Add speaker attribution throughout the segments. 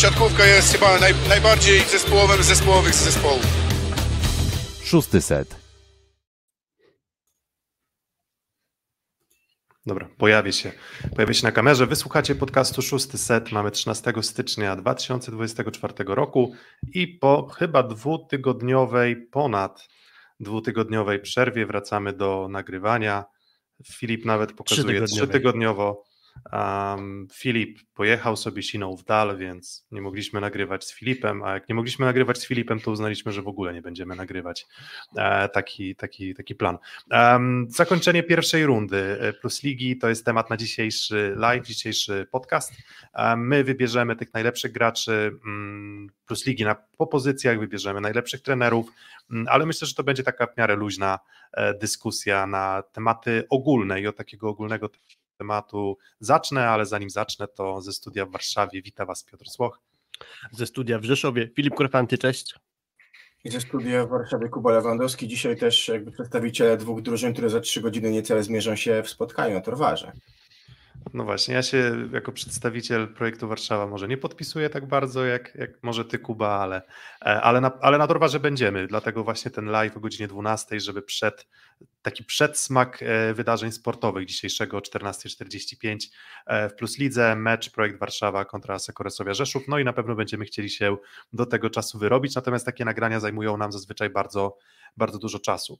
Speaker 1: siatkówka jest chyba naj, najbardziej zespołowym zespołowych z zespołów.
Speaker 2: Szósty set.
Speaker 3: Dobra, pojawi się. Pojawi się na kamerze. Wysłuchacie podcastu Szósty Set. Mamy 13 stycznia 2024 roku i po chyba dwutygodniowej, ponad dwutygodniowej przerwie wracamy do nagrywania. Filip nawet pokazuje trzytygodniowo. Um, Filip pojechał sobie siną w dal, więc nie mogliśmy nagrywać z Filipem, a jak nie mogliśmy nagrywać z Filipem, to uznaliśmy, że w ogóle nie będziemy nagrywać. E, taki, taki, taki plan. Um, zakończenie pierwszej rundy e, Plus Ligi to jest temat na dzisiejszy live, dzisiejszy podcast. Um, my wybierzemy tych najlepszych graczy um, Plus Ligi na, po pozycjach, wybierzemy najlepszych trenerów, mm, ale myślę, że to będzie taka w miarę luźna e, dyskusja na tematy ogólne i od takiego ogólnego tematu zacznę, ale zanim zacznę, to ze studia w Warszawie wita Was Piotr Słoch.
Speaker 4: Ze studia w Rzeszowie Filip Korfanty, cześć.
Speaker 5: I ze studia w Warszawie Kuba Lewandowski. Dzisiaj też jakby przedstawiciele dwóch drużyn, które za trzy godziny niecałe zmierzą się w spotkaniu na Torwarze.
Speaker 3: No właśnie, ja się jako przedstawiciel projektu Warszawa może nie podpisuję tak bardzo, jak, jak może ty, Kuba, ale, e, ale, na, ale na Dorwarze będziemy, dlatego właśnie ten live o godzinie 12, żeby przed taki przedsmak e, wydarzeń sportowych dzisiejszego 14.45 e, w Plus Lidze, mecz Projekt Warszawa kontra Sekoresowia Rzeszów, no i na pewno będziemy chcieli się do tego czasu wyrobić, natomiast takie nagrania zajmują nam zazwyczaj bardzo, bardzo dużo czasu.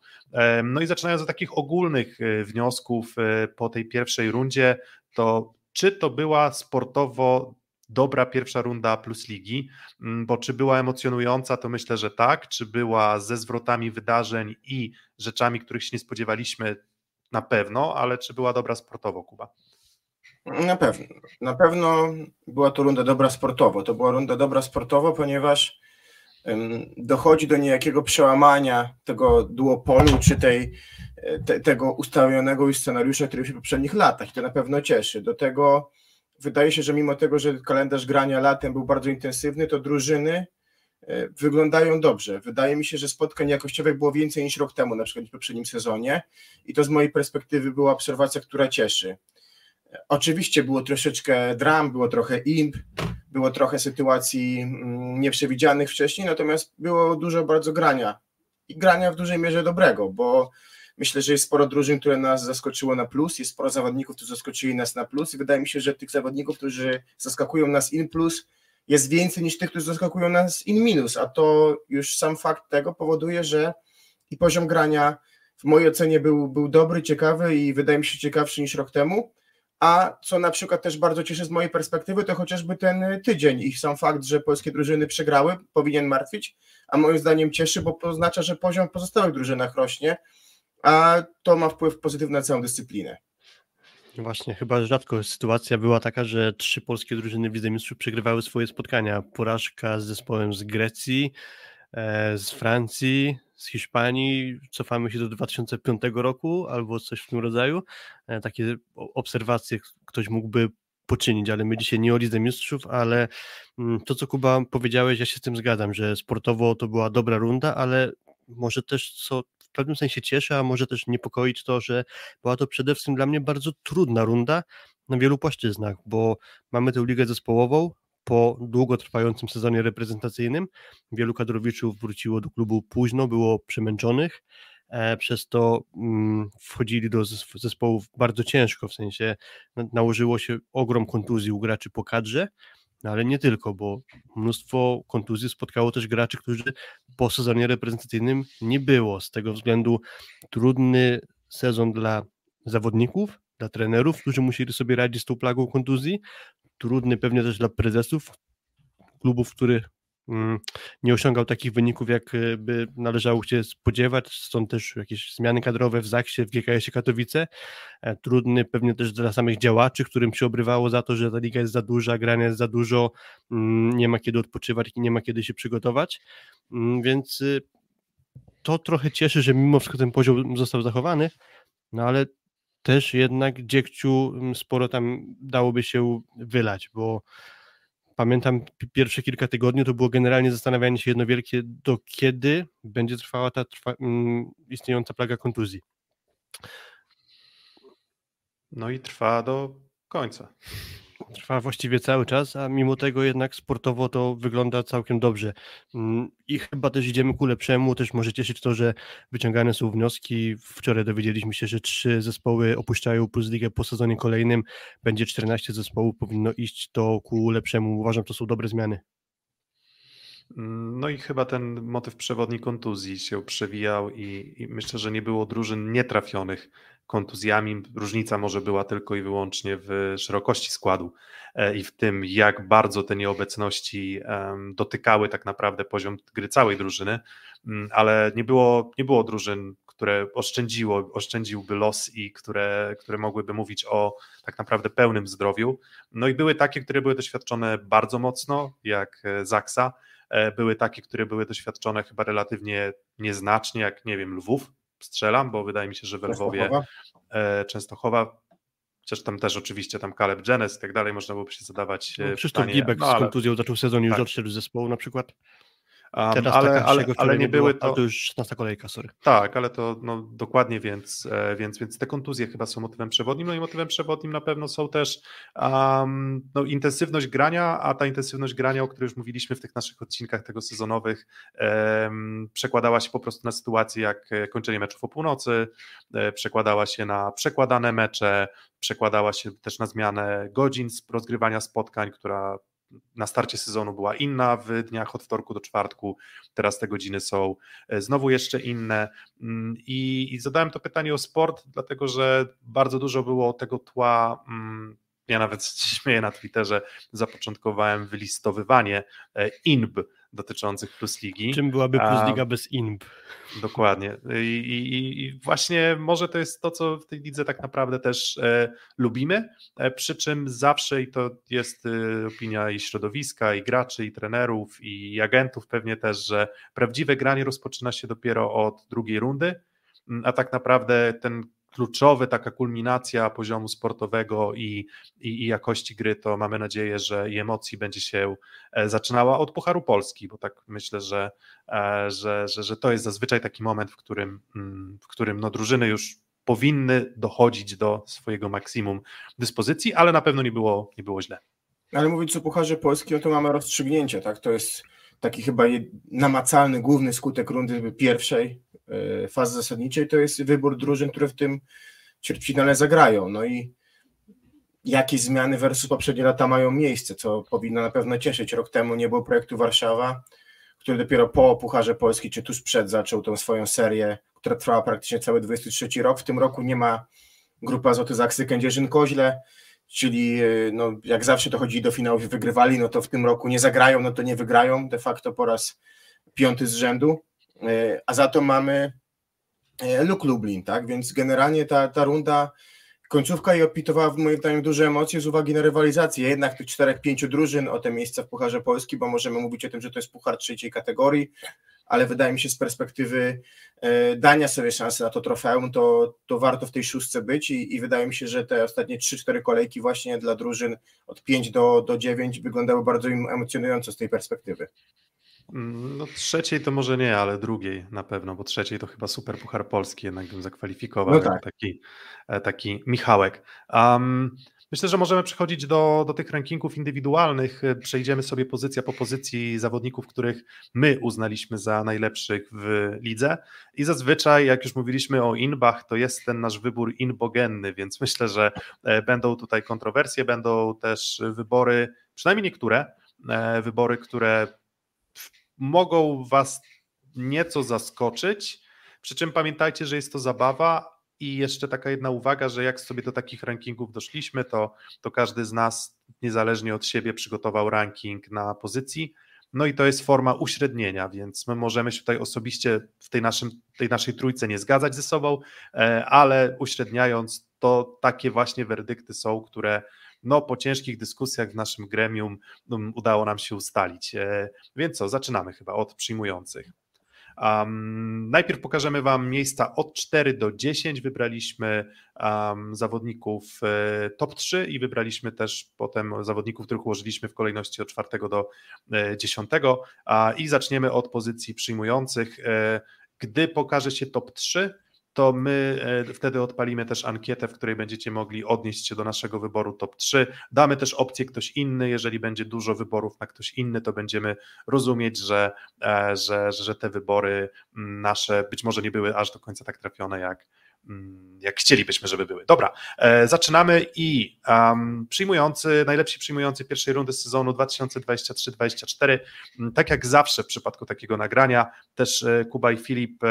Speaker 3: No i zaczynając od takich ogólnych wniosków po tej pierwszej rundzie, to czy to była sportowo dobra pierwsza runda plus ligi, mm, bo czy była emocjonująca, to myślę, że tak, czy była ze zwrotami wydarzeń i rzeczami, których się nie spodziewaliśmy, na pewno, ale czy była dobra sportowo, Kuba?
Speaker 5: Na pewno. Na pewno była to runda dobra sportowo. To była runda dobra sportowo, ponieważ dochodzi do niejakiego przełamania tego duopolu, czy tej, te, tego ustawionego już scenariusza, który w poprzednich latach. I to na pewno cieszy. Do tego wydaje się, że mimo tego, że kalendarz grania latem był bardzo intensywny, to drużyny e, wyglądają dobrze. Wydaje mi się, że spotkań jakościowych było więcej niż rok temu, na przykład w poprzednim sezonie i to z mojej perspektywy była obserwacja, która cieszy. Oczywiście było troszeczkę dram, było trochę imp, było trochę sytuacji mm, nieprzewidzianych wcześniej, natomiast było dużo bardzo grania. I grania w dużej mierze dobrego, bo myślę, że jest sporo drużyn, które nas zaskoczyło na plus, jest sporo zawodników, którzy zaskoczyli nas na plus i wydaje mi się, że tych zawodników, którzy zaskakują nas in plus jest więcej niż tych, którzy zaskakują nas in minus, a to już sam fakt tego powoduje, że i poziom grania w mojej ocenie był, był dobry, ciekawy i wydaje mi się ciekawszy niż rok temu, a co na przykład też bardzo cieszy z mojej perspektywy, to chociażby ten tydzień i sam fakt, że polskie drużyny przegrały, powinien martwić, a moim zdaniem cieszy, bo oznacza, że poziom w pozostałych drużynach rośnie, a to ma wpływ pozytywny na całą dyscyplinę.
Speaker 4: Właśnie, chyba rzadko sytuacja była taka, że trzy polskie drużyny w Mistrzów przegrywały swoje spotkania. Porażka z zespołem z Grecji, e, z Francji, z Hiszpanii, cofamy się do 2005 roku albo coś w tym rodzaju. E, takie obserwacje ktoś mógłby poczynić, ale my dzisiaj nie o Lidze Mistrzów, ale mm, to, co Kuba powiedziałeś, ja się z tym zgadzam, że sportowo to była dobra runda, ale może też co w pewnym sensie cieszy, a może też niepokoić to, że była to przede wszystkim dla mnie bardzo trudna runda na wielu płaszczyznach, bo mamy tę ligę zespołową, po długotrwającym sezonie reprezentacyjnym. Wielu kadrowiczów wróciło do klubu późno, było przemęczonych, e, przez to mm, wchodzili do zespołów bardzo ciężko, w sensie nałożyło się ogrom kontuzji u graczy po kadrze, no ale nie tylko, bo mnóstwo kontuzji spotkało też graczy, którzy po sezonie reprezentacyjnym nie było. Z tego względu trudny sezon dla zawodników, dla trenerów, którzy musieli sobie radzić z tą plagą kontuzji, trudny pewnie też dla prezesów klubów, który mm, nie osiągał takich wyników, jak e, by należało się spodziewać. Stąd też jakieś zmiany kadrowe w Zaksie, w GKS-ie Katowice. E, trudny pewnie też dla samych działaczy, którym się obrywało za to, że ta liga jest za duża, grania jest za dużo, mm, nie ma kiedy odpoczywać i nie ma kiedy się przygotować. Mm, więc y, to trochę cieszy, że mimo wszystko ten poziom został zachowany, no ale też jednak dziegciu mm, sporo tam dałoby się wylać, bo pamiętam pierwsze kilka tygodni to było generalnie zastanawianie się jedno wielkie, do kiedy będzie trwała ta trwa, um, istniejąca plaga kontuzji.
Speaker 3: No i trwa do końca.
Speaker 4: Trwa właściwie cały czas, a mimo tego jednak sportowo to wygląda całkiem dobrze. Mm, I chyba też idziemy ku lepszemu. Też może cieszyć to, że wyciągane są wnioski. Wczoraj dowiedzieliśmy się, że trzy zespoły opuszczają Plus Ligę po sezonie kolejnym. Będzie 14 zespołów, powinno iść to ku lepszemu. Uważam, to są dobre zmiany.
Speaker 3: No i chyba ten motyw przewodni kontuzji się przewijał i, i, myślę, że nie było drużyn nietrafionych kontuzjami. Różnica może była tylko i wyłącznie w szerokości składu e, i w tym, jak bardzo te nieobecności dotykały tak naprawdę poziom gry całej drużyny, mm, ale nie było, nie było drużyn, które oszczędziło, oszczędziłby los i które, które mogłyby mówić o tak naprawdę pełnym zdrowiu. No i były takie, które były doświadczone bardzo mocno, jak e, Zaksa, były takie, które były doświadczone chyba relatywnie nieznacznie, jak nie wiem, Lwów, strzelam, bo wydaje mi się, że w Lwowie Częstochowa, e, Częstochowa chociaż tam też oczywiście tam Caleb Jenes i tak dalej, można byłoby się zadawać
Speaker 4: no, Krzysztof pytanie, Gibek no, ale... z kontuzją zaczął sezon już tak. odszedł z zespołu na przykład.
Speaker 3: Um, Teraz ale, ale, ale nie były
Speaker 4: to. to już 16 kolejka, sorry.
Speaker 3: Tak, ale to no, dokładnie, więc, e, więc, więc te kontuzje chyba są motywem przewodnim. No i motywem przewodnim na pewno są też um, no, intensywność grania, a ta intensywność grania, o której już mówiliśmy w tych naszych odcinkach tego sezonowych, um, przekładała się po prostu na sytuację jak e, kończenie meczów o północy, e, przekładała się na przekładane mecze, przekładała się też na zmianę godzin rozgrywania spotkań, która na starcie sezonu była inna w dniach od wtorku do czwartku, teraz te godziny są e, znowu jeszcze inne. Mm, I, i zadałem to pytanie o sport, dlatego że bardzo dużo było tego tła. Mm, ja nawet śmieję na Twitterze, zapoczątkowałem wylistowywanie e, INB dotyczących Plus Ligi.
Speaker 4: Czym byłaby Plus Liga bez INB?
Speaker 3: Dokładnie. I, i, I, właśnie może to jest to, co w tej lidze tak naprawdę też e, lubimy, e, przy czym zawsze, i to jest e, opinia i środowiska, i graczy, i trenerów, i agentów pewnie też, że prawdziwe granie rozpoczyna się dopiero od drugiej rundy, a tak naprawdę ten kluczowy, taka kulminacja poziomu sportowego i, i, i, jakości gry, to mamy nadzieję, że i emocji będzie się e, zaczynała od Pucharu Polski, bo tak myślę, że, e, że, że, że to jest zazwyczaj taki moment, w którym, mm, w którym no, drużyny już powinny dochodzić do swojego maksimum dyspozycji, ale na pewno nie było, nie było źle.
Speaker 5: Ale mówiąc o Pucharze Polski, no to mamy rozstrzygnięcie, tak? To jest taki chyba namacalny, główny skutek rundy pierwszej, E, fazy zasadniczej, to jest wybór drużyn, które w tym ćwierćfinale zagrają. No i jakie zmiany versus poprzednie lata mają miejsce, co powinno na pewno cieszyć. Rok temu nie było projektu Warszawa, który dopiero po Pucharze Polski, czy tuż przed, zaczął tą swoją serię, która trwała praktycznie cały 23 rok. W tym roku nie ma grupy Azoty Zaksy Kędzierzyn-Koźle, czyli e, no, jak zawsze dochodzili do finałów i wygrywali, no to w tym roku nie zagrają, no to nie wygrają, de facto po raz piąty z rzędu. E, a za to mamy e, Luk Lublin, tak? Więc generalnie ta, ta runda, końcówka i opitowała w moim zdaniem duże emocje z uwagi na rywalizację jednak tych czterech, pięciu drużyn o te miejsca w Pucharze Polski, bo możemy mówić o tym, że to jest puchar trzeciej kategorii, ale wydaje mi się z perspektywy e, dania sobie szansy na to trofeum, to, to warto w tej szóstce być i, i wydaje mi się, że te ostatnie 3-4 kolejki właśnie dla drużyn od 5 do, do 9 wyglądały bardzo emocjonująco z tej perspektywy.
Speaker 3: Mm, no trzeciej to może nie, ale drugiej na pewno, bo trzeciej to chyba Super Puchar Polski jednak bym zakwalifikował no tak. taki, e, taki Michałek. Um, myślę, że możemy przechodzić do, do tych rankingów indywidualnych. E, przejdziemy sobie pozycja po pozycji zawodników, których my uznaliśmy za najlepszych w lidze. I zazwyczaj, jak już mówiliśmy o inbach, to jest ten nasz wybór inbogenny, więc myślę, że e, będą tutaj kontrowersje, będą też wybory, przynajmniej niektóre, wybory, które mogą Was nieco zaskoczyć. Przy czym pamiętajcie, że jest to zabawa. I jeszcze taka jedna uwaga, że jak sobie do takich rankingów doszliśmy, to, to każdy z nas niezależnie od siebie przygotował ranking na pozycji. No i to jest forma uśrednienia, więc my możemy się tutaj osobiście w tej, naszym, tej naszej trójce nie zgadzać ze sobą, e, ale uśredniając, to takie właśnie werdykty są, które no po ciężkich dyskusjach w naszym gremium um, udało nam się ustalić. E, więc co, zaczynamy chyba od przyjmujących. Um, najpierw pokażemy Wam miejsca od 4 do 10. Wybraliśmy um, zawodników e, top 3 i wybraliśmy też potem zawodników, których ułożyliśmy w kolejności od 4 do e, 10. A, I zaczniemy od pozycji przyjmujących. E, gdy pokaże się top 3, to my e, wtedy odpalimy też ankietę, w której będziecie mogli odnieść się do naszego wyboru top 3. Damy też opcję ktoś inny, jeżeli będzie dużo wyborów na ktoś inny, to będziemy rozumieć, że, e, że, że te wybory nasze być może nie były aż do końca tak trafione, jak, jak chcielibyśmy, żeby były. Dobra, e, zaczynamy i um, przyjmujący, najlepsi przyjmujący pierwszej rundy sezonu 2023-2024, mm, tak jak zawsze w przypadku takiego nagrania, też Kuba i Filip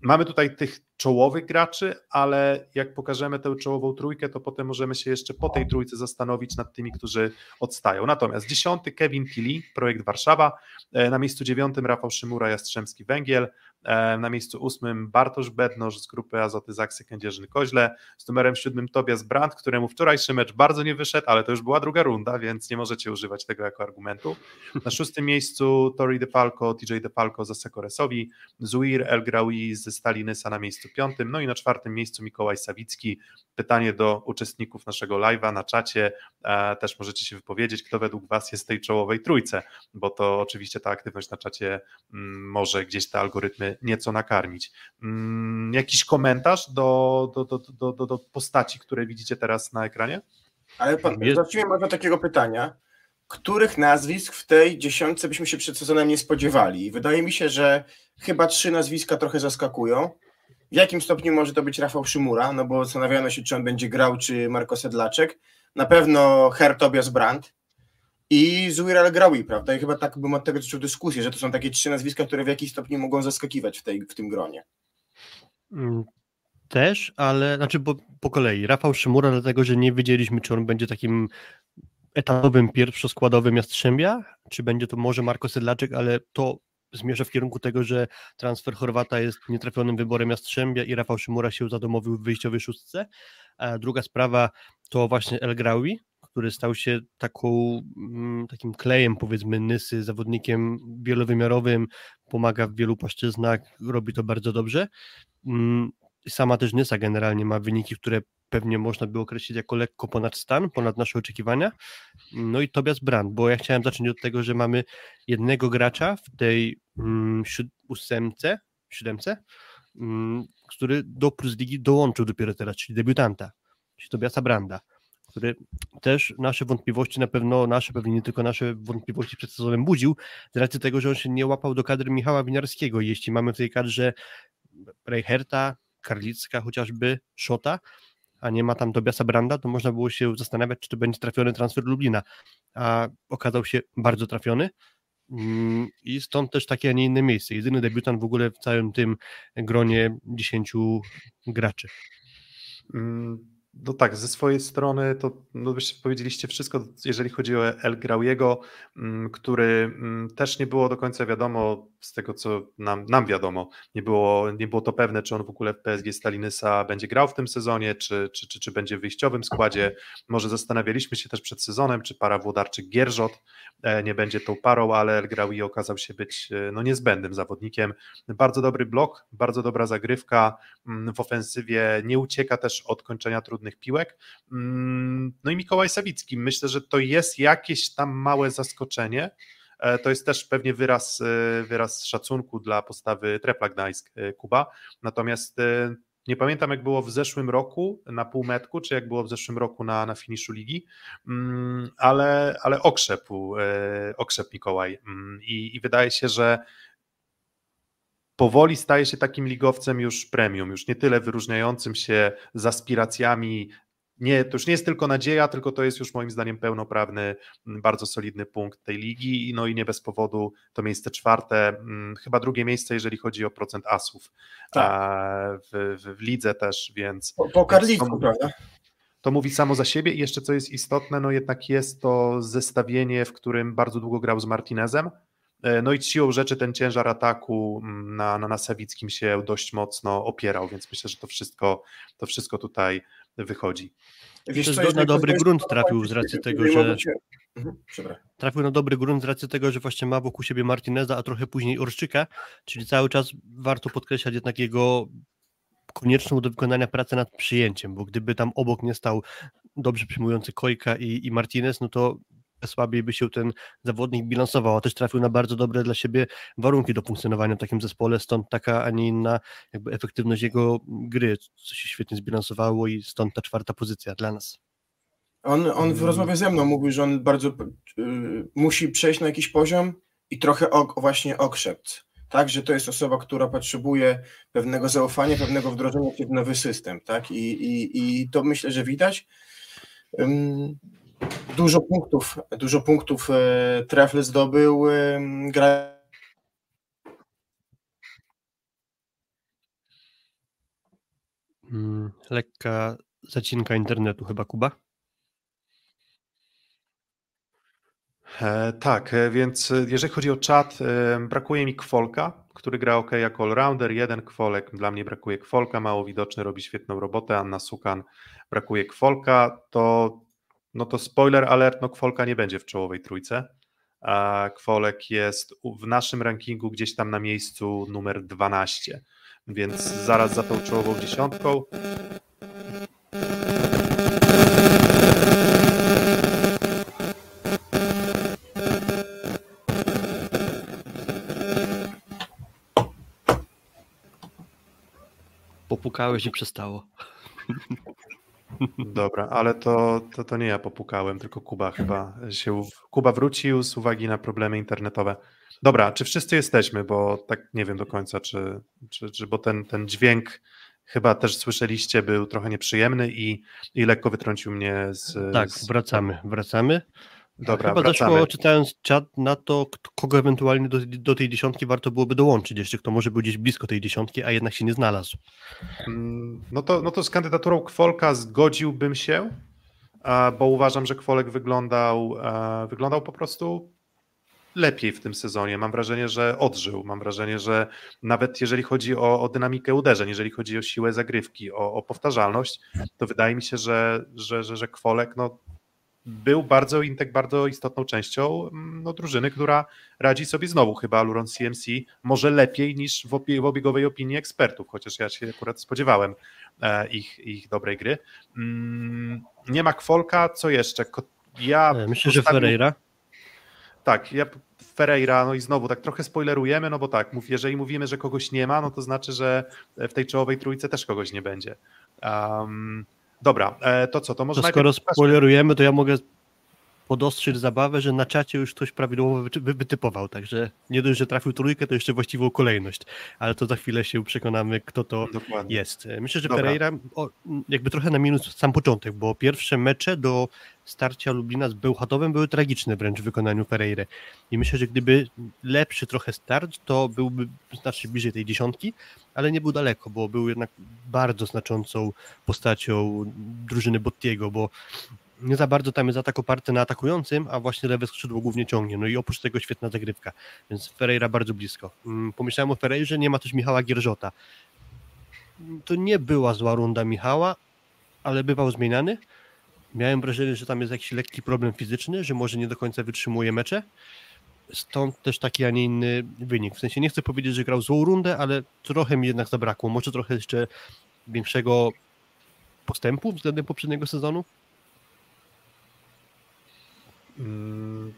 Speaker 3: Mamy tutaj tych czołowych graczy, ale jak pokażemy tę czołową trójkę, to potem możemy się jeszcze po tej trójce zastanowić nad tymi, którzy odstają. Natomiast dziesiąty Kevin Tilly, projekt Warszawa, e, na miejscu dziewiątym Rafał Szymura, Jastrzębski Węgiel, e, na miejscu ósmym Bartosz Bednoż z grupy Azoty Zaksy Kędzierzyn-Koźle, z numerem siódmym Tobias Brandt, któremu wczorajszy mecz bardzo nie wyszedł, ale to już była druga runda, więc nie możecie używać tego jako argumentu. Na szóstym miejscu Tori DeFalco, TJ DeFalco z Sekoresowi, Zuir El Graoui ze Stalinysa na miejscu piątym, no i na czwartym miejscu Mikołaj Sawicki. Pytanie do uczestników naszego live'a na czacie, e, też możecie się wypowiedzieć, kto według Was jest w tej czołowej trójce, bo to oczywiście ta aktywność na czacie mm, może gdzieś te algorytmy nieco nakarmić. Mm, jakiś komentarz do, do, do, do, do, do postaci, które widzicie teraz na ekranie?
Speaker 5: Ale pan, zacznijmy może od takiego pytania. Których nazwisk w tej dziesiątce byśmy się przed sezonem nie spodziewali? Wydaje mi się, że chyba trzy nazwiska trochę zaskakują. W jakim stopniu może to być Rafał Szymura? No bo zastanawiano się, czy on będzie grał, czy Marko Sedlaczek. Na pewno Herr Tobias Brandt i Zuiral Graui, prawda? I chyba tak bym od tego zaczął dyskusję, że to są takie trzy nazwiska, które w jakiś stopniu mogą zaskakiwać w, tej, w tym gronie.
Speaker 4: Mm, też, ale znaczy po, po kolei. Rafał Szymura, dlatego że nie wiedzieliśmy, czy on będzie takim etapowym pierwszoskładowym Jastrzębia, czy będzie to może Marko Sedlaczek, ale to zmierza w kierunku tego, że transfer Chorwata jest nietrafionym wyborem Jastrzębia i Rafał Szymura się zadomowił w wyjściowej szóstce. A druga sprawa to właśnie El Graui, który stał się taką, mm, takim klejem powiedzmy Nysy, zawodnikiem wielowymiarowym, pomaga w wielu płaszczyznach, robi to bardzo dobrze. Mm, sama też Nysa generalnie ma wyniki, które pewnie można by określić jako lekko ponad stan, ponad nasze oczekiwania. No i Tobias Brand, bo ja chciałem zacząć od tego, że mamy jednego gracza w tej mm, ósemce, siódemce, mm, który do Plus Ligi dołączył dopiero teraz, czyli debiutanta, czyli Tobiasa Branda, który też nasze wątpliwości, na pewno nasze, pewnie nie tylko nasze wątpliwości przed sezonem budził, z racji tego, że on się nie łapał do kadry Michała Winiarskiego. Jeśli mamy w tej kadrze Reicherta, Karlicka chociażby, Szota, a nie ma tam Tobiasa Branda, to można było się zastanawiać, czy to będzie trafiony transfer Lublina, a okazał się bardzo trafiony mm, i stąd też takie, a nie inne miejsce. Jedyny debiutant w ogóle w całym tym gronie 10 graczy.
Speaker 3: No tak, ze swojej strony to no byście powiedzieliście wszystko, jeżeli chodzi o El Grauiego, mm, który mm, też nie było do końca wiadomo z tego, co nam, nam wiadomo, nie było, nie było to pewne, czy on w ogóle w PSG Stalinysa będzie grał w tym sezonie, czy, czy, czy, czy będzie w wyjściowym składzie. Może zastanawialiśmy się też przed sezonem, czy para Włodarczyk-Gierżot e, nie będzie tą parą, ale El Graui okazał się być e, no, niezbędnym zawodnikiem. Bardzo dobry blok, bardzo dobra zagrywka mm, w ofensywie, nie ucieka też od kończenia trudnych piłek. Mm, no i Mikołaj Sawicki, myślę, że to jest jakieś tam małe zaskoczenie, E, to jest też pewnie wyraz, e, wyraz szacunku dla postawy Trepla Gdańsk e, Kuba. Natomiast nie pamiętam, jak było w zeszłym roku na półmetku, czy jak było w zeszłym roku na, na finiszu ligi, mm, ale, ale okrzepł, okrzep Mikołaj. Mm, I, I wydaje się, że powoli staje się takim ligowcem już premium, już nie tyle wyróżniającym się z aspiracjami nie, to już nie jest tylko nadzieja, tylko to jest już moim zdaniem pełnoprawny, mm, bardzo solidny punkt tej ligi. No i nie bez powodu to miejsce czwarte, mm, chyba drugie miejsce, jeżeli chodzi o procent asów tak. w, w, w, lidze też, więc.
Speaker 5: Po, po Karlicku, prawda?
Speaker 3: To mówi samo za siebie i jeszcze co jest istotne, no jednak jest to zestawienie, w którym bardzo długo grał z Martinezem. E, no i siłą rzeczy ten ciężar ataku mm, na, na, na Sawickim się dość mocno opierał, więc myślę, że to wszystko, to wszystko tutaj wychodzi.
Speaker 4: Wiesz, co, na dobry grunt trafił z racji tego, że mhm, trafił na dobry grunt z racji tego, że właśnie ma wokół siebie Martineza, a trochę później Orszczyka, czyli cały czas warto podkreślać jednak jego konieczną do wykonania pracę nad przyjęciem, bo gdyby tam obok nie stał dobrze przyjmujący Kojka i, i Martinez, no to trochę słabiej by się ten zawodnik bilansował, a też trafił na bardzo dobre dla siebie warunki do funkcjonowania w takim zespole, stąd taka, a nie inna jakby efektywność jego gry, co się świetnie zbilansowało i stąd ta czwarta pozycja dla nas.
Speaker 5: On, on w rozmowie ze mną mówił, że on bardzo y, musi przejść na jakiś poziom i trochę ok, właśnie okrzept. Tak, że to jest osoba, która potrzebuje pewnego zaufania, pewnego wdrożenia w nowy system, tak? I, i, i to myślę, że widać. Dużo punktów, dużo punktów e, Trefl zdobył e, gra
Speaker 4: mm, lekka zacinka internetu chyba, Kuba?
Speaker 3: E, tak, e, więc jeżeli chodzi o czat, e, brakuje mi Kwolka, który gra ok jako all-rounder, jeden Kwolek, dla mnie brakuje Kwolka, mało widoczny, robi świetną robotę, Anna Sukan brakuje Kwolka, to no to spoiler alert, no Kwolka nie będzie w czołowej trójce, Kwolek jest w naszym rankingu gdzieś tam na miejscu numer 12, więc zaraz za tą czołową dziesiątką
Speaker 4: Popukałeś i przestało.
Speaker 3: Dobra, ale to, to, to nie ja popukałem, tylko Kuba chyba się. Kuba wrócił z uwagi na problemy internetowe. Dobra, czy wszyscy jesteśmy, bo tak nie wiem do końca, czy, czy, czy bo ten, ten dźwięk chyba też słyszeliście, był trochę nieprzyjemny i, i lekko wytrącił mnie z.
Speaker 4: Tak,
Speaker 3: z...
Speaker 4: wracamy, wracamy.
Speaker 3: Dobra,
Speaker 4: Chyba
Speaker 3: wracamy.
Speaker 4: doszło, czytając czat, na to, kogo ewentualnie do, do tej dziesiątki warto byłoby dołączyć, jeszcze kto może był gdzieś blisko tej dziesiątki, a jednak się nie znalazł.
Speaker 3: Mm, No to, no to z kandydaturą Kwolka zgodziłbym się, bo uważam, że Kwolek wyglądał, wyglądał po prostu lepiej w tym sezonie. Mam wrażenie, że odżył. Mam wrażenie, że nawet jeżeli chodzi o, o dynamikę uderzeń, jeżeli chodzi o siłę zagrywki, o, o powtarzalność, to wydaje mi się, że, że, że, że Kwolek no, był bardzo, intek, bardzo istotną częścią mm, no, drużyny, która radzi sobie znowu chyba Luron CMC może lepiej niż w, obie, w obiegowej opinii ekspertów, chociaż ja się akurat spodziewałem e, ich, ich dobrej gry. Mm, nie ma Kwolka, co jeszcze? Ja
Speaker 4: E, Myślę, że Ferreira.
Speaker 3: tak, ja Ferreira, no i znowu tak trochę spoilerujemy, no bo tak, jeżeli mówimy, że kogoś nie ma, no to znaczy, że w tej czołowej trójce też kogoś nie będzie. Um, dobra, e, to co, to może
Speaker 4: To skoro spoilerujemy, to ja mogę podostrzyć zabawę, że na czacie już ktoś prawidłowo wyty- wy- wytypował, także nie dość, że trafił trójkę, to jeszcze właściwą kolejność, ale to za chwilę się przekonamy, kto to
Speaker 3: Dokładnie.
Speaker 4: jest. Myślę, że
Speaker 3: Dobra.
Speaker 4: Pereira o, jakby trochę na minus sam początek, bo pierwsze mecze do starcia Lublina z Bełchatowem były tragiczne wręcz w wykonaniu Pereiry i myślę, że gdyby lepszy trochę start, to byłby znacznie bliżej tej dziesiątki, ale nie był daleko, bo był jednak bardzo znaczącą postacią drużyny Bottiego, bo nie za bardzo tam jest atak oparty na atakującym, a właśnie lewe skrzydło głównie ciągnie. No i oprócz tego świetna zagrywka, więc Ferreira bardzo blisko. Mm, Pomyślałem o Ferreirze, nie ma też Michała Gierżota. To nie była zła runda Michała, ale bywał zmieniany. Miałem wrażenie, że tam jest jakiś lekki problem fizyczny, że może nie do końca wytrzymuje mecze. Stąd też taki, a nie inny wynik. W sensie nie chcę powiedzieć, że grał złą rundę, ale trochę mi jednak zabrakło. Może trochę jeszcze większego postępu względem poprzedniego sezonu.
Speaker 3: Mm,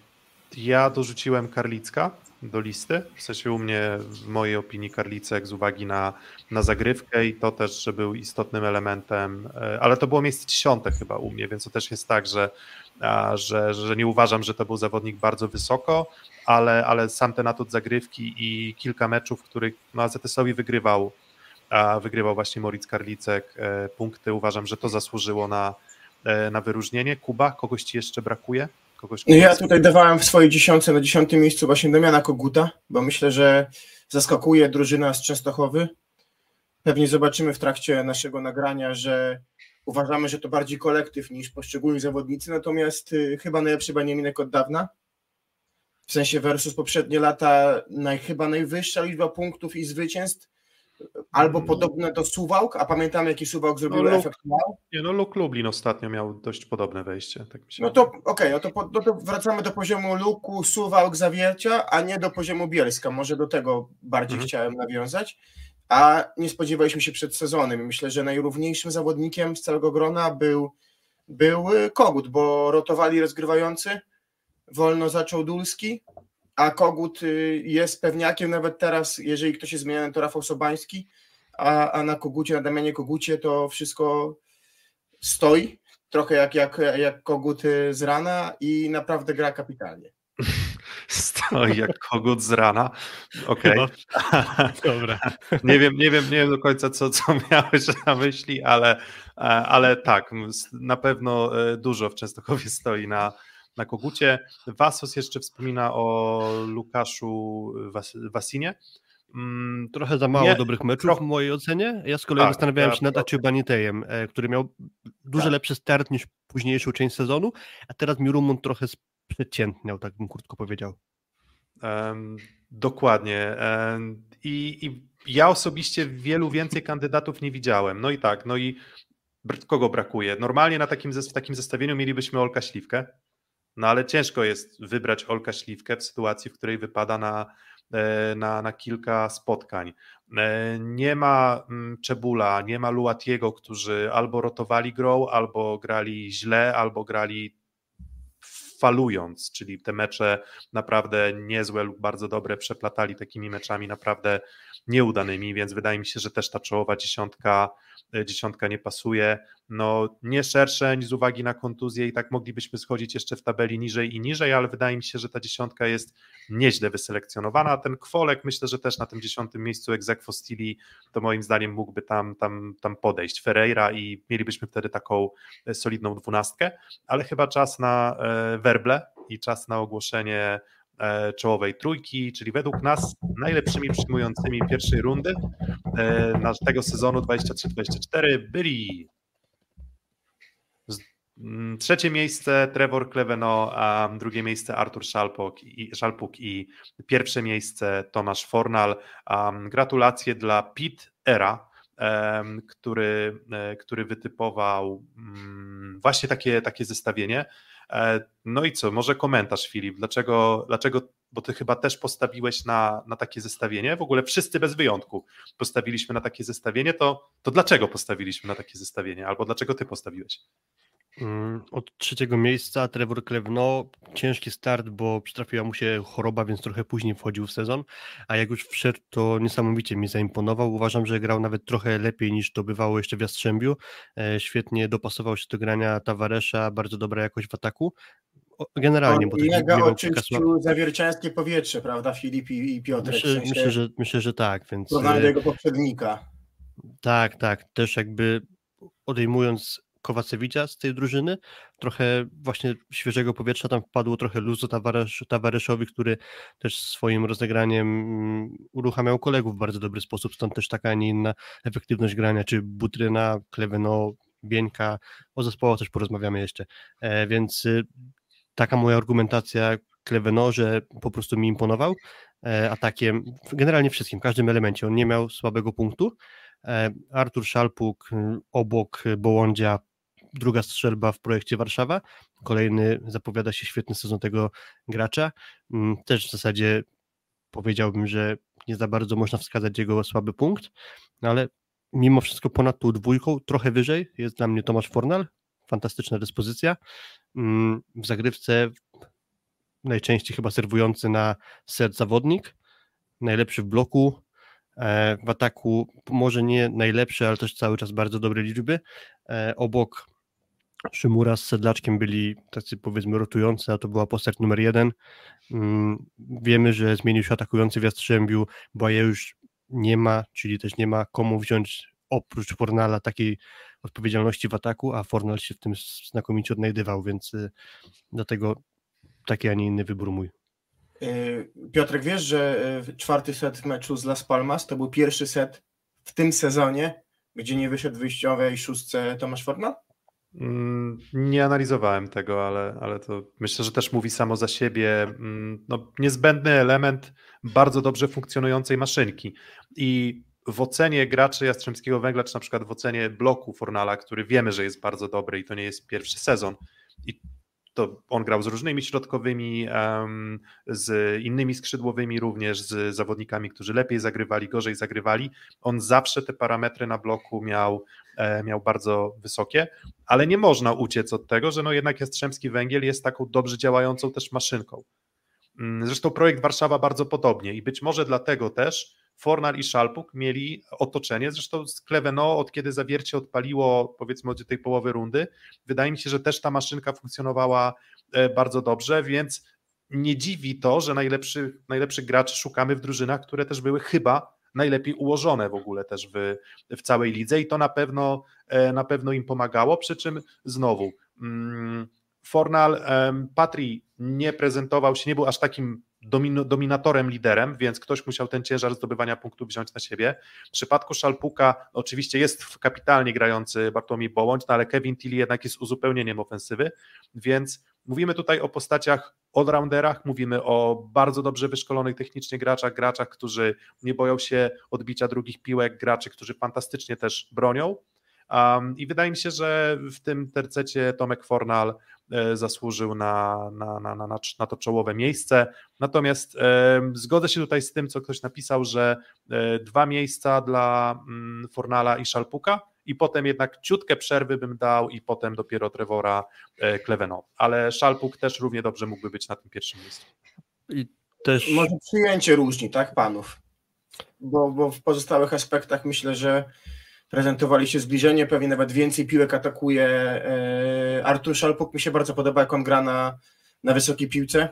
Speaker 3: Ja dorzuciłem Karlicka do listy. W sensie u mnie, w mojej opinii, Karlicek z uwagi na, na zagrywkę i to też, że był istotnym elementem, e, ale to było miejsce dziesiąte chyba u mnie, więc to też jest tak, że, że, że nie uważam, że to był zawodnik bardzo wysoko, ale, ale sam ten atut zagrywki i kilka meczów, w których no, AZS-owi wygrywał, wygrywał właśnie Moritz Karlicek e, punkty. Uważam, że to zasłużyło na, e, na wyróżnienie. Kuba, kogoś ci jeszcze brakuje? Kogoś,
Speaker 5: ja tutaj dawałem w swojej dziesiątce na dziesiątym miejscu właśnie Damiana Koguta, bo myślę, że zaskakuje drużyna z Częstochowy. Pewnie zobaczymy w trakcie naszego nagrania, że uważamy, że to bardziej kolektyw niż poszczególni zawodnicy, natomiast y, chyba najlepszy Beniaminek od dawna. W sensie versus poprzednie lata naj, chyba najwyższa liczba punktów i zwycięstw, albo
Speaker 3: Mm.
Speaker 5: podobne do Suwałk, a pamiętamy jaki Suwałk zrobił
Speaker 3: No, Luk-
Speaker 5: efekt wow.
Speaker 3: Nie, no Luke Lublin ostatnio miał dość podobne wejście. Tak mi się
Speaker 5: No to okej, no to, po- no to wracamy do poziomu Luku, Suwałk, Zawiercia, a nie do poziomu Bielska. Może do tego bardziej
Speaker 3: Mhm.
Speaker 5: chciałem nawiązać. A nie spodziewaliśmy się przed sezonem. Myślę, że najrówniejszym zawodnikiem z całego grona był, był Kogut, bo rotowali rozgrywający. wolno zaczął Dulski, a Kogut y, jest pewniakiem nawet teraz, jeżeli ktoś jest zmieniany, to Rafał Sobański, a, a na Kogucie, na Damianie Kogucie to wszystko stoi, trochę jak, jak, jak Kogut y, z rana i naprawdę gra kapitalnie.
Speaker 3: Stoi jak kogut z rana. Okej. Okay.
Speaker 4: Dobra.
Speaker 3: nie, wiem, nie wiem, nie wiem do końca, co, co miałeś na myśli, ale, e, ale tak, na pewno e, dużo w Częstochowie stoi na, na kogucie. Wasos jeszcze wspomina o Lukaszu Was, Wasinie.
Speaker 4: Mm, trochę za mało nie, dobrych meczów w mojej ocenie. Ja z kolei tak, zastanawiałem się nad Aciubanitejem, e, który miał dużo tak. lepszy start niż późniejszą część sezonu, a teraz mi Rumun trochę przeciętniał, tak bym krótko powiedział.
Speaker 3: Um, dokładnie. Um, i, I ja osobiście wielu więcej kandydatów nie widziałem. No i tak, no i kogo brakuje? Normalnie na takim, w takim zestawieniu mielibyśmy Olka Śliwkę, no ale ciężko jest wybrać Olka Śliwkę w sytuacji, w której wypada na, e, na, na kilka spotkań. E, nie ma mm, Czebula, nie ma Luatiego, którzy albo rotowali grą, albo grali źle, albo grali falując, czyli te mecze naprawdę niezłe lub bardzo dobre przeplatali takimi meczami naprawdę nieudanymi, więc wydaje mi się, że też ta czołowa dziesiątka, dziesiątka nie pasuje. No nie szerszeń z uwagi na kontuzję i tak moglibyśmy schodzić jeszcze w tabeli niżej i niżej, ale wydaje mi się, że ta dziesiątka jest nieźle wyselekcjonowana, ten Kwolek myślę, że też na tym dziesiątym miejscu Exequo Stili to moim zdaniem mógłby tam, tam, tam podejść. Ferreira i mielibyśmy wtedy taką e, solidną dwunastkę, ale chyba czas na e, werble i czas na ogłoszenie E, czołowej trójki, czyli według nas najlepszymi przyjmującymi pierwszej rundy e, tego sezonu 23-24 byli mm, Trzecie miejsce Trevor Kleveno, a drugie miejsce Artur Szalpuk i, pierwsze miejsce Tomasz Fornal. Gratulacje dla Pit Era, który, e, który wytypował mm, właśnie takie, takie zestawienie. E, no i co, może komentarz Filip, dlaczego, dlaczego bo ty chyba też postawiłeś na, na takie zestawienie, w ogóle wszyscy bez wyjątku postawiliśmy na takie zestawienie, to, to dlaczego postawiliśmy na takie zestawienie, albo dlaczego ty postawiłeś?
Speaker 4: Mm, od trzeciego miejsca Trevor Klewno, ciężki start, bo przytrafiła mu się choroba, więc trochę później wchodził w sezon, a jak już wszedł, to niesamowicie mi zaimponował. Uważam, że grał nawet trochę lepiej niż to bywało jeszcze w Jastrzębiu. E, świetnie dopasował się do grania Tavaresza, bardzo dobra jakość w ataku. Generalnie,
Speaker 5: bo mega oczyścił zawierciańskie powietrze, prawda, Filip i, i Piotr?
Speaker 4: Myślę, w sensie myślę, że, myślę, że tak. Więc...
Speaker 5: Do jego poprzednika.
Speaker 4: Tak, tak. Też jakby odejmując Kowacewicza z tej drużyny. Trochę właśnie świeżego powietrza tam wpadło, trochę luzu Tawaresz, który też swoim rozegraniem mm, uruchamiał kolegów w bardzo dobry sposób, stąd też taka, a nie inna efektywność grania, czy Butryna, Kleweno, Bieńka, o zespołach też porozmawiamy jeszcze, e, więc y, taka moja argumentacja Kleweno, że po prostu mi imponował. E, atakiem, generalnie wszystkim, w każdym elemencie, on nie miał słabego punktu, e, Artur Szalpuk obok Bołądzia druga strzelba w projekcie Warszawa. Kolejny zapowiada się świetny sezon tego gracza. Mm, też w zasadzie powiedziałbym, że nie za bardzo można wskazać jego słaby punkt, no ale mimo wszystko ponad tą dwójką, trochę wyżej jest dla mnie Tomasz Fornal. Fantastyczna dyspozycja. Mm, w zagrywce najczęściej chyba serwujący na set zawodnik, najlepszy w bloku, e, w ataku może nie najlepszy, ale też cały czas bardzo dobre liczby. E, obok Szymura z Sedlaczkiem byli tacy powiedzmy rotujący, a to była postać numer jeden. Mm, wiemy, że zmienił się atakujący w Jastrzębiu, bo je już nie ma, czyli też nie ma komu wziąć oprócz Fornala takiej odpowiedzialności w ataku, a Fornal się w tym znakomicie odnajdywał, więc y, dlatego taki, a nie inny wybór mój.
Speaker 5: Y, Piotrek, wiesz, że y, czwarty set meczu z Las Palmas to był pierwszy set w tym sezonie, gdzie nie wyszedł wyjściowej szóstce Tomasz Fornal?
Speaker 3: Mm, nie analizowałem tego, ale, ale to myślę, że też mówi samo za siebie. Mm, no, niezbędny element bardzo dobrze funkcjonującej maszynki. I w ocenie graczy Jastrzębskiego Węgla, czy na przykład w ocenie bloku Fornala, który wiemy, że jest bardzo dobry i to nie jest pierwszy sezon, i to on grał z różnymi środkowymi, z innymi skrzydłowymi również, z zawodnikami, którzy lepiej zagrywali, gorzej zagrywali. On zawsze te parametry na bloku miał, e, miał bardzo wysokie, ale nie można uciec od tego, że no jednak Jastrzębski Węgiel jest taką dobrze działającą też maszynką. Mm, zresztą projekt Warszawa bardzo podobnie i być może dlatego też Fornal i Szalpuk mieli otoczenie, zresztą z Kleveno od kiedy zawiercie odpaliło powiedzmy od tej połowy rundy, wydaje mi się, że też ta maszynka funkcjonowała e, bardzo dobrze, więc nie dziwi to, że najlepszych, najlepszych graczy szukamy w drużynach, które też były chyba najlepiej ułożone w ogóle też w, w całej lidze i to na pewno, e, na pewno im pomagało, przy czym znowu mm, Fornal, Patri nie prezentował się, nie był aż takim dominatorem, liderem, więc ktoś musiał ten ciężar zdobywania punktów wziąć na siebie. W przypadku Szalpuka oczywiście jest kapitalnie grający Bartłomiej Bołądź, no ale Kevin Tilly jednak jest uzupełnieniem ofensywy, więc mówimy tutaj o postaciach allrounderach, mówimy o bardzo dobrze wyszkolonych technicznie graczach, graczach, którzy nie boją się odbicia drugich piłek, graczy, którzy fantastycznie też bronią, Um, I wydaje mi się, że w tym tercecie Tomek Fornal zasłużył na, na, na, na, na to czołowe miejsce. Natomiast e, zgodzę się tutaj z tym, co ktoś napisał, że e, dwa miejsca dla mm, Fornala i Szalpuka, i potem jednak ciutkę przerwy bym dał i potem dopiero Trevora e, Kleveno. Ale Szalpuk też równie dobrze mógłby być na tym pierwszym miejscu.
Speaker 5: I też... Może przyjęcie różni, tak, panów? Bo, bo w pozostałych aspektach myślę, że prezentowali się zbliżenie, pewnie nawet więcej piłek atakuje. E, Artur Szalpuk mi się bardzo podoba, jak on gra na, na wysokiej piłce,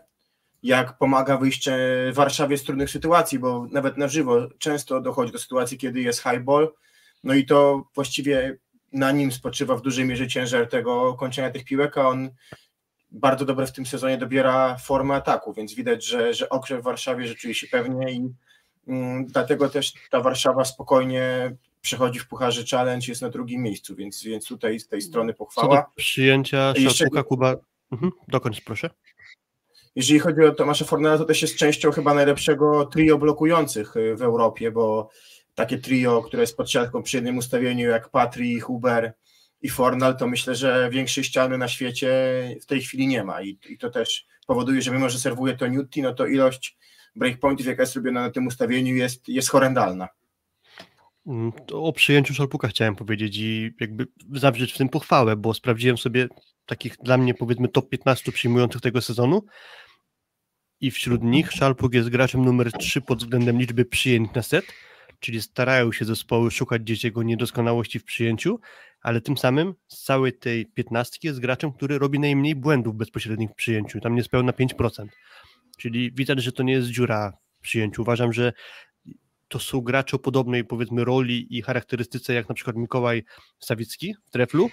Speaker 5: jak pomaga wyjść Warszawie z trudnych sytuacji, bo nawet na żywo często dochodzi do sytuacji, kiedy jest high ball, no i to właściwie na nim spoczywa w dużej mierze ciężar tego kończenia tych piłek, a on bardzo dobrze w tym sezonie dobiera formę ataku, więc widać, że, że Okrze w Warszawie się pewnie i mm, dlatego też ta Warszawa spokojnie przechodzi w Pucharze Challenge, jest na drugim miejscu, więc, więc tutaj z tej strony pochwała.
Speaker 4: Co do przyjęcia Szalpuka, Kuba, mhm, dokończ proszę.
Speaker 5: Jeżeli chodzi o Tomasza Fornela, to też jest częścią chyba najlepszego trio blokujących y, w Europie, bo takie trio, które jest pod siatką przy jednym ustawieniu jak Patri, Huber i Fornal, to myślę, że większej ściany na świecie w tej chwili nie ma i, i to też powoduje, że mimo, że serwuje to Newty, no to ilość breakpointów, jaka jest robiona na tym ustawieniu jest, jest horrendalna.
Speaker 4: Mm, o przyjęciu Szalpuka chciałem powiedzieć i jakby zawrzeć w tym pochwałę, bo sprawdziłem sobie takich dla mnie powiedzmy top 15 przyjmujących tego sezonu i wśród nich Szalpuk jest graczem numer 3 pod względem liczby przyjęć na set, czyli starają się zespoły szukać gdzieś jego niedoskonałości w przyjęciu, ale tym samym z całej tej 15 jest graczem, który robi najmniej błędów bezpośrednich w przyjęciu, tam niespełna 5%. Czyli widać, że to nie jest dziura w przyjęciu. Uważam, że to są gracze o podobnej powiedzmy roli i charakterystyce jak na przykład Mikołaj Sawicki w treflu,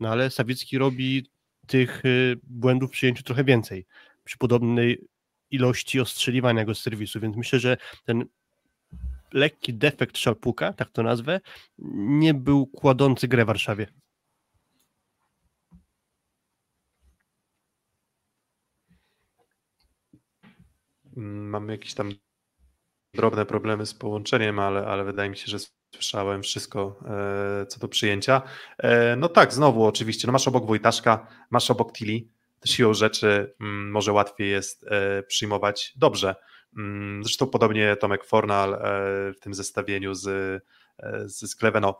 Speaker 4: no ale Sawicki robi tych y, błędów przyjęciu trochę więcej przy podobnej ilości ostrzeliwania go z serwisu, więc myślę, że ten lekki defekt Szalpuka, tak to nazwę, nie był kładący grę w Warszawie.
Speaker 3: Mamy jakiś tam drobne problemy z połączeniem, ale, ale wydaje mi się, że słyszałem wszystko e, co do przyjęcia. E, no tak, znowu oczywiście, no masz obok Wojtaszka, masz obok Tili, siłą rzeczy mm, może łatwiej jest e, przyjmować dobrze. Mm, zresztą podobnie Tomek Fornal w tym zestawieniu z, z Skleveno.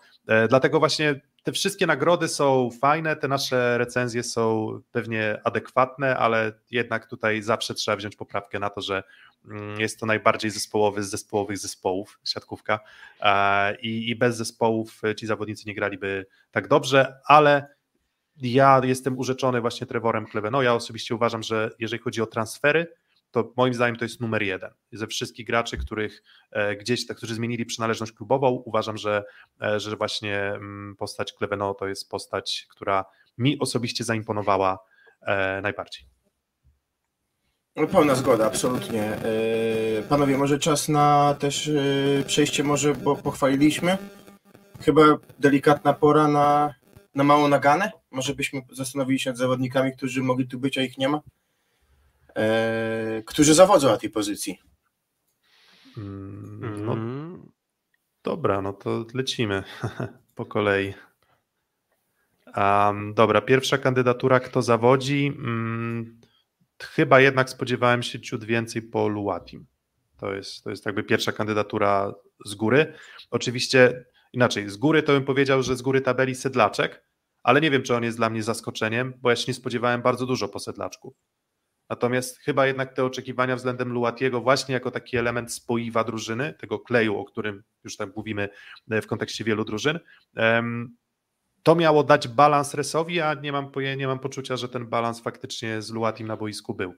Speaker 3: Dlatego właśnie te wszystkie nagrody są fajne, te nasze recenzje są pewnie adekwatne, ale jednak tutaj zawsze trzeba wziąć poprawkę na to, że Mm, jest to najbardziej zespołowy z zespołowych zespołów, siatkówka i, i bez zespołów ci zawodnicy nie graliby tak dobrze, ale ja jestem urzeczony właśnie Trevorem Kleve. ja osobiście uważam, że jeżeli chodzi o transfery, to moim zdaniem to jest numer jeden. Ze wszystkich graczy, których e, gdzieś, którzy zmienili przynależność klubową, uważam, że, e, że właśnie mm, postać Kleveno to jest postać, która mi osobiście zaimponowała e, najbardziej.
Speaker 5: Pełna zgoda, absolutnie. Panowie, może czas na też przejście, może, bo pochwaliliśmy. Chyba delikatna pora na, na małą naganę. Może byśmy zastanowili się nad zawodnikami, którzy mogli tu być, a ich nie ma. E, którzy zawodzą na tej pozycji.
Speaker 3: Mm, no, dobra, no to lecimy po kolei. Um, dobra, pierwsza kandydatura, kto zawodzi. Um, chyba jednak spodziewałem się ciut więcej po Luatim. To jest, to jest jakby pierwsza kandydatura z góry. Oczywiście inaczej, z góry to bym powiedział, że z góry tabeli Sedlaczek, ale nie wiem, czy on jest dla mnie zaskoczeniem, bo ja się nie spodziewałem bardzo dużo po Sedlaczku. Natomiast chyba jednak te oczekiwania względem Luatiego właśnie jako taki element spoiwa drużyny, tego kleju, o którym już tak mówimy e, w kontekście wielu drużyn, to miało dać balans Resowi, a nie mam, nie mam poczucia, że ten balans faktycznie z Luatim na boisku był.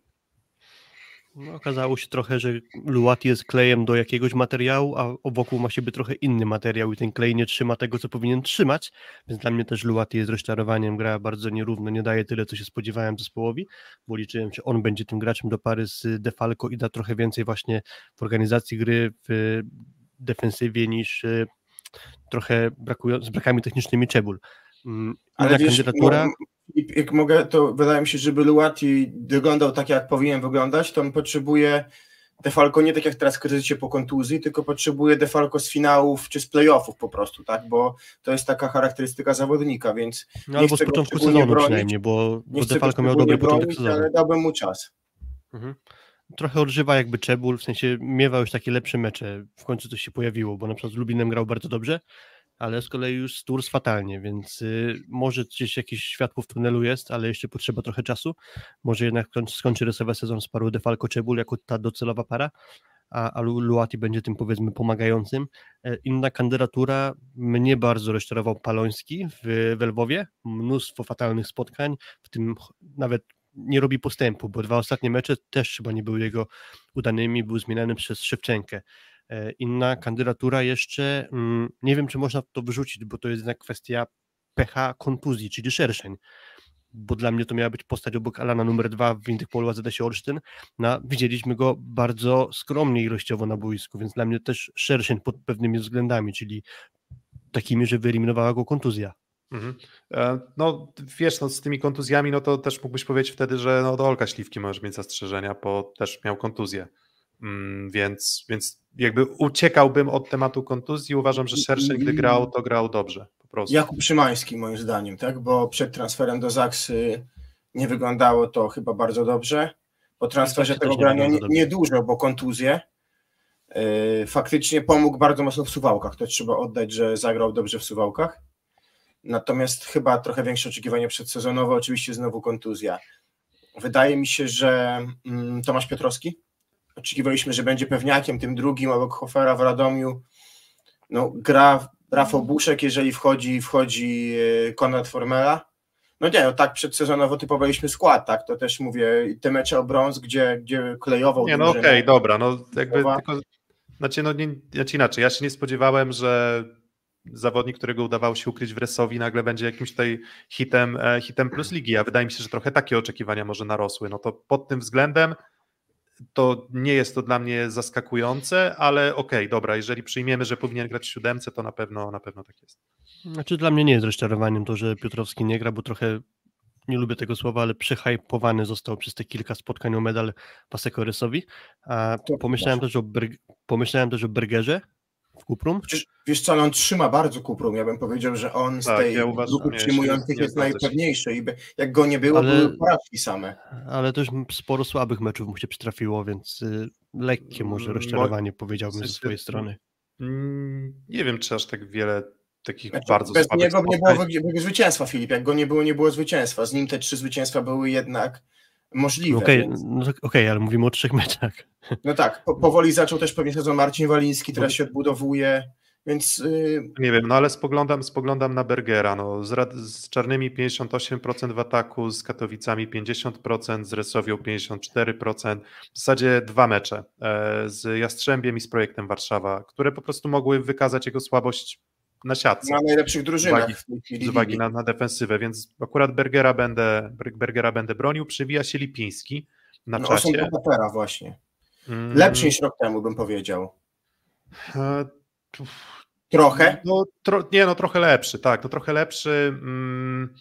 Speaker 4: No, okazało się trochę, że Luati jest klejem do jakiegoś materiału, a wokół ma siebie trochę inny materiał i ten klej nie trzyma tego, co powinien trzymać, więc dla mnie też Luati jest rozczarowaniem, gra bardzo nierówno, nie daje tyle, co się spodziewałem zespołowi, bo liczyłem, że on będzie tym graczem do pary z Defalco i da trochę więcej właśnie w organizacji gry, w defensywie niż e, trochę brakują, z brakami technicznymi Czebul.
Speaker 5: Mm, Ale wiesz, kandydatura... No, jak mogę, to wydaje mi się, żeby Luati wyglądał tak, jak powinien wyglądać, to on potrzebuje Defalco nie tak jak teraz kryzycie po kontuzji, tylko potrzebuje Defalco z finałów czy z playoffów po prostu, tak, bo to jest taka charakterystyka zawodnika, więc
Speaker 4: no, albo z początku sezonu bronić, przynajmniej, bo, bo Defalco miał dobry bronić, początek sezonu.
Speaker 5: ale dałbym mu czas.
Speaker 4: Mhm. Trochę odżywa jakby Czebul, w sensie miewał już takie lepsze mecze, w końcu coś się pojawiło, bo na przykład z Lubinem grał bardzo dobrze, ale z kolei już Sturs fatalnie, więc y, może gdzieś jakieś światło w tunelu jest, ale jeszcze potrzeba trochę czasu. Może jednak skończy rysowy sezon z paru Defalco Czebul jako ta docelowa para, a, a Luati będzie tym powiedzmy pomagającym. E, inna kandydatura, mnie bardzo rozczarował Paloński w, w Lwowie, mnóstwo fatalnych spotkań, w tym nawet nie robi postępu, bo dwa ostatnie mecze też chyba nie były jego udanymi, był zmieniany przez Szewczenkę. E, inna kandydatura jeszcze, mm, nie wiem czy można to wyrzucić, bo to jest jednak kwestia pecha kontuzji, czyli szerszeń, bo dla mnie to miała być postać obok Alana numer dwa w Interpolu AZS Olsztyn. No, widzieliśmy go bardzo skromnie ilościowo na boisku, więc dla mnie też szerszeń pod pewnymi względami, czyli takimi, że wyeliminowała go kontuzja. Mhm.
Speaker 3: E, no wiesz, no, z tymi kontuzjami, no to też mógłbyś powiedzieć wtedy, że no, do Olka Śliwki możesz mieć zastrzeżenia, bo też miał kontuzję. Mm, więc, więc jakby uciekałbym od tematu kontuzji. Uważam, że szerszy, gdy grał, to grał dobrze. Po prostu.
Speaker 5: Jakub Szymański, moim zdaniem, tak? Bo przed transferem do Zaksy nie wyglądało to chyba bardzo dobrze. Po transferze tego grania niedużo, nie bo kontuzje. Yy, faktycznie pomógł bardzo mocno w suwałkach. To trzeba oddać, że zagrał dobrze w suwałkach. Natomiast chyba trochę większe oczekiwanie przedsezonowe, oczywiście znowu kontuzja. Wydaje mi się, że mm, Tomasz Piotrowski oczekiwaliśmy, że będzie pewniakiem, tym drugim obok Hofera w Radomiu. No, gra Rafał Buszek, jeżeli wchodzi, wchodzi e, Konrad Formela. No nie, no tak przedsezonowo typowaliśmy skład, tak, to też mówię, te mecze o brąz, gdzie, gdzie klejował.
Speaker 3: Nie, no okej, okay, dobra, no jakby tylko, znaczy, no nie, znaczy inaczej, ja się nie spodziewałem, że zawodnik, którego udawało się ukryć w Resowi, nagle będzie jakimś tutaj hitem, e, hitem plus ligi, a wydaje mi się, że trochę takie oczekiwania może narosły, no to pod tym względem to nie jest to dla mnie zaskakujące, ale okej, okay, dobra, jeżeli przyjmiemy, że powinien grać w siódemce, to na pewno, na pewno tak jest.
Speaker 4: Znaczy dla mnie nie jest rozczarowaniem to, że Piotrowski nie gra, bo trochę nie lubię tego słowa, ale przehypowany został przez te kilka spotkań o medal Paseko Rysowi. A pomyślałem też, o pomyślałem też o Bergerze, w Kuprum?
Speaker 5: Przecież, wiesz co, on trzyma bardzo Kuprum. Ja bym powiedział, że on z tak, tej ja grupy przyjmujących jest najpewniejszy i jak go nie było, ale, były porażki same.
Speaker 4: Ale też sporo słabych meczów mu się przytrafiło, więc y, lekkie może mm, rozczarowanie Mo powiedziałbym ze swojej strony.
Speaker 3: Mm, nie wiem, czy aż tak wiele takich znaczy, bardzo
Speaker 5: bez słabych niego nie było zwycięstwa, Filip. Jak go nie było, nie było zwycięstwa. Z nim te trzy zwycięstwa były jednak możliwe.
Speaker 4: Okej, okay, więc... no, okay, ale mówimy o trzech meczach.
Speaker 5: No tak, po, powoli zaczął też pewnie sezon Marcin Waliński, teraz się odbudowuje, więc... Yy...
Speaker 3: Nie wiem, no ale spoglądam, spoglądam na Bergera, no, z, z Czarnymi 58% w ataku, z Katowicami 50%, z Resowią 54%, w zasadzie dwa mecze, e, z Jastrzębiem i z Projektem Warszawa, które po prostu mogły wykazać jego słabość na siatce.
Speaker 5: Na najlepszych drużynach.
Speaker 3: Z uwagi, z uwagi na, na, defensywę, więc akurat Bergera będę, Bergera będę bronił. Przywija się Lipiński na no, czasie.
Speaker 5: Osąd właśnie. Mm. Lepszy niż rok temu, bym powiedział. E, trochę?
Speaker 3: No, tro, nie, no trochę lepszy, tak, no trochę lepszy. Mm,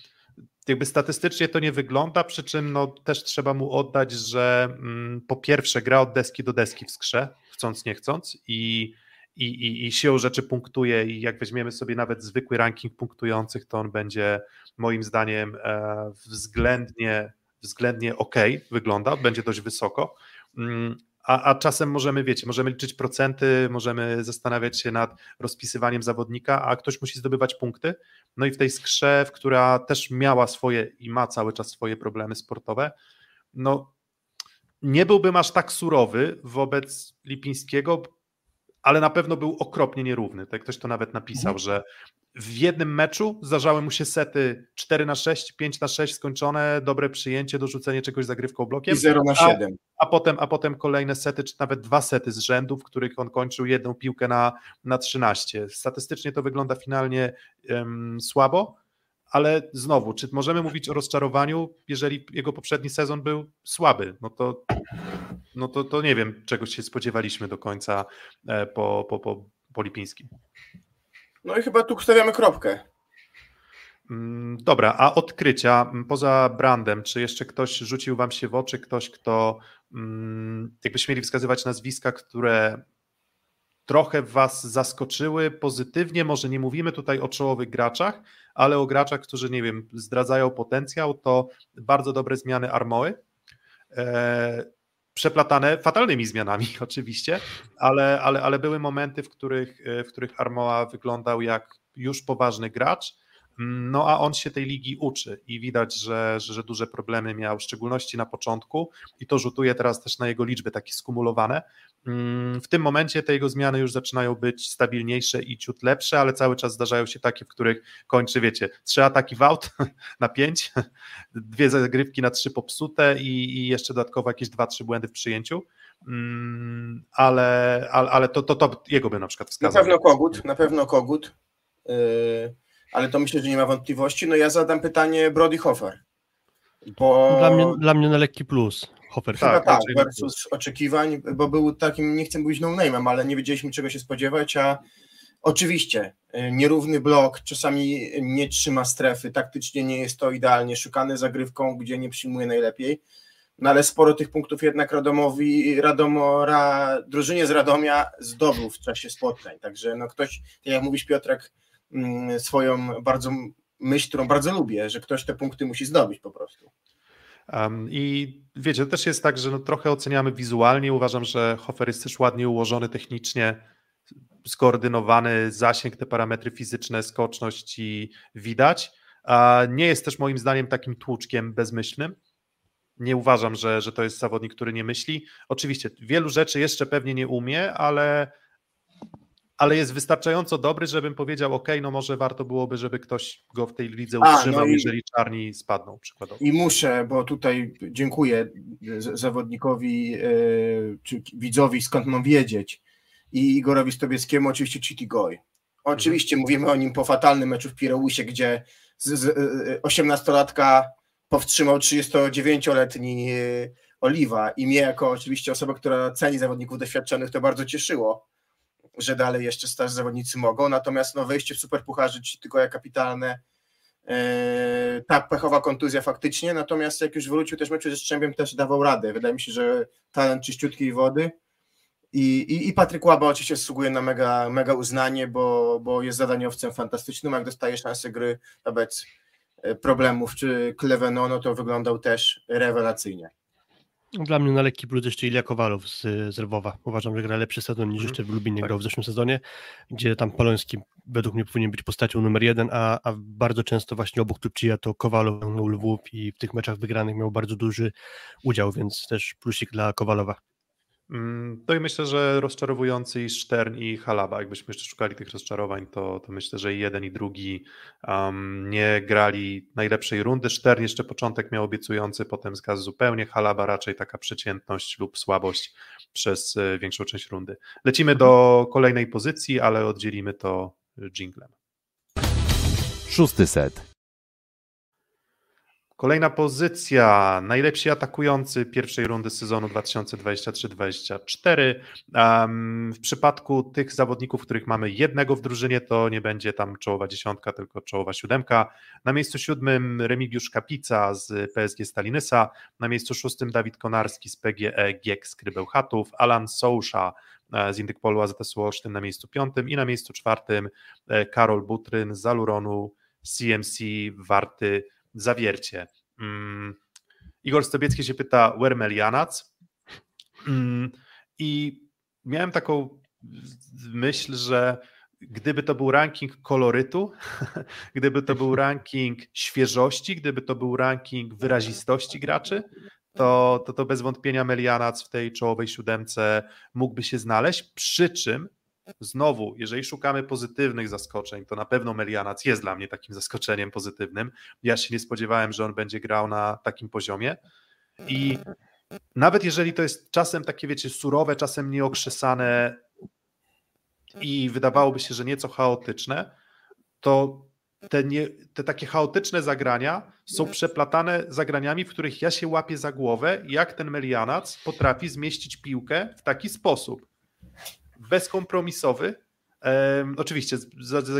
Speaker 3: jakby statystycznie to nie wygląda, przy czym no, też trzeba mu oddać, że mm, po pierwsze gra od deski do deski w skrze, chcąc nie chcąc i i, i, i siłą rzeczy punktuje i jak weźmiemy sobie nawet zwykły ranking punktujących, to on będzie moim zdaniem e, względnie względnie ok wygląda, będzie dość wysoko. Mm, a, a czasem możemy, wiecie, możemy liczyć procenty, możemy zastanawiać się nad rozpisywaniem zawodnika, a ktoś musi zdobywać punkty. No i w tej skrze, która też miała swoje i ma cały czas swoje problemy sportowe, no nie byłbym aż tak surowy wobec Lipińskiego, ale na pewno był okropnie nierówny. Tak ktoś to nawet napisał, mhm. że w jednym meczu zdarzały mu się sety 4 na 6, 5 na 6 skończone, dobre przyjęcie, dorzucenie czegoś zagrywką blokiem.
Speaker 5: I 0 na 7.
Speaker 3: A, a, potem, a potem kolejne sety, czy nawet dwa sety z rzędu, w których on kończył jedną piłkę na, na 13. Statystycznie to wygląda finalnie um, słabo, ale znowu, czy możemy mówić o rozczarowaniu, jeżeli jego poprzedni sezon był słaby? No to, no to, to nie wiem, czegoś się spodziewaliśmy do końca e, po, po, po, po Lipińskim.
Speaker 5: No i chyba tu stawiamy kropkę.
Speaker 3: Mm, dobra, a odkrycia mm, poza brandem, czy jeszcze ktoś rzucił Wam się w oczy, ktoś, kto mm, jakbyśmy mieli wskazywać nazwiska, które trochę Was zaskoczyły pozytywnie, może nie mówimy tutaj o czołowych graczach, ale o graczach, którzy, nie wiem, zdradzają potencjał, to bardzo dobre zmiany Armoły, e, przeplatane fatalnymi zmianami oczywiście, ale, ale, ale były momenty, w których, e, w których Armoa wyglądał jak już poważny gracz, no a on się tej ligi uczy i widać, że, że, że, duże problemy miał, w szczególności na początku i to rzutuje teraz też na jego liczby takie skumulowane. Mm, w tym momencie te jego zmiany już zaczynają być stabilniejsze i ciut lepsze, ale cały czas zdarzają się takie, w których kończy, wiecie, trzy ataki w out na pięć, dwie zagrywki na trzy popsute i, i jeszcze dodatkowo jakieś dwa, trzy błędy w przyjęciu. Mm, ale, ale, ale to, to, to jego by na przykład wskazał.
Speaker 5: Na pewno kogut, na pewno kogut. Yy ale to myślę, że nie ma wątpliwości. No ja zadam pytanie Brody Hofer.
Speaker 4: Bo... Dla, mnie, dla mnie na lekki plus.
Speaker 5: Hofer. Tak, tak versus oczekiwań, bo był takim, nie chcę mówić no-name'em, ale nie wiedzieliśmy czego się spodziewać, a oczywiście y, nierówny blok czasami nie trzyma strefy, taktycznie nie jest to idealnie, szukany zagrywką, gdzie nie przyjmuje najlepiej, no ale sporo tych punktów jednak Radomowi, Radomora, drużynie z Radomia zdobył w czasie spotkań, także no ktoś, tak jak mówisz Piotrek, swoją bardzo myśl, którą bardzo lubię, że ktoś te punkty musi zdobyć po prostu.
Speaker 3: Um, I wiecie, to też jest tak, że no trochę oceniamy wizualnie. Uważam, że Hofer jest też ładnie ułożony technicznie, skoordynowany, zasięg, te parametry fizyczne, skoczności widać. A nie jest też moim zdaniem takim tłuczkiem bezmyślnym. Nie uważam, że, że to jest zawodnik, który nie myśli. Oczywiście wielu rzeczy jeszcze pewnie nie umie, ale ale jest wystarczająco dobry, żebym powiedział, ok, no może warto byłoby, żeby ktoś go w tej lidze utrzymał, A, no jeżeli czarni spadną przykładowo.
Speaker 5: I muszę, bo tutaj dziękuję zawodnikowi e, czy widzowi, skąd mam wiedzieć i Igorowi Stobieckiemu oczywiście Chiti Goy. Oczywiście mhm. mówimy o nim po fatalnym meczu w Pireusie, gdzie z, z, 18-latka e, powstrzymał 39-letni e, Oliwa i mnie jako oczywiście osoba, która ceni zawodników doświadczonych, to bardzo cieszyło że dalej jeszcze starzy zawodnicy mogą, natomiast no, wejście w superpucharzy czy tylko jak kapitalne yy, ta pechowa kontuzja faktycznie, natomiast jak już wrócił też meczu ze Strzębiem też dawał radę, wydaje mi się, że talent czyściutkiej wody. I, i, i Patryk Łaba oczywiście zasługuje na mega, mega uznanie, bo, bo jest zadaniowcem fantastycznym, jak dostaje szansę gry wobec e, problemów czy Kleveno, no to wyglądał też rewelacyjnie.
Speaker 4: Dla mnie na lekki plus jeszcze Ilia Kowalow z, z Lwowa. Uważam, że gra lepszy sezon niż mhm. jeszcze w Lubinie tak. grał w zeszłym sezonie, gdzie tam Poloński według mnie powinien być postacią numer jeden, a, a bardzo często właśnie obok Tupcija to Kowalow u Lwów i w tych meczach wygranych miał bardzo duży udział, więc też plusik dla Kowalowa.
Speaker 3: No i myślę, że rozczarowujący i Stern i Halaba. Jakbyśmy jeszcze szukali tych rozczarowań, to, to myślę, że i jeden i drugi um, nie grali najlepszej rundy. Stern jeszcze początek miał obiecujący, potem zgasł zupełnie. Halaba raczej taka przeciętność lub słabość przez e, większą część rundy. Lecimy do kolejnej pozycji, ale oddzielimy to jinglem.
Speaker 2: Szósty set.
Speaker 3: Kolejna pozycja, najlepsi atakujący pierwszej rundy sezonu 2023-2024. Um, w przypadku tych zawodników, których mamy jednego w drużynie, to nie będzie tam czołowa dziesiątka, tylko czołowa siódemka. Na miejscu siódmym Remigiusz Kapica z PSG Stalinysa, na miejscu szóstym Dawid Konarski z PGE GiEK z Krybełchatów, Alan Sousza e, z Indykpolu AZS Olsztyn na miejscu piątym i na miejscu czwartym e, Karol Butryn z Aluronu CMC Warty zawiercie. Mm, Igor Stobiecki się pyta, where Melianac? Mm, I miałem taką myśl, że gdyby to był ranking kolorytu, gdyby to był ranking świeżości, gdyby to był ranking wyrazistości graczy, to, to, to bez wątpienia Melianac w tej czołowej siódemce mógłby się znaleźć, przy czym znowu, jeżeli szukamy pozytywnych zaskoczeń, to na pewno Melianac jest dla mnie takim zaskoczeniem pozytywnym. Ja się nie spodziewałem, że on będzie grał na takim poziomie i nawet jeżeli to jest czasem takie, wiecie, surowe, czasem nieokrzesane i wydawałoby się, że nieco chaotyczne, to te, nie, te takie chaotyczne zagrania są przeplatane zagraniami, w których ja się łapię za głowę, jak ten Melianac potrafi zmieścić piłkę w taki sposób. Bezkompromisowy. Um, oczywiście,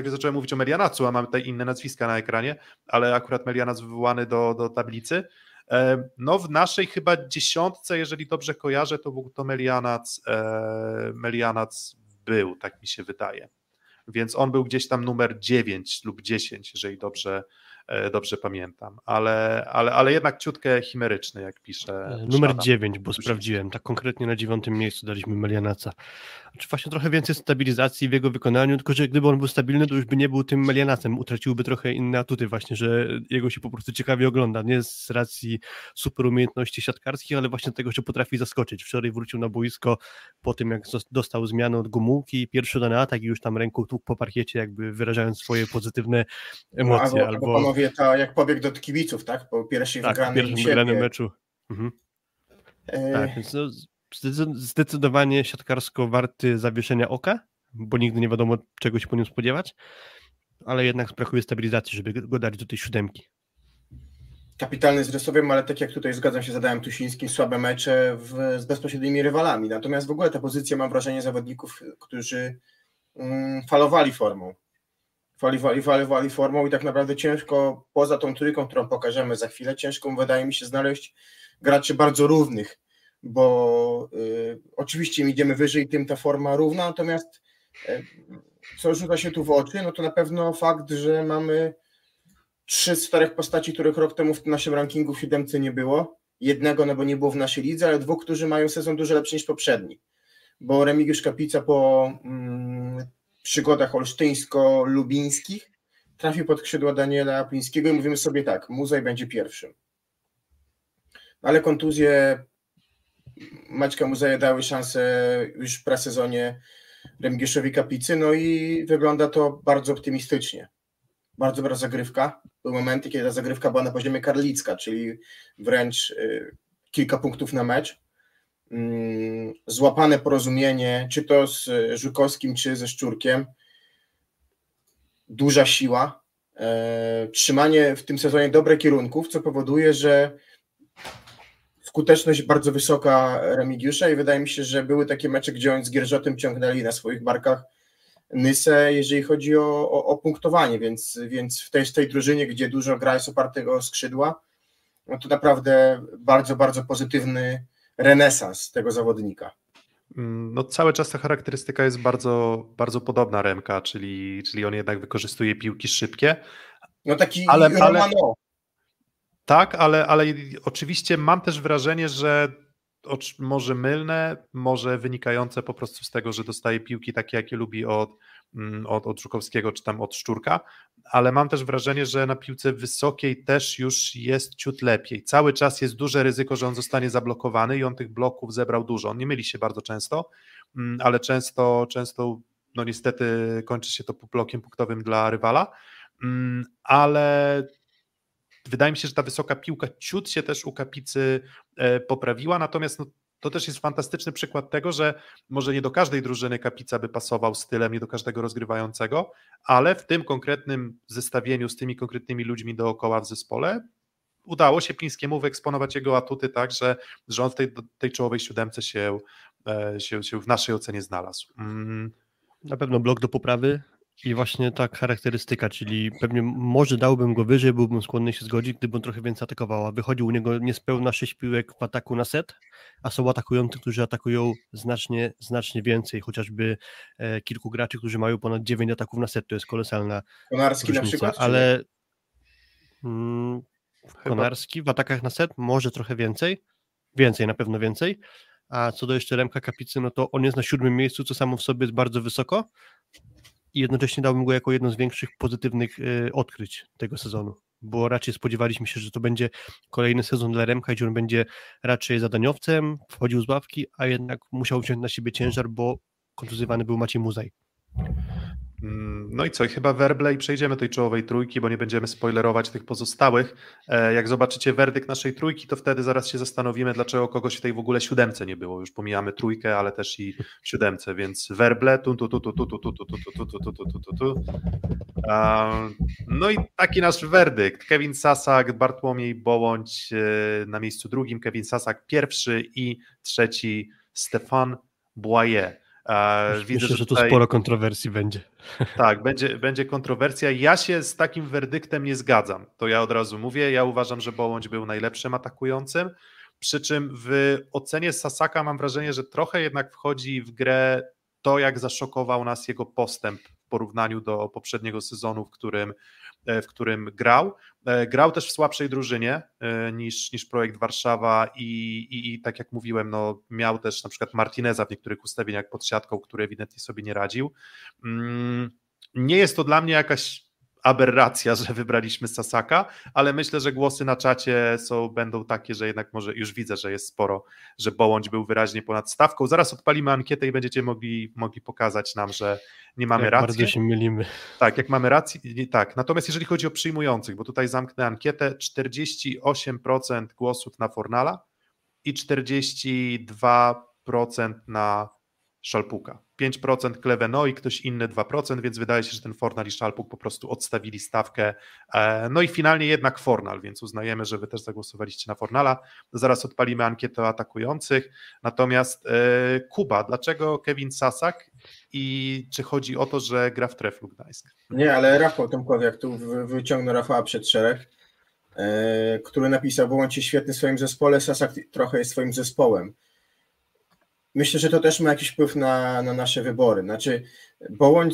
Speaker 3: zacząłem mówić o Melianacu, a mamy tutaj inne nazwiska na ekranie, ale akurat Melianac wywołany do, do tablicy. Um, no w naszej chyba dziesiątce, jeżeli dobrze kojarzę, to był to Melianac, e, Melianac był, tak mi się wydaje więc on był gdzieś tam numer 9 lub 10, jeżeli dobrze, dobrze pamiętam, ale, ale, ale jednak ciutkę chimeryczny, jak pisze.
Speaker 4: E, numer 9, bo sprawdziłem, tak konkretnie na dziewiątym miejscu daliśmy Melianaca. Czy właśnie trochę więcej stabilizacji w jego wykonaniu, tylko że gdyby on był stabilny, to już by nie był tym Melianacem, utraciłby trochę inne atuty właśnie, że jego się po prostu ciekawie ogląda, nie z racji super umiejętności siatkarskich, ale właśnie tego, że potrafi zaskoczyć. Wczoraj wrócił na boisko po tym, jak dostał zmianę od Gumułki, pierwszy dany atak i już tam ręką tłukł po parkiecie, jakby wyrażając swoje pozytywne emocje.
Speaker 5: No, albo, albo to jak pobiegł do kibiców, tak? Po pierwszej tak, wygranej
Speaker 4: pierwszym wygranym meczu. Mhm. E... Tak, więc no, zdecydowanie siatkarsko warty zawieszenia oka, bo nigdy nie wiadomo czego się po nim spodziewać, ale jednak brakuje stabilizacji, żeby go dać do tej siódemki.
Speaker 5: Kapitalny z Rysowiem, ale tak jak tutaj zgadzam się z Adamem Tusińskim, słabe mecze w, z bezpośrednimi rywalami. Natomiast w ogóle ta pozycja, mam wrażenie, zawodników, którzy mm, falowali formą. Falowali, falowali formą i tak naprawdę ciężko, poza tą trójką, którą pokażemy za chwilę, ciężko wydaje mi się znaleźć graczy bardzo równych bo y, oczywiście im idziemy wyżej, tym ta forma równa, natomiast y, co rzuca się tu w oczy, no to na pewno fakt, że mamy trzy z czterech postaci, których rok temu w naszym rankingu w siódemce nie było. Jednego, no bo nie było w naszej lidze, ale dwóch, którzy mają sezon dużo lepszy niż poprzedni. Bo Remigiusz Kapica po mm, przygodach olsztyńsko-lubińskich trafił pod skrzydła Daniela Plińskiego i mówimy sobie tak, Muzej będzie pierwszym. Ale kontuzje Maćka Muzeja dały szansę już w prasezonie Remigiuszowi Kapicy, no i wygląda to bardzo optymistycznie. Bardzo dobra zagrywka. Były momenty, kiedy ta zagrywka była na poziomie Karlicka, czyli wręcz y, kilka punktów na mecz. Mm, złapane porozumienie, czy to z Żukowskim, czy ze Szczurkiem. Duża siła. E, trzymanie w tym sezonie dobrych kierunków, co powoduje, że skuteczność bardzo wysoka Remigiusza i wydaje mi się, że były takie mecze, gdzie oni z Gierżotem ciągnęli na swoich barkach Nysę, jeżeli chodzi o, o, o punktowanie, więc, więc w tej, tej drużynie, gdzie dużo gra jest opartego o skrzydła, no to naprawdę bardzo, bardzo pozytywny renesans tego zawodnika.
Speaker 3: Mm, no, cały czas ta charakterystyka jest bardzo, bardzo podobna Remka, czyli, czyli on jednak wykorzystuje piłki szybkie.
Speaker 5: No taki ale, ale,
Speaker 3: tak, ale, ale oczywiście mam też wrażenie, że może mylne, może wynikające po prostu z tego, że dostaje piłki takie, jakie lubi od, mm, od, od Żukowskiego czy tam od Szczurka, ale mam też wrażenie, że na piłce wysokiej też już jest ciut lepiej. Cały czas jest duże ryzyko, że on zostanie zablokowany i on tych bloków zebrał dużo. On nie myli się bardzo często, mm, ale często, często no niestety kończy się to blokiem punktowym dla rywala, mm, ale Wydaje mi się, że ta wysoka piłka ciut się też u Kapicy e, poprawiła, natomiast no, to też jest fantastyczny przykład tego, że może nie do każdej drużyny Kapica by pasował stylem, nie do każdego rozgrywającego, ale w tym konkretnym zestawieniu z tymi konkretnymi ludźmi dookoła w zespole udało się Pińskiemu wyeksponować jego atuty tak, że, on w tej, tej czołowej siódemce się, e, się, się w naszej ocenie znalazł. Mm.
Speaker 4: Na pewno blok do poprawy, i właśnie ta charakterystyka, czyli pewnie może dałbym go wyżej, byłbym skłonny się zgodzić, gdyby on trochę więcej atakował, a wychodził u niego niespełna 6 piłek w ataku na set, a są atakujący, którzy atakują znacznie, znacznie więcej, chociażby e, kilku graczy, którzy mają ponad 9 ataków na set, to jest kolosalna
Speaker 5: Konarski różnica, na przykład,
Speaker 4: ale mm, Konarski w atakach na set, może trochę więcej, więcej, na pewno więcej, a co do jeszcze Remka Kapicy, no to on jest na siódmym miejscu, co samo w sobie jest bardzo wysoko i jednocześnie dałbym go jako jedno z większych pozytywnych y, odkryć tego sezonu, bo raczej spodziewaliśmy się, że to będzie kolejny sezon dla Remka, gdzie on będzie raczej zadaniowcem, wchodził z ławki, a jednak musiał wziąć na siebie ciężar, bo kontuzjowany był Maciej Muzaj.
Speaker 3: Mm, no i co, chyba werble i przejdziemy tej czołowej trójki, bo nie będziemy spoilerować tych pozostałych. E, jak zobaczycie werdykt naszej trójki, to wtedy zaraz się zastanowimy, dlaczego kogoś w tej w ogóle siódemce nie było. Już pomijamy trójkę, ale też i siódemce, więc werble, tu, tu, tu, tu, tu, tu, tu, tu, tu, tu, tu, tu, tu, tu, tu. No i taki nasz werdykt. Kevin Sasak, Bartłomiej Bołądź na miejscu drugim, Kevin Sasak pierwszy i trzeci Stefan Boyer.
Speaker 4: Widzę, Myślę, że, że tu sporo kontrowersji będzie.
Speaker 3: Tak, będzie, będzie kontrowersja. Ja się z takim werdyktem nie zgadzam. To ja od razu mówię. Ja uważam, że Bołądź był najlepszym atakującym. Przy czym w ocenie Sasaka mam wrażenie, że trochę jednak wchodzi w grę to, jak zaszokował nas jego postęp w porównaniu do poprzedniego sezonu, w którym w którym grał. E, grał też w słabszej drużynie e, niż, niż projekt Warszawa i, i, i tak jak mówiłem, no, miał też na przykład Martineza w niektórych ustawieniach pod siatką, który ewidentnie sobie nie radził. Mm, nie jest to dla mnie jakaś aberracja, że wybraliśmy Sasaka, ale myślę, że głosy na czacie są, będą takie, że jednak może już widzę, że jest sporo, że Bołądź był wyraźnie ponad stawką. Zaraz odpalimy ankietę i będziecie mogli, mogli pokazać nam, że nie mamy
Speaker 4: jak
Speaker 3: racji.
Speaker 4: Bardzo się mylimy.
Speaker 3: Tak, jak mamy rację, tak. Natomiast jeżeli chodzi o przyjmujących, bo tutaj zamknę ankietę, 48% głosów na Fornala i 42% na Szalpuka. 5% Kleveno i ktoś inny 2%, więc wydaje się, że ten Fornal i Szalpuk po prostu odstawili stawkę. E, no i finalnie jednak Fornal, więc uznajemy, że wy też zagłosowaliście na Fornala. Zaraz odpalimy ankietę atakujących. Natomiast e, Kuba, dlaczego Kevin Sasak i czy chodzi o to, że gra w Treflu Gdańsk?
Speaker 5: Nie, ale Rafał Tomkowiak tu wyciągnął Rafała przed szereg, e, który napisał, bądźcie świetny w swoim zespole, Sasak trochę jest swoim zespołem myślę, że to też ma jakiś wpływ na, na nasze wybory. Znaczy, Bołoń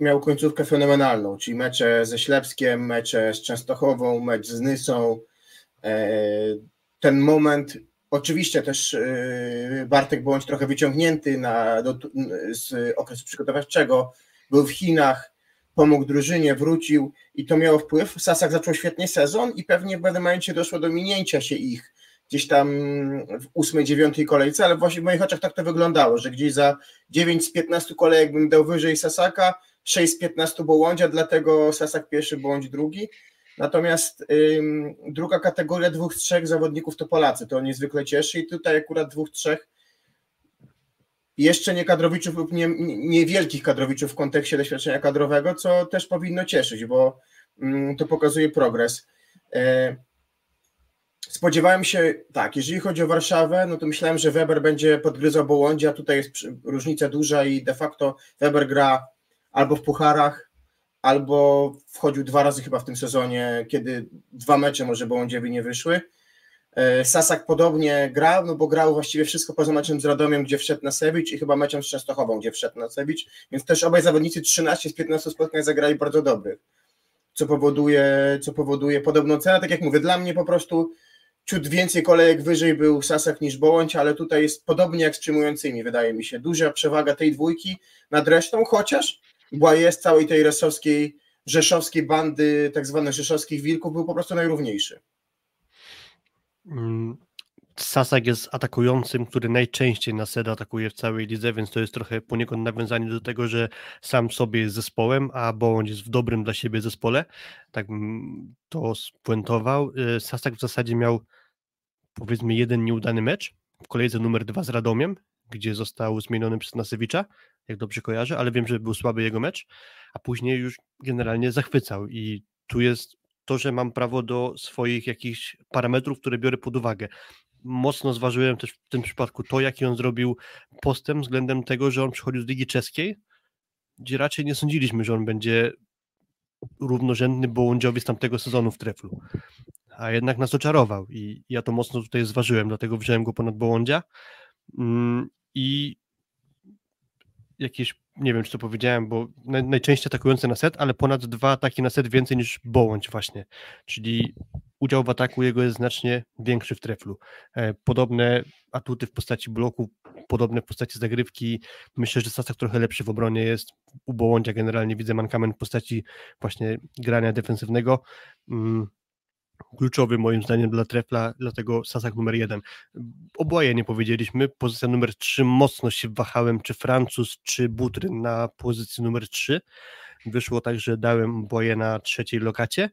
Speaker 5: miał końcówkę fenomenalną, czyli mecze ze Ślepskiem, mecze z Częstochową, mecz z Nysą. E, ten moment, oczywiście też e, Bartek Bądź trochę wyciągnięty na, do, z okresu przygotowawczego, był w Chinach, pomógł drużynie, wrócił i to miało wpływ. Sasak zaczął świetnie sezon i pewnie w pewnym momencie doszło do minięcia się ich gdzieś tam w ósmej, dziewiątej kolejce, ale właśnie w moich oczach tak to wyglądało, że gdzieś za 9 z 15 kolejek bym dał wyżej Sasaka, 6 z 15 Bołądzia, dlatego Sasak pierwszy, Bołądź drugi. Natomiast ym, druga kategoria dwóch, trzech zawodników to Polacy, to niezwykle cieszy i tutaj akurat dwóch, trzech jeszcze nie kadrowiczów lub nie, niewielkich kadrowiczów w kontekście doświadczenia kadrowego, co też powinno cieszyć, bo ym, to pokazuje progres. Yy, Spodziewałem się, tak, jeżeli chodzi o Warszawę, no to myślałem, że Weber będzie podgryzał a tutaj jest różnica duża i de facto Weber gra albo w pucharach, albo wchodził dwa razy chyba w tym sezonie, kiedy dwa mecze może Bołądziewi nie wyszły. E, Sasak podobnie grał, no bo grał właściwie wszystko poza meczem z Radomiem, gdzie wszedł na Sewicz i chyba meczem z Częstochową, gdzie wszedł na Sewicz, więc też obaj zawodnicy 13 z 15 spotkań zagrali bardzo dobrych, co powoduje, co powoduje podobną cenę. Tak jak mówię, dla mnie po prostu ciut więcej kolejek wyżej był Sasak niż Bołądź, ale tutaj jest podobnie jak z przyjmującymi, wydaje mi się. Duża przewaga tej dwójki nad resztą, chociaż była jest całej tej resowskiej, rzeszowskiej bandy, tak zwanych rzeszowskich wilków, był po prostu najrówniejszy.
Speaker 4: Sasak jest atakującym, który najczęściej na SED atakuje w całej lidze, więc to jest trochę poniekąd nawiązanie do tego, że sam sobie jest zespołem, a Bołądź jest w dobrym dla siebie zespole. Tak to spuentował. Y, Sasak w zasadzie miał powiedzmy jeden nieudany mecz w kolejce numer dwa z Radomiem, gdzie został zmieniony przez Nasewicza, jak dobrze kojarzę, ale wiem, że był słaby jego mecz, a później już generalnie zachwycał i tu jest to, że mam prawo do swoich jakichś parametrów, które biorę pod uwagę mocno zważyłem też w tym przypadku to, jaki on zrobił postęp względem tego, że on przychodził z Ligi Czeskiej, gdzie raczej nie sądziliśmy, że on będzie równorzędny Bołądziowi z tamtego sezonu w Treflu. A jednak nas oczarował i ja to mocno tutaj zważyłem, dlatego wziąłem go ponad Bołądzia mm, i jakieś nie wiem, czy to powiedziałem, bo najczęściej atakujący na set, ale ponad dwa ataki na set więcej niż Bołądź właśnie, czyli udział w ataku jego jest znacznie większy w treflu. E, podobne atuty w postaci bloku, podobne w postaci zagrywki. Myślę, że Sasak trochę lepszy w obronie jest. U Bołądzia generalnie widzę mankament w postaci właśnie grania defensywnego. Kluczowy moim zdaniem dla trefla, dlatego Sasak numer jeden. Oboje nie powiedzieliśmy, pozycja numer trzy mocno się wahałem, czy Francuz, czy Butryn na pozycji numer trzy. Wyszło tak, że dałem oboje na trzeciej lokacie,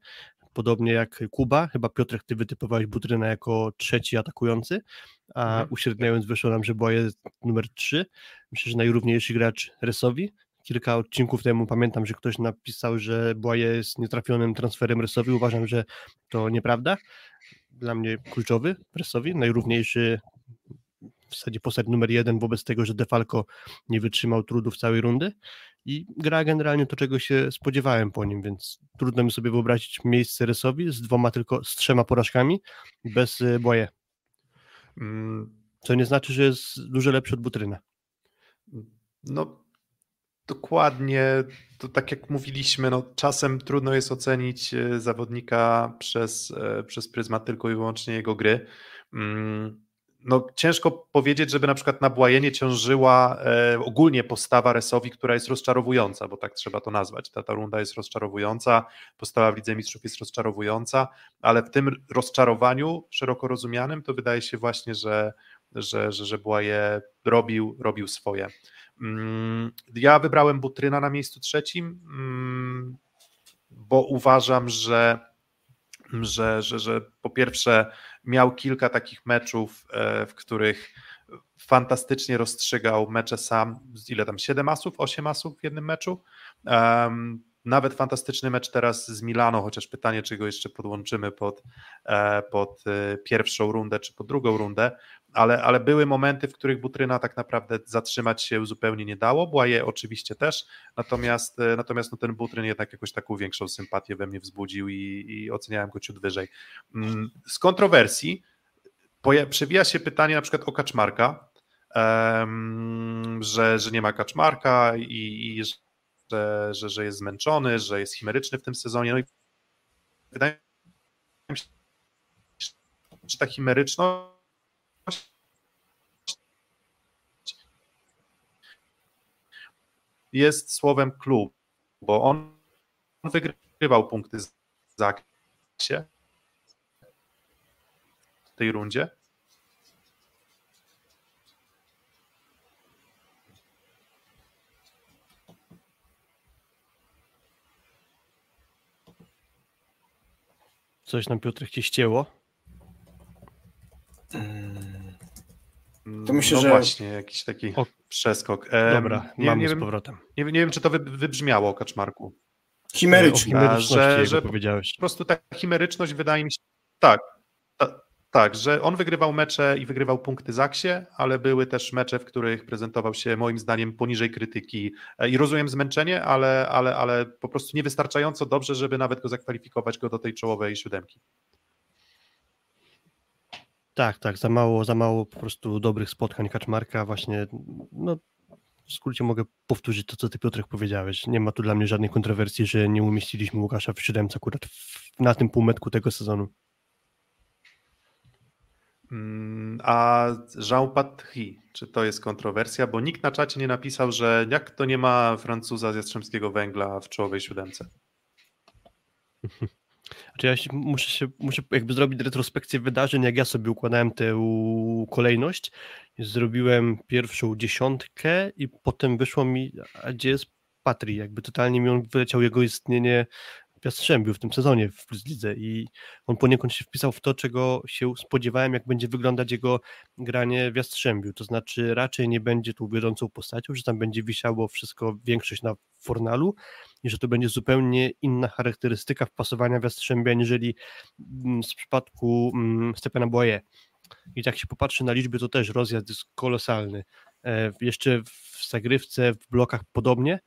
Speaker 4: podobnie jak Kuba, chyba Piotrek, ty wytypowałeś Butryna jako trzeci atakujący, a mhm. uśredniając wyszło nam, że Boje numer trzy. Myślę, że najrówniejszy gracz Resowi, kilka odcinków temu pamiętam, że ktoś napisał, że Błaje jest nietrafionym transferem Resowi. Uważam, że to nieprawda. Dla mnie kluczowy Resowi, najrówniejszy w zasadzie postać numer jeden wobec tego, że Defalco nie wytrzymał trudów całej rundy i gra generalnie to, czego się spodziewałem po nim, więc trudno mi sobie wyobrazić miejsce Resowi z dwoma tylko, z trzema porażkami bez Błaje. Mm. Co nie znaczy, że jest dużo lepszy od Butryna.
Speaker 3: No Dokładnie, to tak jak mówiliśmy, no, czasem trudno jest ocenić e, zawodnika przez, e, przez pryzmat tylko i wyłącznie jego gry. Mm, no, ciężko powiedzieć, żeby na przykład na Błajenie ciążyła e, ogólnie postawa Resowi, która jest rozczarowująca, bo tak trzeba to nazwać. Ta, ta runda jest rozczarowująca, postawa w Lidze Mistrzów jest rozczarowująca, ale w tym rozczarowaniu szeroko rozumianym to wydaje się właśnie, że, że, że, że Błaje robił, robił swoje. Mm, ja wybrałem Butryna na miejscu trzecim, mm, bo uważam, że, że, że, że po pierwsze miał kilka takich meczów, e, w których fantastycznie rozstrzygał mecze sam, ile tam, 7 asów, 8 asów w jednym meczu. Nawet fantastyczny mecz teraz z Milano, chociaż pytanie, czy go jeszcze podłączymy pod, e, pod e, pierwszą rundę, czy pod drugą rundę, ale, ale były momenty, w których Butryna tak naprawdę zatrzymać się zupełnie nie dało, Błaje oczywiście też, natomiast, e, natomiast no ten Butryn jednak jakoś taką większą sympatię we mnie wzbudził i, i oceniałem go ciut wyżej. Mm, z kontrowersji przewija się pytanie na przykład o Kaczmarka, że, że nie ma Kaczmarka i, i że, że, że jest zmęczony, że jest chimeryczny w tym sezonie. No i wydaje mi się, że ta chimeryczność jest słowem klub, bo on wygrywał punkty z Zaksie w tej rundzie.
Speaker 4: Coś nam Piotrek ci ścięło?
Speaker 3: To myślę, no że... właśnie, jakiś taki o... przeskok.
Speaker 4: Dobra, nie, mamy nie z powrotem.
Speaker 3: Nie, nie, wiem, czy to wybrzmiało Kaczmarku.
Speaker 5: Chimerycznie.
Speaker 3: Że, że powiedziałeś. po prostu ta chimeryczność wydaje mi się... Tak, ta, tak, że on wygrywał mecze i wygrywał punkty Zaksie, ale były też mecze, w których prezentował się moim zdaniem poniżej krytyki e, i rozumiem zmęczenie, ale, ale, ale po prostu niewystarczająco dobrze, żeby nawet go zakwalifikować go do tej czołowej siódemki.
Speaker 4: Tak, tak, za mało, za mało po prostu dobrych spotkań Kaczmarka właśnie, no w skrócie mogę powtórzyć to, co ty Piotrek powiedziałeś. Nie ma tu dla mnie żadnej kontrowersji, że nie umieściliśmy Łukasza w siódemce akurat w, na tym półmetku tego sezonu.
Speaker 3: Mm, a Jean Patry, czy to jest kontrowersja? Bo nikt na czacie nie napisał, że jak to nie ma Francuza z Jastrzębskiego Węgla w czołowej siódemce.
Speaker 4: Znaczy ja się, muszę, się, muszę jakby zrobić retrospekcję wydarzeń, jak ja sobie układałem tę kolejność. Zrobiłem pierwszą dziesiątkę i potem wyszło mi, a gdzie jest Patry, jakby totalnie mi on wyleciał jego istnienie w Jastrzębiu w tym sezonie w Lidze i on poniekąd się wpisał w to, czego się spodziewałem, jak będzie wyglądać jego granie w Jastrzębiu, to znaczy raczej nie będzie tu wiodącą postacią, że tam będzie wisiało wszystko, większość na Fornalu i że to będzie zupełnie inna charakterystyka wpasowania w Jastrzębia, aniżeli mm, w przypadku mm, Stepana Boye. I jak się popatrzy na liczby, to też rozjazd jest kolosalny. E, jeszcze w zagrywce, w blokach podobnie,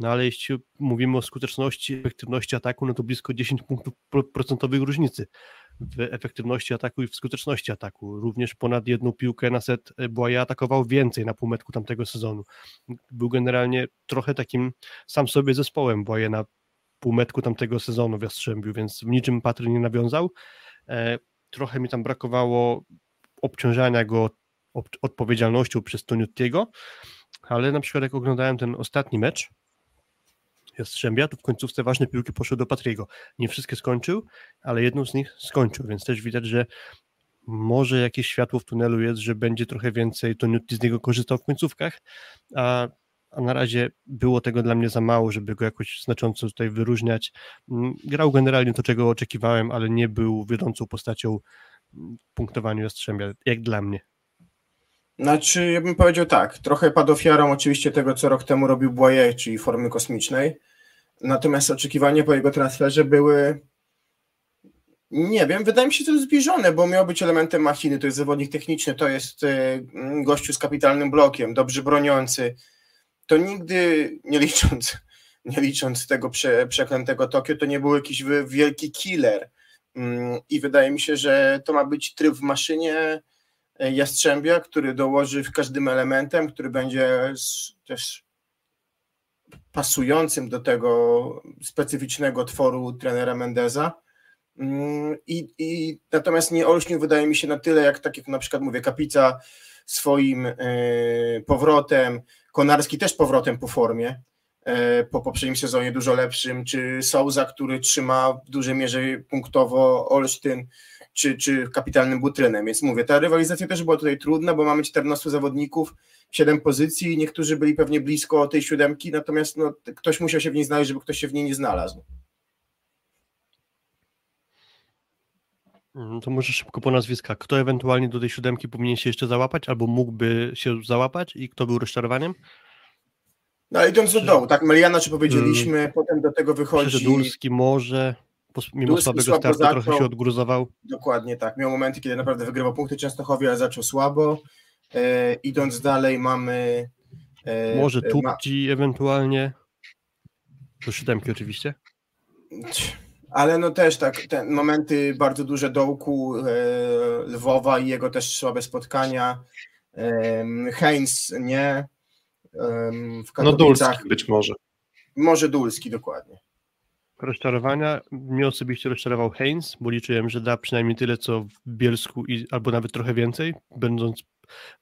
Speaker 4: no ale jeśli mówimy o skuteczności, efektywności ataku, no to blisko 10 punktów procentowych różnicy. W efektywności ataku i w skuteczności ataku. Również ponad jedną piłkę na set Błaja atakował więcej na półmetku tamtego sezonu. Był generalnie trochę takim sam sobie zespołem Błaja na półmetku tamtego sezonu w Jastrzębiu, więc w niczym Patry nie nawiązał. E, trochę mi tam brakowało obciążania go odpowiedzialnością przez Toniutiego, ale na przykład jak oglądałem ten ostatni mecz Jastrzębia, to w końcówce ważne piłki poszły do Patriego. Nie wszystkie skończył, ale jedną z nich skończył, więc też widać, że może jakieś światło w tunelu jest, że będzie trochę więcej Toniutti z niego korzystał w końcówkach, a, a na razie było tego dla mnie za mało, żeby go jakoś znacząco tutaj wyróżniać. Mm, grał generalnie to, czego oczekiwałem, ale nie był wiodącą postacią w punktowaniu Jastrzębia, jak dla mnie.
Speaker 5: Znaczy, ja bym powiedział tak, trochę padł ofiarą oczywiście tego, co rok temu robił Boye, czyli formy kosmicznej, natomiast oczekiwania po jego transferze były, nie wiem, wydaje mi się to zbliżone, bo miał być elementem machiny, to jest zawodnik techniczny, to jest e, gościu z kapitalnym blokiem, dobrze broniący, to nigdy, nie licząc, nie licząc tego prze, przeklętego Tokio, to nie był jakiś wielki killer. Mm, i wydaje mi się, że to ma być tryb w maszynie, Jastrzębia, który dołoży w każdym elementem, który będzie też pasującym do tego specyficznego tworu trenera Mendeza. Mm, I, i natomiast nie olśnił, wydaje mi się, na tyle, jak tak jak na przykład mówię, Kapica swoim e, powrotem, Konarski też powrotem po formie, e, po poprzednim sezonie dużo lepszym, czy Souza, który trzyma w dużej mierze punktowo Olsztyn, czy, czy kapitalnym butrynem. Więc mówię, ta rywalizacja też była tutaj trudna, bo mamy 14 zawodników, 7 pozycji, niektórzy byli pewnie blisko tej siódemki, natomiast no, ktoś musiał się w niej znaleźć, żeby ktoś się w niej nie znalazł.
Speaker 4: Mm, to może szybko po nazwiskach. Kto ewentualnie do tej siódemki powinien się jeszcze załapać, albo mógłby się załapać i kto był rozczarowaniem?
Speaker 5: No idąc do dołu, tak, Meliana, czy powiedzieliśmy, hmm. potem do tego wychodzi...
Speaker 4: Dulski może mimo Dulski słabego startu zaczął, trochę się odgruzował.
Speaker 5: Dokładnie tak. Miał momenty, kiedy naprawdę wygrywał punkty Częstochowie, ale zaczął słabo. E, idąc dalej mamy...
Speaker 4: E, Może Tupci ma... ewentualnie. Do siódemki oczywiście.
Speaker 5: Ale no też tak, te momenty bardzo duże dołku e, Lwowa i jego też słabe spotkania. E, Heinz nie.
Speaker 3: W no Dulski być może.
Speaker 5: Może Dulski, dokładnie
Speaker 4: rozczarowania. Mnie osobiście rozczarował Heinz, bo liczyłem, że da przynajmniej tyle, co w Bielsku, i, albo nawet trochę więcej, będąc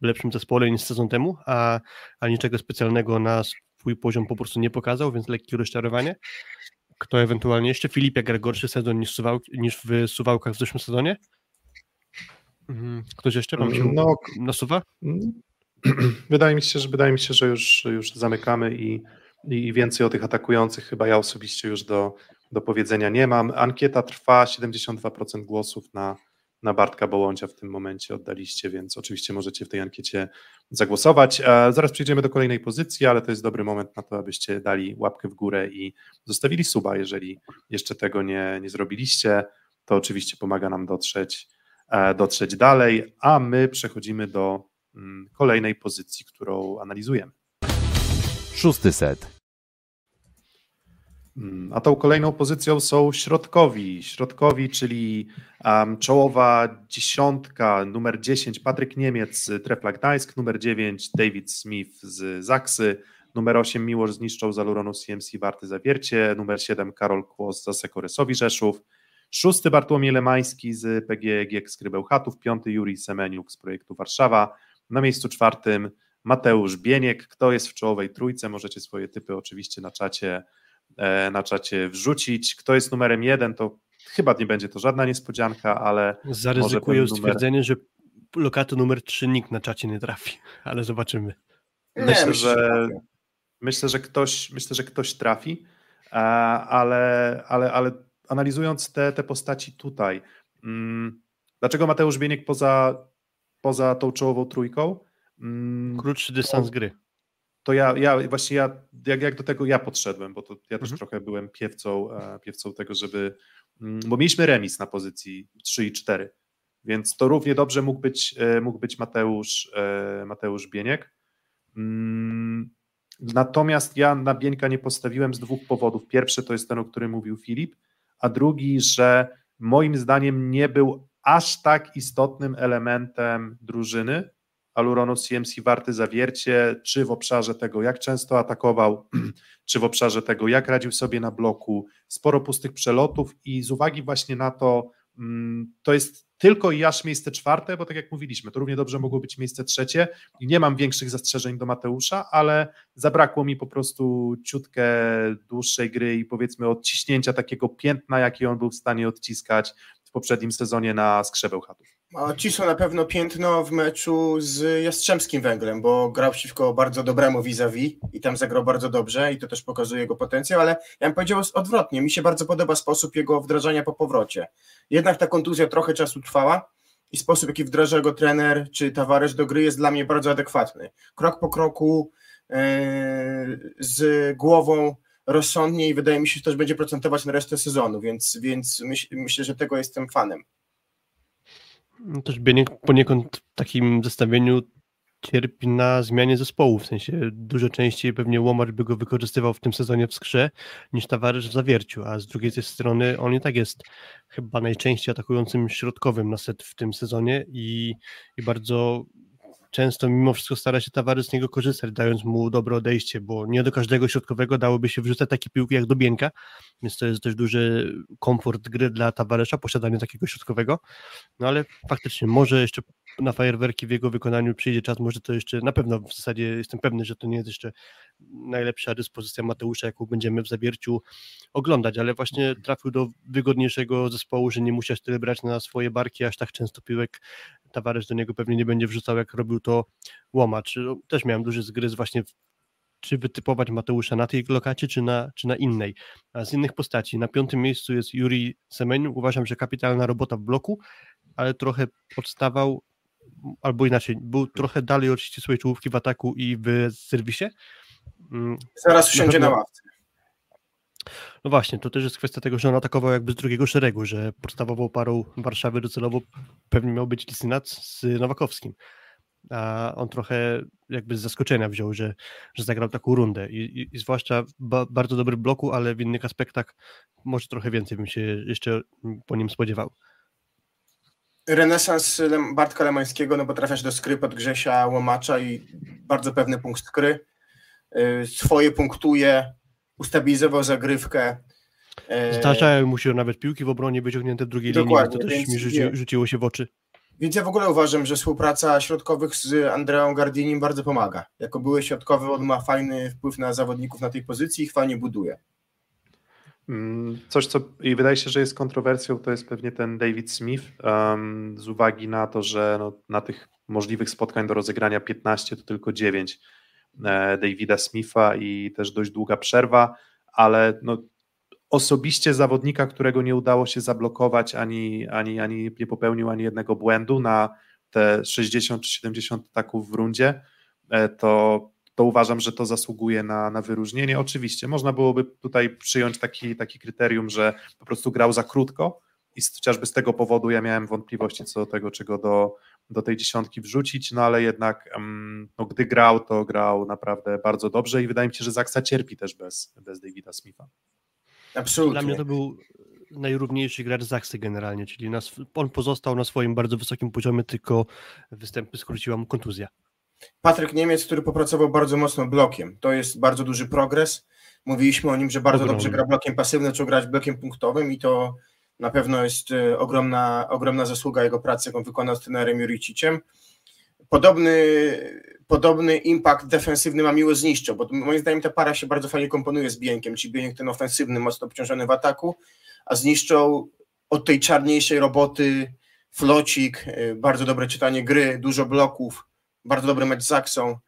Speaker 4: w lepszym zespole niż sezon temu, a, a niczego specjalnego na swój poziom po prostu nie pokazał, więc lekkie rozczarowanie. Kto ewentualnie jeszcze? Filipia gra gorszy sezon niż, Suwałki, niż w Suwałkach w zeszłym sezonie? Mhm. Ktoś jeszcze nam się no, nasuwa?
Speaker 3: Wydaje mi się, że wydaje mi się, że już, już zamykamy i i więcej o tych atakujących chyba ja osobiście już do, do powiedzenia nie mam. Ankieta trwa, 72% głosów na, na Bartka Bołądzia w tym momencie oddaliście, więc oczywiście możecie w tej ankiecie zagłosować. E, zaraz przejdziemy do kolejnej pozycji, ale to jest dobry moment na to, abyście dali łapkę w górę i zostawili suba, jeżeli jeszcze tego nie, nie zrobiliście. To oczywiście pomaga nam dotrzeć, e, dotrzeć dalej, a my przechodzimy do kolejnej pozycji, którą analizujemy.
Speaker 2: Szósty set.
Speaker 3: Hmm, a tą kolejną pozycją są środkowi. Środkowi, czyli um, czołowa dziesiątka, numer 10 Patryk Niemiec z Trepla Gdańsk, numer 9 David Smith z Zaksy, numer 8 Miłosz zniszczał za Luronu CMC Warty Zawiercie, numer 7 Karol Kłos za Sekoresowi Rzeszów, szósty Bartłomiej Lemański z PGG z Krybełchatów, piąty Juri Semeniuk z projektu Warszawa, na miejscu czwartym Mateusz Bieniek. Kto jest w czołowej trójce? Możecie swoje typy oczywiście na czacie, e, na czacie wrzucić. Kto jest numerem jeden, to chyba nie będzie to żadna niespodzianka, ale.
Speaker 4: Zaryzykuję numer... stwierdzenie, że lokatu numer 3 nikt na czacie nie trafi, ale zobaczymy.
Speaker 3: Myślę, nie, że myślę, że ktoś, myślę, że ktoś trafi, ale, ale, ale analizując te, te postaci tutaj, mm, dlaczego Mateusz Bieniek poza, poza tą czołową trójką?
Speaker 4: Mm, Krótszy dystans to, gry.
Speaker 3: To ja, ja właśnie ja, jak, jak do tego ja podszedłem, bo to ja też mhm. trochę byłem piewcą, e, piewcą tego, żeby. Mm, bo mieliśmy remis na pozycji 3 i 4, więc to równie dobrze mógł być, e, mógł być Mateusz, e, Mateusz Bieniek. Mm, natomiast ja na Bieńka nie postawiłem z dwóch powodów. Pierwszy to jest ten, o którym mówił Filip, a drugi, że moim zdaniem nie był aż tak istotnym elementem drużyny, Aluronu CMC warty zawiercie, czy w obszarze tego, jak często atakował, czy w obszarze tego, jak radził sobie na bloku, sporo pustych przelotów i z uwagi właśnie na to, mm, to jest tylko i aż miejsce czwarte, bo tak jak mówiliśmy, to równie dobrze mogło być miejsce trzecie i nie mam większych zastrzeżeń do Mateusza, ale zabrakło mi po prostu ciutkę dłuższej gry i powiedzmy odciśnięcia takiego piętna, jakie on był w stanie odciskać poprzednim sezonie na skrzebeł chatów.
Speaker 5: Odcisnął na pewno piętno w meczu z Jastrzębskim Węglem, bo grał przeciwko bardzo dobremu vis-a-vis i tam zagrał bardzo dobrze i to też pokazuje jego potencjał, ale ja bym powiedział odwrotnie, mi się bardzo podoba sposób jego wdrażania po powrocie. Jednak ta kontuzja trochę czasu trwała i sposób, jaki wdraża go trener czy towarzysz do gry jest dla mnie bardzo adekwatny. Krok po kroku, yy, z głową rozsądnie i wydaje mi się, że też będzie procentować na resztę sezonu, więc, więc myśl, myślę, że tego jestem fanem.
Speaker 4: No też poniekąd w takim zestawieniu cierpi na zmianie zespołu, w sensie dużo częściej pewnie Łomacz by go wykorzystywał w tym sezonie w skrze niż towarzysz w zawierciu, a z drugiej strony on i tak jest chyba najczęściej atakującym środkowym na set w tym sezonie i, i bardzo często mimo wszystko stara się Tavares z niego korzystać, dając mu dobre odejście, bo nie do każdego środkowego dałoby się wrzucać takie piłki jak do Bienka, więc to jest dość duży komfort gry dla Tavaresa, posiadanie takiego środkowego, no ale faktycznie może jeszcze na fajerwerki w jego wykonaniu przyjdzie czas, może to jeszcze, na pewno w zasadzie jestem pewny, że to nie jest jeszcze najlepsza dyspozycja Mateusza, jaką będziemy w Zabierciu oglądać, ale właśnie trafił do wygodniejszego zespołu, że nie musiał tyle brać na swoje barki, aż tak często piłek Tavares do niego pewnie nie będzie wrzucał, jak robił to Łomacz. No, też miałem duży zgryz właśnie w, czy wytypować Mateusza na tej lokacie, czy na, czy na innej. A z innych postaci. Na piątym miejscu jest Juri Semeniu. Uważam, że kapitalna robota w bloku, ale trochę odstawał, albo inaczej, był trochę dalej od ścisłej czołówki w ataku i w serwisie.
Speaker 5: Mm, Zaraz usiądzie na, na ławce.
Speaker 4: No właśnie, to też jest kwestia tego, że on atakował jakby z drugiego szeregu, że podstawową parą Warszawy docelowo pewnie miał być Lisynac z Nowakowskim. A on trochę jakby z zaskoczenia wziął, że, że zagrał taką rundę i, i, i zwłaszcza ba, bardzo dobry bloku, ale w innych aspektach może trochę więcej bym się jeszcze po nim spodziewał.
Speaker 5: Renesans Bartka Lemańskiego, no bo trafiasz do skry pod Grzesia Łomacza i bardzo pewny punkt skry. Y, swoje punktuje, ustabilizował zagrywkę.
Speaker 4: E, Zdarzają mu się nawet piłki w obronie wyciągnięte w drugiej Dokładnie, linii, to też mi rzuci, rzuciło się w oczy.
Speaker 5: Więc ja w ogóle uważam, że współpraca środkowych z Andreą Gardinim bardzo pomaga. Jako były środkowy, on ma fajny wpływ na zawodników na tej pozycji i ich fajnie buduje.
Speaker 3: Mm, coś, co i wydaje się, że jest kontrowersją, to jest pewnie ten David Smith, um, z uwagi na to, że no, na tych możliwych spotkań do rozegrania 15 to tylko 9 e, Davida Smitha i też dość długa przerwa, ale no, osobiście zawodnika, którego nie udało się zablokować, ani, ani, ani nie popełnił ani jednego błędu na te 60 czy 70 ataków w rundzie, e, to, to uważam, że to zasługuje na, na wyróżnienie. Oczywiście można byłoby tutaj przyjąć taki, taki kryterium, że po prostu grał za krótko i chociażby z tego powodu ja miałem wątpliwości co do tego, czego do, do tej dziesiątki wrzucić, no ale jednak no, gdy grał, to grał naprawdę bardzo dobrze i wydaje mi się, że Zaksa cierpi też bez, bez Davida Smitha.
Speaker 5: Absolutnie.
Speaker 4: Dla mnie to był najrówniejszy gracz Zaksy generalnie, czyli nas, on pozostał na swoim bardzo wysokim poziomie, tylko występy skróciła mu kontuzja.
Speaker 5: Patryk Niemiec, który popracował bardzo mocno blokiem. To jest bardzo duży progres. Mówiliśmy o nim, że bardzo Ogromny. dobrze gra blokiem pasywnym, czy grać blokiem punktowym i to na pewno jest e, ogromna, ogromna zasługa jego pracy, jaką wykonał z trenerem Juriciciem. Podobny, podobny impact defensywny ma Miło Zniszczo, bo moim zdaniem ta para się bardzo fajnie komponuje z Bienkiem, czyli Bienek ten ofensywny, mocno obciążony w ataku, a Zniszczą od tej czarniejszej roboty flocik, y, bardzo dobre czytanie gry, dużo bloków, bardzo dobry mecz z Zaksą.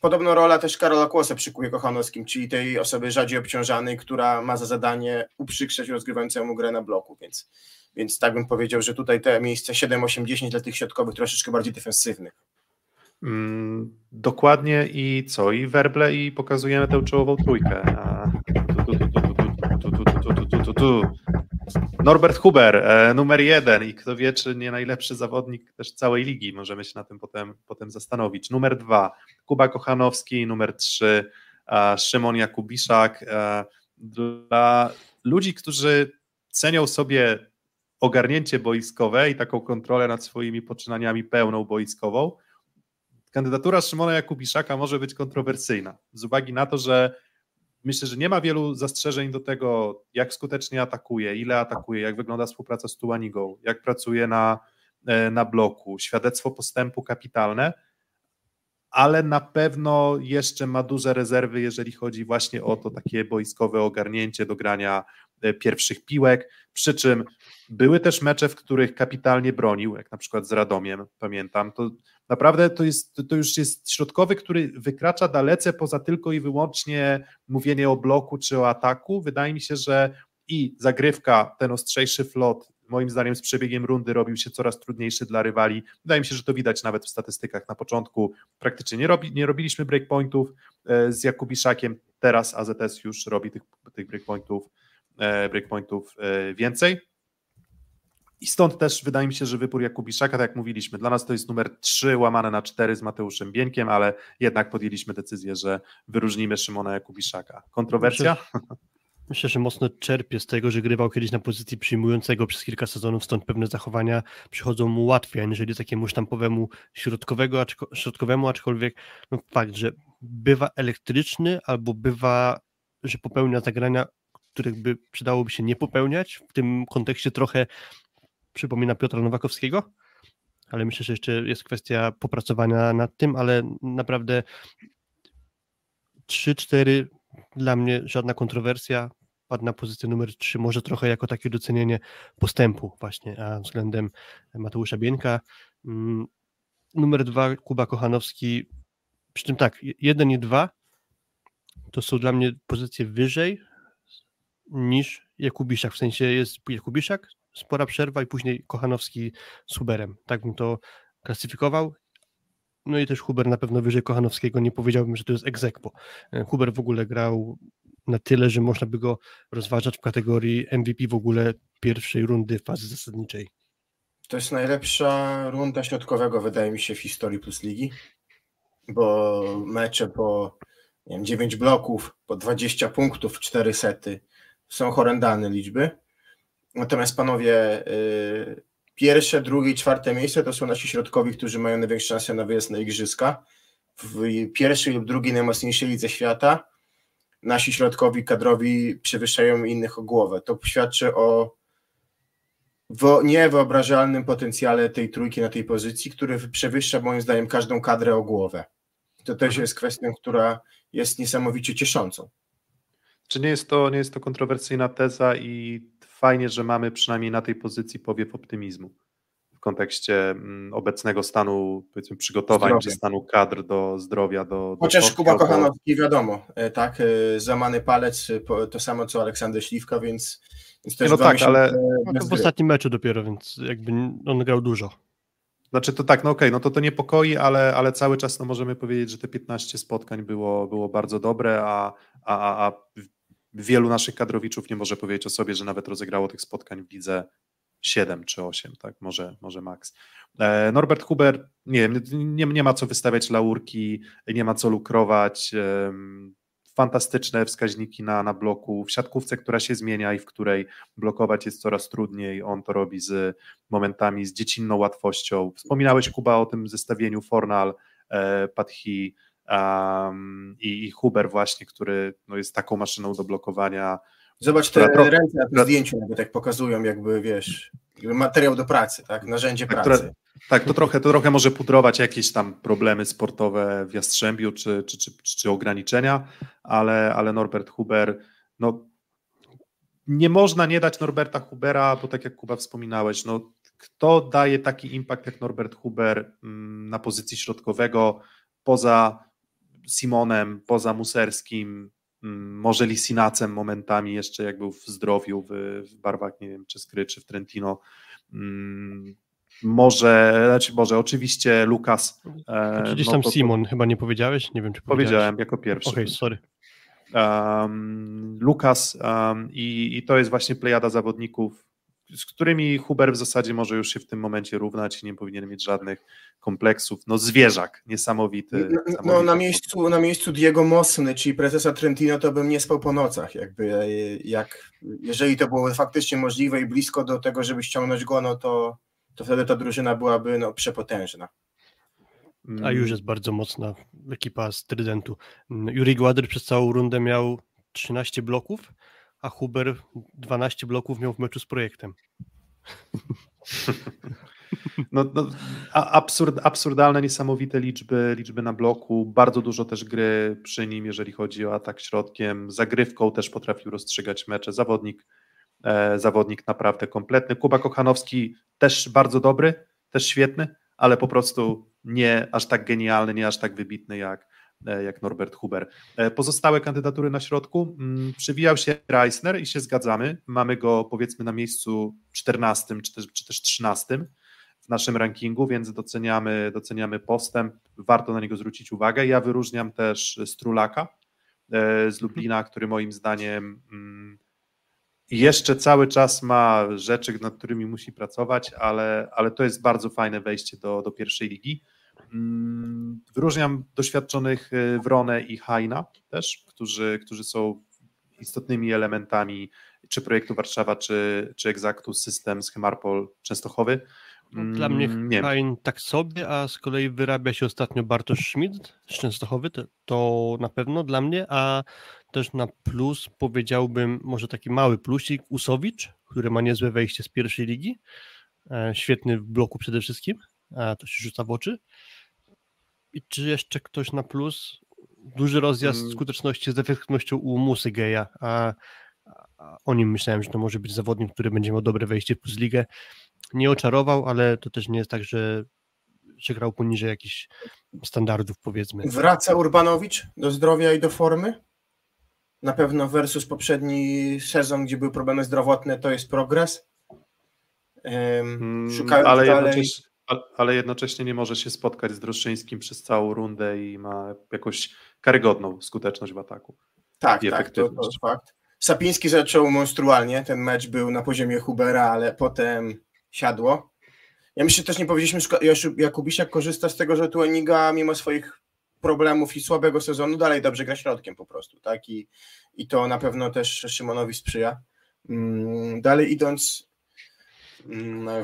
Speaker 5: Podobno rola też Karola Kłosa przy Kubie Kochanowskim, czyli tej osoby rzadziej obciążanej, która ma za zadanie uprzykrzeć rozgrywającemu grę na bloku, więc, więc tak bym powiedział, że tutaj te miejsce 7, 8, 10 dla tych środkowych troszeczkę bardziej defensywnych.
Speaker 3: Mm, dokładnie i co? I werble i pokazujemy tę czołową trójkę. Norbert Huber, numer jeden i kto wie, czy nie najlepszy zawodnik też całej ligi, możemy się na tym potem, potem zastanowić. Numer dwa, Kuba Kochanowski, numer trzy, Szymon Jakubiszak. Dla ludzi, którzy cenią sobie ogarnięcie boiskowe i taką kontrolę nad swoimi poczynaniami pełną boiskową, kandydatura Szymona Jakubiszaka może być kontrowersyjna z uwagi na to, że myślę, że nie ma wielu zastrzeżeń do tego, jak skutecznie atakuje, ile atakuje, jak wygląda współpraca z Tuanigą, jak pracuje na, e, na bloku, świadectwo postępu kapitalne, ale na pewno jeszcze ma duże rezerwy, jeżeli chodzi właśnie o to takie boiskowe ogarnięcie do grania e, pierwszych piłek, przy czym były też mecze, w których kapitalnie bronił, jak na przykład z Radomiem, pamiętam, to naprawdę to, jest, to już jest środkowy, który wykracza dalece poza tylko i wyłącznie mówienie o bloku czy o ataku. Wydaje mi się, że i zagrywka, ten ostrzejszy flot, moim zdaniem z przebiegiem rundy robił się coraz trudniejszy dla rywali. Wydaje mi się, że to widać nawet w statystykach na początku. Praktycznie nie, robi, nie robiliśmy breakpointów e, z Jakubiszakiem, teraz AZS już robi tych, tych breakpointów, e, breakpointów e, więcej. I stąd też wydaje mi się, że wybór Jakubiszaka, tak jak mówiliśmy, dla nas to jest numer 3 łamane na 4 z Mateuszem Bieńkiem, ale jednak podjęliśmy decyzję, że wyróżnimy Szymona Jakubiszaka. Kontrowersja?
Speaker 4: Myślę, że mocno czerpie z tego, że grywał kiedyś na pozycji przyjmującego przez kilka sezonów, stąd pewne zachowania przychodzą mu łatwiej, aniżeli takiemu sztampowemu środkowego, aczko, środkowemu, aczkolwiek no, fakt, że bywa elektryczny albo bywa, że popełnia zagrania, których by przydałoby się nie popełniać. W tym kontekście trochę przypomina Piotra Nowakowskiego, ale myślę, że jeszcze jest kwestia popracowania nad tym, ale naprawdę 3-4 dla mnie żadna kontrowersja, padł na pozycję numer 3, może trochę jako takie docenienie postępu właśnie a względem Mateusza Bieńka. Mm, numer 2 Kuba Kochanowski, przy czym tak, 1 i 2 to są dla mnie pozycje wyżej niż Jakubiszak, w sensie jest Jakubiszak, spora przerwa i później Kochanowski z Huberem. Tak bym to klasyfikował. No i też Huber na pewno wyżej Kochanowskiego, nie powiedziałbym, że to jest egzekwo. E, Huber w ogóle grał na tyle, że można by go rozważać w kategorii MVP w ogóle pierwszej rundy fazy zasadniczej.
Speaker 5: To jest najlepsza runda środkowego, wydaje mi się, w historii Plus Ligi, bo mecze po nie wiem, 9 bloków, po 20 punktów, 4 sety są horrendalne liczby. Natomiast panowie, y, pierwsze, drugie i czwarte miejsce to są nasi środkowi, którzy mają największe szanse na wyjazd na igrzyska. W pierwszej lub drugiej najmocniejszej lidze świata nasi środkowi kadrowi przewyższają innych o głowę. To świadczy o niewyobrażalnym potencjale tej trójki na tej pozycji, który przewyższa moim zdaniem każdą kadrę o głowę. To też mhm. jest kwestią, która jest niesamowicie cieszącą.
Speaker 3: Czy nie jest to, nie jest to kontrowersyjna teza i fajnie, że mamy przynajmniej na tej pozycji powiew optymizmu w kontekście mm, obecnego stanu, powiedzmy, przygotowań zdrowia. czy stanu kadr do zdrowia. Do,
Speaker 5: Chociaż do Kuba Kochanowski, wiadomo, e, tak, e, zamany palec, e, to samo co Aleksander Śliwka, więc, więc
Speaker 3: też no tak, ale
Speaker 4: no w ostatnim meczu dopiero, więc jakby on grał dużo.
Speaker 3: Znaczy to tak, no okej, okay, no to to niepokoi, ale, ale cały czas no możemy powiedzieć, że te 15 spotkań było, było bardzo dobre, a, a, a wielu naszych kadrowiczów nie może powiedzieć o sobie, że nawet rozegrało tych spotkań w lidze 7 czy 8, tak, może, może max. E, Norbert Huber, nie, nie, nie ma co wystawiać laurki, nie ma co lukrować, fantastyczne wskaźniki na, na bloku, w siatkówce, która się zmienia i w której blokować jest coraz trudniej, on to robi z momentami, z dziecinną łatwością. Wspominałeś Kuba o tym zestawieniu Fornal, e, Pathi, um, i, i, Huber właśnie, który no, jest taką maszyną do blokowania.
Speaker 5: Zobacz te trochę, ręce na tym zdjęciu, nawet tak pokazują, jakby wiesz, materiał do pracy, tak, narzędzie tak, pracy.
Speaker 3: tak, to trochę, to trochę może pudrować jakieś tam problemy sportowe w Jastrzębiu czy, czy, czy, czy ograniczenia, ale, ale Norbert Huber, no nie można nie dać Norberta Hubera, bo tak jak Kuba wspominałeś, no kto daje taki impact jak Norbert Huber mm, na pozycji środkowego poza Simonem, poza Muserskim, mm, może Lisinacem momentami jeszcze jak był w zdrowiu w, w barwach, nie wiem, czy Skry, czy w Trentino. Mm, może, znaczy może oczywiście Lukas.
Speaker 4: E, gdzieś no tam to, Simon, chyba nie powiedziałeś? Nie wiem, czy
Speaker 3: powiedziałem jako pierwszy.
Speaker 4: Okej, okay, sorry.
Speaker 3: Um, Lukas um, i, i to jest właśnie plejada zawodników z którymi Huber w zasadzie może już się w tym momencie równać i nie powinien mieć żadnych kompleksów. No zwierzak, niesamowity.
Speaker 5: No,
Speaker 3: niesamowity.
Speaker 5: no na, miejscu, na miejscu Diego Mosny, czyli prezesa Trentino, to bym nie spał po nocach. Jakby, jak, jeżeli to było faktycznie możliwe i blisko do tego, żeby ściągnąć go, no to, to wtedy ta drużyna byłaby no, przepotężna.
Speaker 4: A już jest bardzo mocna ekipa z Trydentu. Juri Gładyr przez całą rundę miał 13 bloków, a Huber 12 bloków miał w meczu z projektem.
Speaker 3: No, no, absurd, absurdalne, niesamowite liczby, liczby na bloku, bardzo dużo też gry przy nim, jeżeli chodzi o atak środkiem, zagrywką też potrafił rozstrzygać mecze, zawodnik, e, zawodnik naprawdę kompletny. Kuba Kochanowski też bardzo dobry, też świetny, ale po prostu nie aż tak genialny, nie aż tak wybitny jak, jak Norbert Huber. E, pozostałe kandydatury na środku. Mm, przywijał się Reisner i się zgadzamy. Mamy go powiedzmy na miejscu 14 czy też, czy też 13 w naszym rankingu, więc doceniamy, doceniamy postęp. Warto na niego zwrócić uwagę. Ja wyróżniam też Strulaka e, z Lublina, który moim zdaniem mm, jeszcze cały czas ma rzeczy, nad którymi musi pracować, ale, ale to jest bardzo fajne wejście do, do pierwszej ligi. Mm, wyróżniam doświadczonych y, Wronę i Hajna też, którzy, którzy są istotnymi elementami czy projektu Warszawa, czy, czy Exactu System Schemarpol Częstochowy.
Speaker 4: No, dla mnie nie. Hein tak sobie, a z kolei wyrabia się ostatnio Bartosz Schmidt z Częstochowy, to, to na pewno dla mnie, a też na plus powiedziałbym może taki mały plusik Usowicz, który ma niezłe wejście z pierwszej ligi, e, świetny w bloku przede wszystkim, a to się rzuca w oczy. I czy jeszcze ktoś na plus? Duży rozjazd hmm. skuteczności z efektywnością u Musy Geja, a, a o nim myślałem, że to może być zawodnik, który będzie miał dobre wejście w plus ligę. Nie oczarował, ale to też nie jest tak, że, że grał poniżej jakichś standardów, powiedzmy.
Speaker 5: Wraca Urbanowicz do zdrowia i do formy? Na pewno versus poprzedni sezon, gdzie były problemy zdrowotne, to jest progres.
Speaker 3: Um, szukając ale dalej... jednocześnie, ale jednocześnie nie może się spotkać z Droszyńskim przez całą rundę i ma jakąś karygodną skuteczność w ataku.
Speaker 5: Tak, tak, to, to jest fakt. Sapiński zaczął monstrualnie, ten mecz był na poziomie Hubera, ale potem siadło. Ja myślę, że też nie powiedzieliśmy, że Jakubisiak korzysta z tego, że Tueniga mimo swoich problemów i słabego sezonu dalej dobrze gra środkiem po prostu, tak? I, i to na pewno też Szymonowi sprzyja. Mm, dalej idąc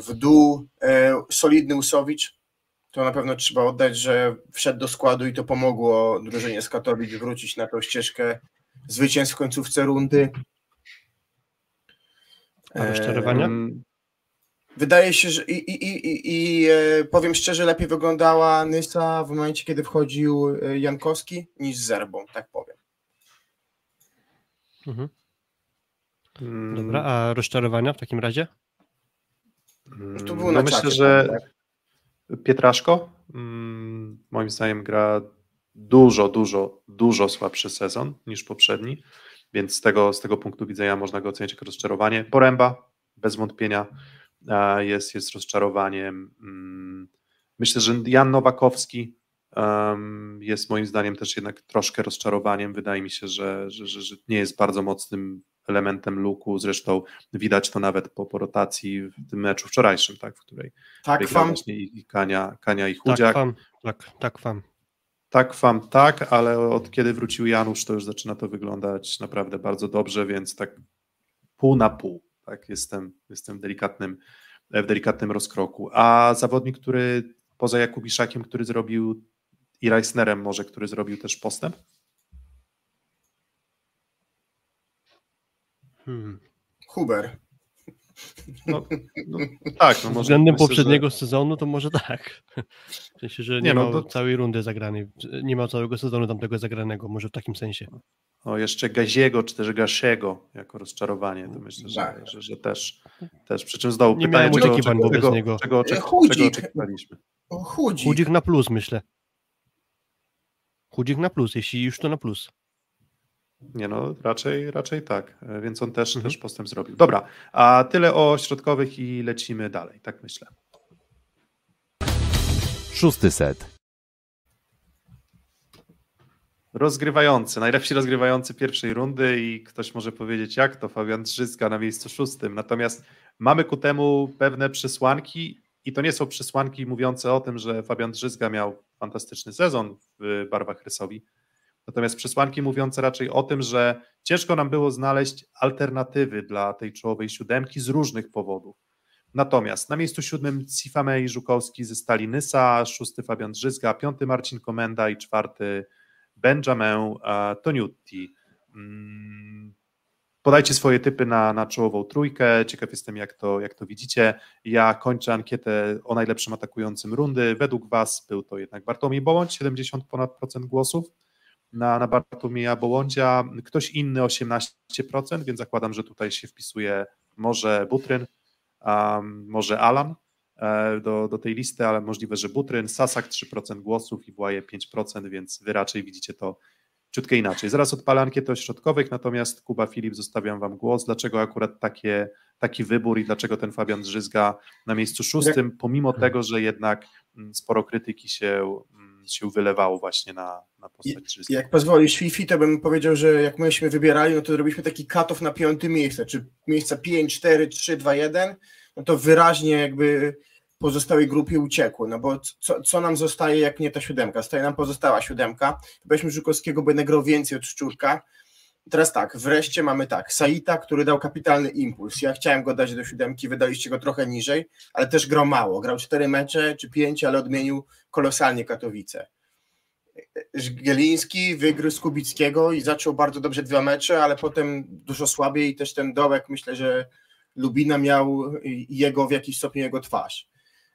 Speaker 5: w dół, e, solidny Usowicz, to na pewno trzeba oddać, że wszedł do składu i to pomogło drużynie z Katowic wrócić na tą ścieżkę zwycięstw w końcówce rundy.
Speaker 4: A rozczarowania?
Speaker 5: Wydaje się, że i, i, i, i e, powiem szczerze, lepiej wyglądała Nysa w momencie, kiedy wchodził e, Jankowski niż z Zerbą, tak powiem.
Speaker 4: Mhm. Mm. Dobra, a rozczarowania w takim razie?
Speaker 3: Mm, tu był no myślę, czacie, że tak? Pietraszko mm, moim zdaniem gra dużo, dużo, dużo słabszy sezon niż poprzedni, więc z tego, z tego punktu widzenia można go ocenić jako rozczarowanie. Poręba, bez wątpienia jest, jest rozczarowaniem. Mm, myślę, że Jan Nowakowski jest moim zdaniem też jednak troszkę rozczarowaniem. Wydaje mi się, że, że, że nie jest bardzo mocnym elementem luku. Zresztą widać to nawet po, po rotacji w tym meczu wczorajszym, tak, w której
Speaker 5: tak, fam.
Speaker 3: i Kania, Kania i Chudziak.
Speaker 4: Tak, fam. tak, tak, fam.
Speaker 3: Tak, fam, tak, ale od kiedy wrócił Janusz, to już zaczyna to wyglądać naprawdę bardzo dobrze, więc tak pół na pół tak, jestem, jestem w, delikatnym, w delikatnym rozkroku. A zawodnik, który poza Jakubiszakiem, który zrobił i Reisnerem może, który zrobił też postęp?
Speaker 5: Hmm. Huber.
Speaker 4: No, no, tak, no może Względem myślę, poprzedniego że... sezonu to może tak. W sensie, że nie, nie no, całej rundy zagranej, nie ma całego sezonu tamtego zagranego, może w takim sensie.
Speaker 3: O, jeszcze Gaziego, czy też Gaszego jako rozczarowanie, to myślę, że, tak. że, że, też, też. Przy czym znowu
Speaker 4: nie pytanie, czego, czego, czego, wobec
Speaker 3: czego,
Speaker 4: niego.
Speaker 3: Czego, czego, Chudzik. czego oczekiwaliśmy?
Speaker 5: Chudzik.
Speaker 4: Chudzik na plus, myślę. Chudzik na plus, jeśli już to na plus.
Speaker 3: Nie no, raczej, raczej tak, e, więc on też, mhm. też postęp zrobił. Dobra, a tyle o środkowych i lecimy dalej, tak myślę.
Speaker 2: Szósty set.
Speaker 3: rozgrywający, najlepsi rozgrywający pierwszej rundy i ktoś może powiedzieć jak to, Fabian Drzyzga na miejscu szóstym, natomiast mamy ku temu pewne przesłanki i to nie są przesłanki mówiące o tym, że Fabian Drzyzga miał fantastyczny sezon w barwach rysowi, natomiast przesłanki mówiące raczej o tym, że ciężko nam było znaleźć alternatywy dla tej czołowej siódemki z różnych powodów. Natomiast na miejscu siódmym Cifame i Żukowski ze Stali Nysa, szósty Fabian Drzyzga, piąty Marcin Komenda i czwarty Benjamin Toniutti. Mm, podajcie swoje typy na, na czołową trójkę. Ciekaw jestem, jak to, jak to widzicie. Ja kończę ankietę o najlepszym atakującym rundy. Według Was był to jednak Bartłomiej Bołądź, 70 ponad procent głosów na, na Bartłomieja Bołądzia. Ktoś inny 18%, więc zakładam, że tutaj się wpisuje może Butryn, um, może Alan e, do, do tej listy, ale możliwe, że Butryn, Sasak 3% głosów i Błaje 5%, więc wy raczej widzicie to ciutkę inaczej. Zaraz odpalę ankietę ośrodkowych, natomiast Kuba Filip, zostawiam wam głos. Dlaczego akurat takie, taki wybór i dlaczego ten Fabian Drzyzga na miejscu szóstym, pomimo tego, że jednak mm, sporo krytyki się, mm, się wylewało właśnie na, na postać Drzyzga.
Speaker 5: Jak pozwolisz Fifi, to bym powiedział, że jak myśmy wybierali, no to robiliśmy taki cut na piątym miejsce, czy miejsca 5, 4, 3, 2, 1, no to wyraźnie jakby pozostałej grupie uciekło, no bo co, co nam zostaje, jak nie ta siódemka? Zostaje nam pozostała siódemka, weźmy Żukowskiego, będę grał więcej od Szczurka, Teraz tak, wreszcie mamy tak, Saita, który dał kapitalny impuls. Ja chciałem go dać do siódemki, wydaliście go trochę niżej, ale też grał mało. Grał cztery mecze czy pięć, ale odmienił kolosalnie Katowice. Geliński wygryzł Kubickiego i zaczął bardzo dobrze dwa mecze, ale potem dużo słabiej i też ten dołek, myślę, że Lubina miał jego w jakiś stopniu jego twarz.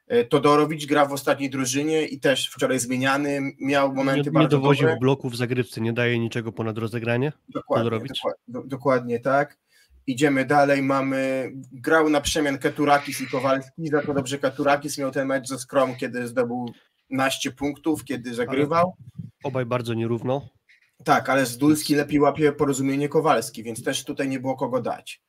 Speaker 5: E, Todorowicz gra w ostatniej drużynie i też wczoraj zmieniany, miał momenty
Speaker 4: nie,
Speaker 5: bardzo
Speaker 4: Nie dowoził
Speaker 5: dobre.
Speaker 4: bloków w zagrywce, nie daje niczego ponad rozegranie?
Speaker 5: Dokładnie,
Speaker 4: Todorowicz?
Speaker 5: dokładnie, dokładnie tak. Idziemy dalej, mamy, grał na przemian Keturakis i Kowalski, za to dobrze Keturakis miał ten mecz ze Skrom, kiedy zdobył naście punktów, kiedy zagrywał.
Speaker 4: Obaj bardzo nierówno.
Speaker 5: Tak, ale Zdulski lepiej łapie porozumienie Kowalski, więc też tutaj nie było kogo dać.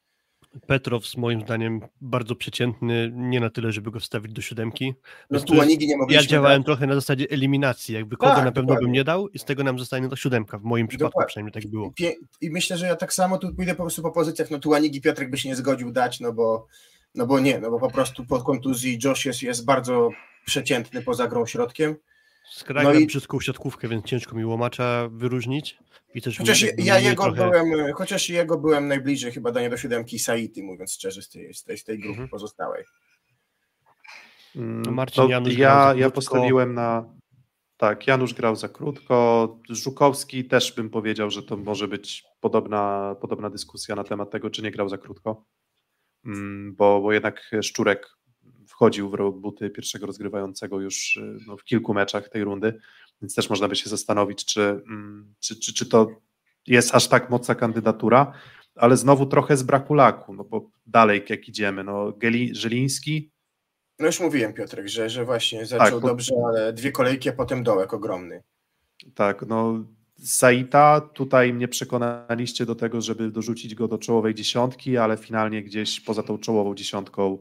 Speaker 4: Petrow moim zdaniem bardzo przeciętny, nie na tyle, żeby go wstawić do siódemki.
Speaker 5: No tu
Speaker 4: jest-
Speaker 5: nie
Speaker 4: Ja działałem
Speaker 5: dać.
Speaker 4: trochę na zasadzie eliminacji, jakby kogo
Speaker 5: Tak,
Speaker 4: na pewno
Speaker 5: dokładnie.
Speaker 4: bym nie dał i z tego nam zostanie to siódemka, w moim przypadku
Speaker 5: Dokładnie.
Speaker 4: przynajmniej tak było.
Speaker 5: Pie- I myślę, że ja tak samo tu pójdę po prostu po pozycjach. No tu Łanigi Piotrek by się nie zgodził dać, no bo, no bo nie, no bo po prostu po kontuzji Josh jest, jest bardzo przeciętny poza grą środkiem.
Speaker 4: Skrajna
Speaker 5: No i-
Speaker 4: siatkówkę, więc ciężko mi łomacza wyróżnić. I też
Speaker 5: Chociaż
Speaker 4: jakby
Speaker 5: ja
Speaker 4: mniej
Speaker 5: jego
Speaker 4: trochę...
Speaker 5: byłem, chociaż jego byłem najbliżej chyba do siódemki Saity, mówiąc szczerze, z tej, z tej, z tej grupy
Speaker 3: Mhm.
Speaker 5: pozostałej.
Speaker 3: Mm,
Speaker 4: No Marcin
Speaker 3: to
Speaker 4: Janusz
Speaker 3: ja, ja postawiłem na. Tak, Janusz grał za krótko. Żukowski też bym powiedział, że to może być podobna, podobna dyskusja na temat tego, czy nie grał za krótko. Mm, Bo, bo jednak Szczurek wchodził w buty pierwszego rozgrywającego już y, no, w kilku meczach tej rundy, więc też można by się zastanowić, czy, mm, czy, czy, czy to jest aż tak mocna kandydatura, ale znowu trochę z braku laku, no bo dalej jak idziemy, no Geli, Żeliński,
Speaker 5: No już mówiłem Piotrek, że, że właśnie zaczął
Speaker 3: bo-
Speaker 5: dobrze, ale dwie kolejki, a potem dołek ogromny.
Speaker 3: Tak, no Saita, tutaj mnie przekonaliście do tego, żeby dorzucić go do czołowej dziesiątki, ale finalnie gdzieś poza tą czołową dziesiątką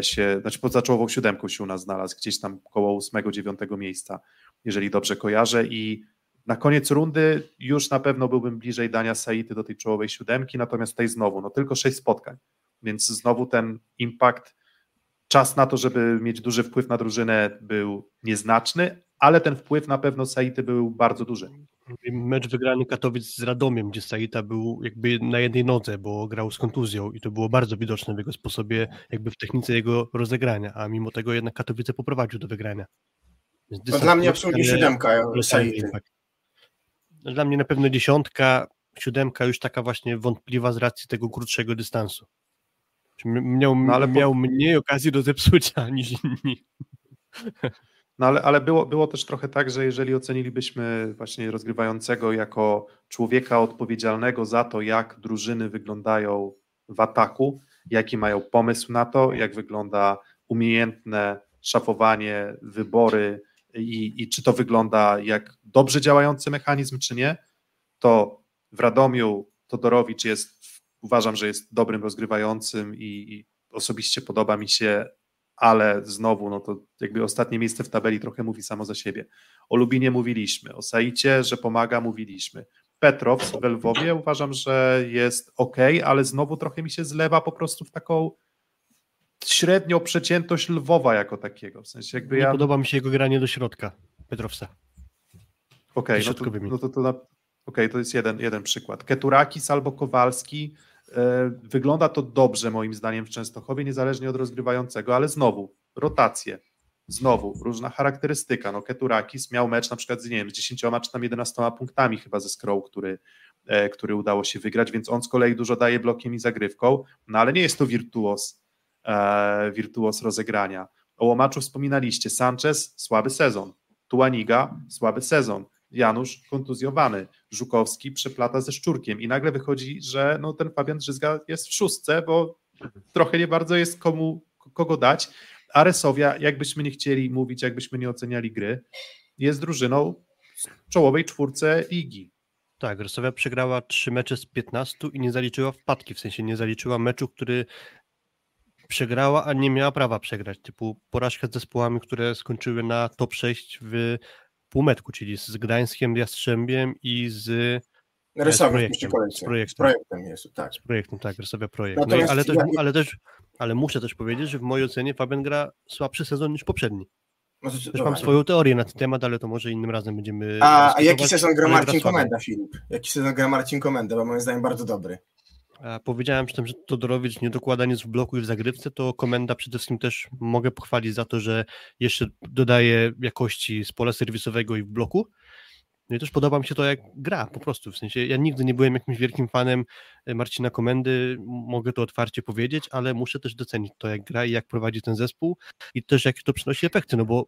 Speaker 3: się, znaczy poza czołową siódemką się u nas znalazł, gdzieś tam koło ósmego, dziewiątego miejsca, jeżeli dobrze kojarzę i na koniec rundy już na pewno byłbym bliżej dania Saity do tej czołowej siódemki, natomiast tutaj znowu, no tylko sześć spotkań, więc znowu ten impact, czas na to, żeby mieć duży wpływ na drużynę był nieznaczny, ale ten wpływ na pewno Saity był bardzo duży.
Speaker 4: Mecz wygrany Katowic z Radomiem, gdzie Saita był jakby na jednej nodze, bo grał z kontuzją i to było bardzo widoczne w jego sposobie, jakby w technice jego rozegrania, a mimo tego jednak Katowice poprowadził do wygrania.
Speaker 5: No dla mnie absolutnie siódemka Saity.
Speaker 4: No, Dla mnie na pewno dziesiątka, siódemka już taka właśnie wątpliwa z racji tego krótszego dystansu. Miał,
Speaker 3: No, ale po-
Speaker 4: miał mniej okazji do zepsucia niż inni.
Speaker 3: No ale, ale było, było też trochę tak, że jeżeli ocenilibyśmy właśnie rozgrywającego jako człowieka odpowiedzialnego za to, jak drużyny wyglądają w ataku, jaki mają pomysł na to, jak wygląda umiejętne szafowanie, wybory i, i czy to wygląda jak dobrze działający mechanizm, czy nie, to w Radomiu Todorowicz jest, uważam, że jest dobrym rozgrywającym i, i osobiście podoba mi się ale znowu, no to jakby ostatnie miejsce w tabeli trochę mówi samo za siebie. O Lubinie mówiliśmy, o Saicie, że pomaga, mówiliśmy. Petrow w Lwowie uważam, że jest ok, ale znowu trochę mi się zlewa po prostu w taką średnią przeciętość Lwowa jako takiego. W sensie jakby
Speaker 4: Nie
Speaker 3: ja...
Speaker 4: podoba mi się jego granie do środka, Petrowsa.
Speaker 3: Okej, no to, no to, to, na... Okej, to jest jeden, jeden przykład. Keturakis albo Kowalski. E, wygląda to dobrze moim zdaniem w Częstochowie, niezależnie od rozgrywającego, ale znowu rotacje, znowu różna charakterystyka. No Keturakis miał mecz na przykład z, nie wiem, z 10 czy tam 11 punktami chyba ze Scroll, który, e, który udało się wygrać, więc on z kolei dużo daje blokiem i zagrywką, no ale nie jest to wirtuos, e, wirtuos rozegrania. O Łomaczu wspominaliście, Sanchez słaby sezon, Tuaniga słaby sezon, Janusz kontuzjowany, Żukowski przeplata ze Szczurkiem i nagle wychodzi, że no, ten Fabian Drzyzga jest w szóstce, bo trochę nie bardzo jest komu, kogo dać, a Resowia, jakbyśmy nie chcieli mówić, jakbyśmy nie oceniali gry, jest drużyną w czołowej czwórce ligi.
Speaker 4: Tak, Rosowia przegrała trzy mecze z 15 i nie zaliczyła wpadki, w sensie nie zaliczyła meczu, który przegrała, a nie miała prawa przegrać, typu porażkę z zespołami, które skończyły na top 6 w półmetku, czyli z Gdańskiem, Jastrzębiem i z, projektem,
Speaker 5: w kolejce.
Speaker 4: z projektem.
Speaker 5: Z projektem jest, tak.
Speaker 4: z projektem, tak, Rosowia projekt. No ale, też,
Speaker 5: ja-
Speaker 4: ale też, ale muszę też powiedzieć, że w mojej ocenie Fabian gra słabszy sezon niż poprzedni.
Speaker 5: No to-
Speaker 4: Też
Speaker 5: dobra.
Speaker 4: mam swoją teorię na ten temat, ale to może innym razem będziemy
Speaker 5: A, a jaki sezon gra Marcin. Komenda, Filip? Jaki sezon gra Marcin Komenda? Bo moim zdaniem bardzo dobry.
Speaker 4: Powiedziałem przy tym, że Todorowicz nie dokłada nic w bloku i w zagrywce, to komenda przede wszystkim też mogę pochwalić za to, że jeszcze dodaje jakości z pola serwisowego i w bloku. No i też podoba mi się to, jak gra po prostu. W sensie ja nigdy nie byłem jakimś wielkim fanem e, Marcina Komendy, mogę to otwarcie powiedzieć, ale muszę też docenić to, jak gra i jak prowadzi ten zespół i też jakie to przynosi efekty, no bo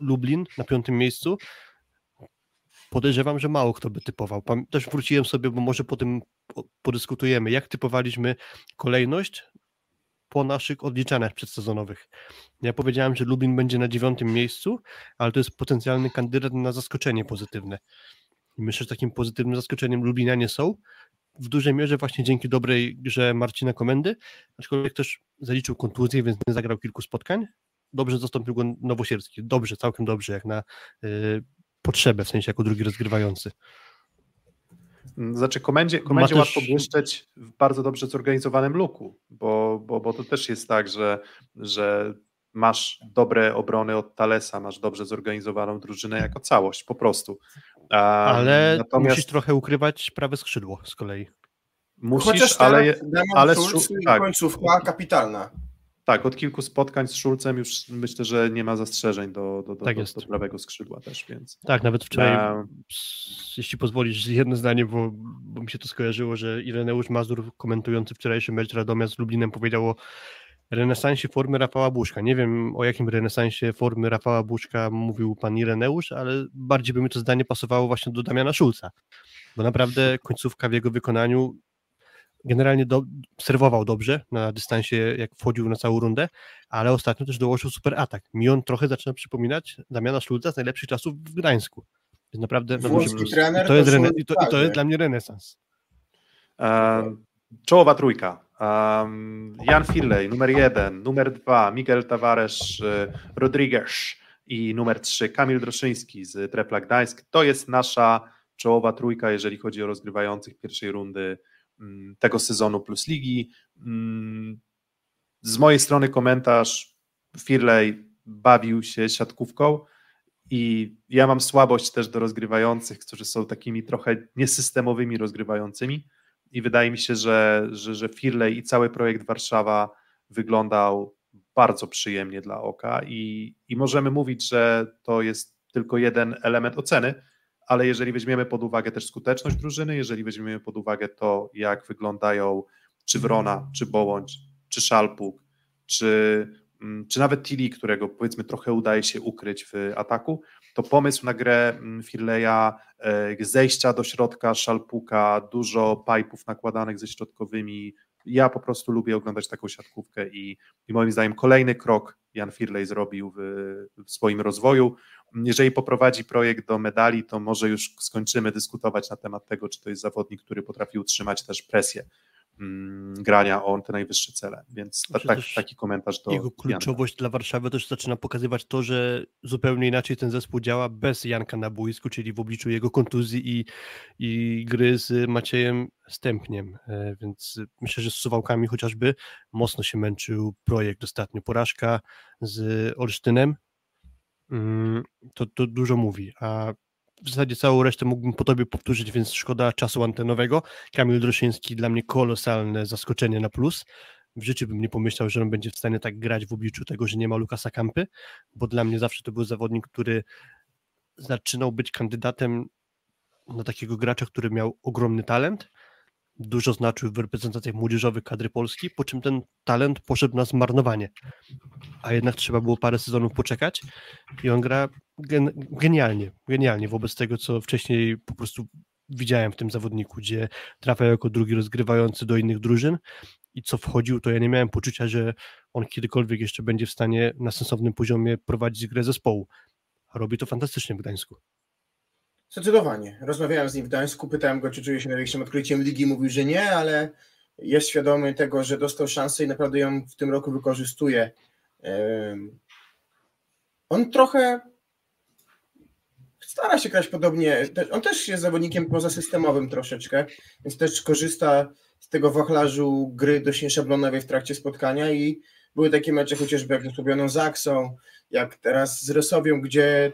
Speaker 4: Lublin na piątym miejscu podejrzewam, że mało kto by typował. Też wróciłem sobie, bo może po tym po- podyskutujemy, jak typowaliśmy kolejność po naszych odliczaniach przedsezonowych. Ja powiedziałem, że Lublin będzie na dziewiątym miejscu, ale to jest potencjalny kandydat na zaskoczenie pozytywne. Myślę, że takim pozytywnym zaskoczeniem Lublinianie są w dużej mierze właśnie dzięki dobrej grze Marcina Komendy, aczkolwiek też zaliczył kontuzję, więc nie zagrał kilku spotkań. Dobrze zastąpił go Nowosierski. Dobrze, całkiem dobrze, jak na y, potrzebę, w sensie jako drugi rozgrywający.
Speaker 3: Znaczy, komendzie, komendzie
Speaker 4: też-
Speaker 3: łatwo błyszczeć w bardzo dobrze zorganizowanym luku, bo, bo, bo to też jest tak, że, że masz dobre obrony od Talesa, masz dobrze zorganizowaną drużynę jako całość, po prostu. A,
Speaker 4: Ale
Speaker 3: natomiast
Speaker 4: musisz trochę ukrywać prawe skrzydło z kolei.
Speaker 3: musisz,
Speaker 5: Chociaż
Speaker 3: ale, ale
Speaker 5: i
Speaker 3: tak.
Speaker 5: końcówka kapitalna.
Speaker 3: Tak, od kilku spotkań z Szulcem już myślę, że nie ma zastrzeżeń do, do, do,
Speaker 4: Tak
Speaker 3: do, do prawego skrzydła też, więc
Speaker 4: Tak, nawet wczoraj,
Speaker 3: A-
Speaker 4: jeśli pozwolisz, jedno zdanie, bo, bo mi się to skojarzyło, że Ireneusz Mazur komentujący wczorajszy mecz Radomia z Lublinem powiedział o renesansie formy Rafała Buszka. Nie wiem, o jakim renesansie formy Rafała Buszka mówił pan Ireneusz, ale bardziej by mi to zdanie pasowało właśnie do Damiana Szulca, bo naprawdę końcówka w jego wykonaniu generalnie do, serwował dobrze na dystansie, jak wchodził na całą rundę, ale ostatnio też dołożył super atak. Mi on trochę zaczyna przypominać Damiana Szulca z najlepszych czasów w Gdańsku. Jest naprawdę no,
Speaker 5: Włoski trener
Speaker 4: i to, jest rene, i, to, I to jest dla mnie renesans.
Speaker 3: Um, czołowa trójka. Um, Jan Firley, numer jeden, numer dwa, Miguel Tavares y, Rodriguez i numer trzy, Kamil Droszyński z Trepla Gdańsk. To jest nasza czołowa trójka, jeżeli chodzi o rozgrywających pierwszej rundy tego sezonu plus ligi. Mm, Z mojej strony komentarz, Firley bawił się siatkówką i ja mam słabość też do rozgrywających, którzy są takimi trochę niesystemowymi rozgrywającymi i wydaje mi się, że, że, że Firley i cały projekt Warszawa wyglądał bardzo przyjemnie dla oka i, i możemy mówić, że to jest tylko jeden element oceny, ale jeżeli weźmiemy pod uwagę też skuteczność drużyny, jeżeli weźmiemy pod uwagę to, jak wyglądają czy Wrona, czy Bołądź, czy Szalpuk, czy, mm, czy nawet Tilly, którego powiedzmy trochę udaje się ukryć w ataku, to pomysł na grę mm, Firleya, e, zejścia do środka Szalpuka, dużo pipów nakładanych ze środkowymi. Ja po prostu lubię oglądać taką siatkówkę i, i moim zdaniem kolejny krok Jan Firley zrobił w, w swoim rozwoju. Jeżeli poprowadzi projekt do medali, to może już skończymy dyskutować na temat tego, czy to jest zawodnik, który potrafi utrzymać też presję grania o te najwyższe cele. Więc ta, tak, taki komentarz do
Speaker 4: Jego kluczowość Janka. dla Warszawy też zaczyna pokazywać to, że zupełnie inaczej ten zespół działa bez Janka na boisku, czyli w obliczu jego kontuzji i, i gry z Maciejem Stępniem. E, więc myślę, że z Suwałkami chociażby mocno się męczył projekt ostatnio. Porażka z Olsztynem, mm, to, to dużo mówi, a w zasadzie całą resztę mógłbym po tobie powtórzyć, więc szkoda czasu antenowego. Kamil Droszyński dla mnie kolosalne zaskoczenie na plus. W życiu bym nie pomyślał, że on będzie w stanie tak grać w obliczu tego, że nie ma Lukasa Kampy, bo dla mnie zawsze to był zawodnik, który zaczynał być kandydatem na takiego gracza, który miał ogromny talent, dużo znaczył w reprezentacjach młodzieżowych kadry Polski, po czym ten talent poszedł na zmarnowanie. A jednak trzeba było parę sezonów poczekać i on gra gen genialnie, genialnie wobec tego, co wcześniej po prostu widziałem w tym zawodniku, gdzie trafiał jako drugi rozgrywający do innych drużyn i co wchodził, to ja nie miałem poczucia, że on kiedykolwiek jeszcze będzie w stanie na sensownym poziomie prowadzić grę zespołu. robi to fantastycznie w Gdańsku.
Speaker 5: Zdecydowanie. Rozmawiałem z nim w Gdańsku, pytałem go, czy czuje się największym odkryciem ligi. Mówił, że nie, ale jest świadomy tego, że dostał szansę i naprawdę ją w tym roku wykorzystuje. On trochę stara się grać podobnie. On też jest zawodnikiem pozasystemowym troszeczkę, więc też korzysta z tego wachlarzu gry dość nieszablonowej w trakcie spotkania i były takie mecze chociażby jak z Słowioną Zaksą, jak teraz z Resowią, gdzie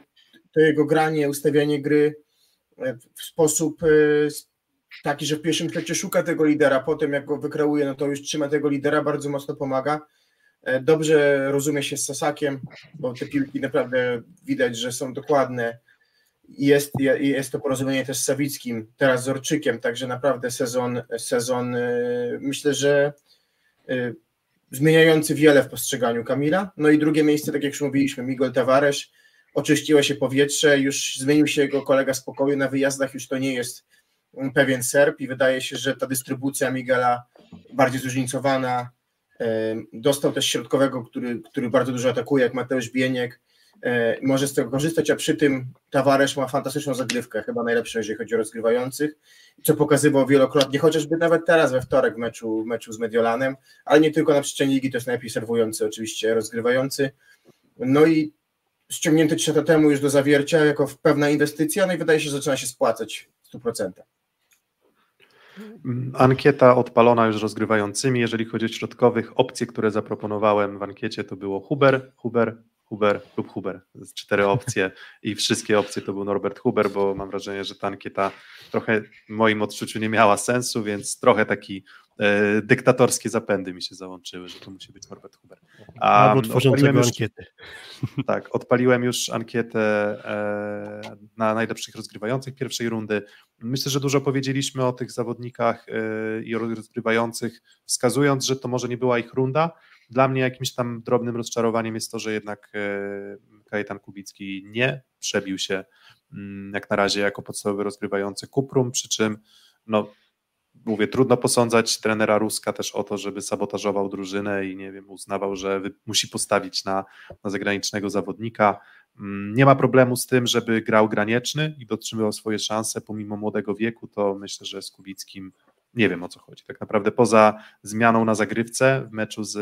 Speaker 5: to jego granie, ustawianie gry w sposób e, taki, że w pierwszym secie szuka tego lidera, potem jak go wykreuje, no to już trzyma tego lidera, bardzo mocno pomaga. E, dobrze rozumie się z Sasakiem, bo te piłki naprawdę widać, że są dokładne. Jest, jest to porozumienie też z Sawickim, teraz z Orczykiem, także naprawdę sezon, sezon e, myślę, że zmieniający wiele w postrzeganiu Kamila. No i drugie miejsce, tak jak już mówiliśmy, Miguel Tavares, oczyściło się powietrze, już zmienił się jego kolega z pokoju, na wyjazdach już to nie jest pewien Serb i wydaje się, że ta dystrybucja Miguela bardziej zróżnicowana, dostał też środkowego, który, który bardzo dużo atakuje, jak Mateusz Bieniek, może z tego korzystać, a przy tym Tavares ma fantastyczną zagrywkę, chyba najlepszą, jeżeli chodzi o rozgrywających, co pokazywał wielokrotnie, chociażby nawet teraz we wtorek w meczu, w meczu z Mediolanem, ale nie tylko na przestrzeni ligi, to jest najlepiej serwujący oczywiście rozgrywający. No i ściągnięty 3 lata temu już do zawiercia jako pewna inwestycja, no i wydaje się, że zaczyna się spłacać w 100%.
Speaker 3: Ankieta odpalona już rozgrywającymi. Jeżeli chodzi o środkowych, opcje, które zaproponowałem w ankiecie, to było Huber, Huber, Huber lub Huber. Cztery opcje i wszystkie opcje to był Norbert Huber, bo mam wrażenie, że ta ankieta trochę w moim odczuciu nie miała sensu, więc trochę taki e, dyktatorskie zapędy mi się załączyły, że to musi być Norbert Huber.
Speaker 4: A, Albo tworzącego już, ankiety.
Speaker 3: Tak, odpaliłem już ankietę e, na najlepszych rozgrywających pierwszej rundy. Myślę, że dużo powiedzieliśmy o tych zawodnikach e, i rozgrywających, wskazując, że to może nie była ich runda, dla mnie jakimś tam drobnym rozczarowaniem jest to, że jednak Kajetan Kubicki nie przebił się mm, jak na razie jako podstawowy rozgrywający Kuprum, przy czym no, mówię, trudno posądzać trenera Ruska też o to, żeby sabotażował drużynę i nie wiem, uznawał, że musi postawić na, na zagranicznego zawodnika. Mm, nie ma problemu z tym, żeby grał granieczny i dotrzymywał swoje szanse pomimo młodego wieku, to myślę, że z Kubickim nie wiem o co chodzi. Tak naprawdę poza zmianą na zagrywce w meczu z,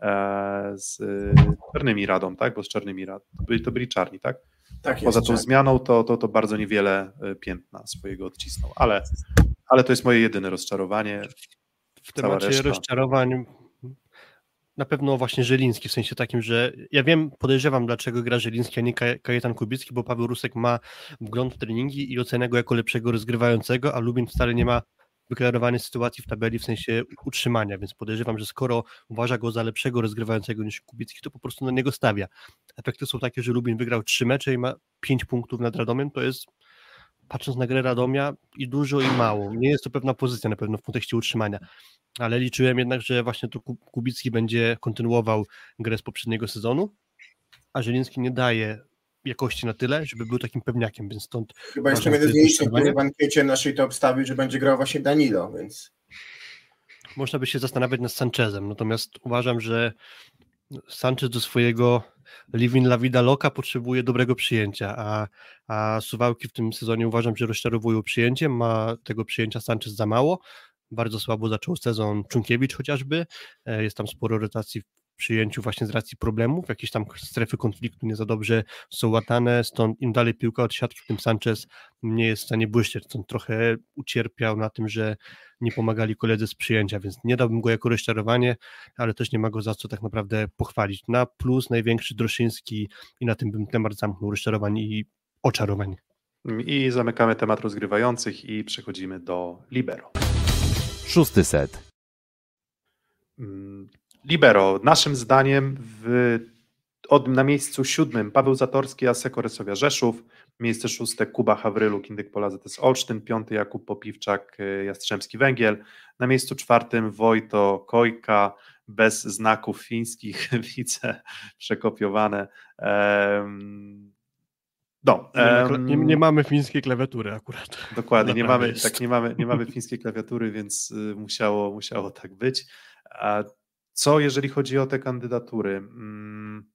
Speaker 3: e, z Czarnymi Radą, tak? Bo z Czarnymi Radą, to byli, to byli czarni, tak?
Speaker 5: Tak
Speaker 3: Poza tą zmianą to, to, to bardzo niewiele e, piętna swojego odcisnął, ale, ale to jest moje jedyne rozczarowanie.
Speaker 4: W temacie reszta... rozczarowań na pewno właśnie Żeliński, w sensie takim, że ja wiem, podejrzewam, dlaczego gra Żeliński, a nie Kajetan Kubicki, bo Paweł Rusek ma wgląd w treningi i ocenia go jako lepszego rozgrywającego, a Lubin wcale nie ma wyklarowanie sytuacji w tabeli w sensie utrzymania, więc podejrzewam, że skoro uważa go za lepszego rozgrywającego niż Kubicki, to po prostu na niego stawia. Efekty są takie, że Lubin wygrał trzy mecze i ma pięć punktów nad Radomiem, to jest patrząc na grę Radomia i dużo i mało. Nie jest to pewna pozycja na pewno w kontekście utrzymania, ale liczyłem jednak, że właśnie to Kubicki będzie kontynuował grę z poprzedniego sezonu, a Żeliński nie daje jakości na tyle, żeby był takim pewniakiem, więc stąd...
Speaker 5: Chyba jeszcze jeden z który w ankiecie naszej to obstawił, że będzie grał właśnie Danilo, więc...
Speaker 4: Można by się zastanawiać nad Sanchezem, natomiast uważam, że Sanchez do swojego Living La Vida Loca potrzebuje dobrego przyjęcia, a, a Suwałki w tym sezonie uważam, że rozczarowują przyjęciem, ma tego przyjęcia Sanchez za mało, Bardzo słabo zaczął sezon Czunkiewicz chociażby. E, jest tam sporo rotacji przyjęciu właśnie z racji problemów. Jakieś tam strefy konfliktu nie za dobrze są łatane, stąd im dalej piłka od siatki, tym Sanchez nie jest w stanie błyszczeć. Stąd trochę ucierpiał na tym, że nie pomagali koledzy z przyjęcia, więc nie dałbym go jako rozczarowanie, ale też nie ma go za co tak naprawdę pochwalić. Na plus największy Droszyński i na tym bym temat zamknął rozczarowań i oczarowań.
Speaker 3: I zamykamy temat rozgrywających i przechodzimy do Libero.
Speaker 2: Szósty set.
Speaker 3: Mm, Libero, naszym zdaniem w, od, na miejscu siódmym Paweł Zatorski, Aseko Resowia Rzeszów, miejsce szóste Kuba Hawryluk, Indyk Pola ZS Olsztyn, piąty Jakub Popiwczak, y, Jastrzębski Węgiel, na miejscu czwartym Wojto Kojka, bez znaków fińskich, widzę przekopiowane.
Speaker 4: No, nie, nie, nie, mamy fińskiej klawiatury akurat.
Speaker 3: Dokładnie, nie mamy, tak, nie, mamy, nie mamy fińskiej klawiatury, więc y, musiało, musiało tak być. A co jeżeli chodzi o te kandydatury? Mm,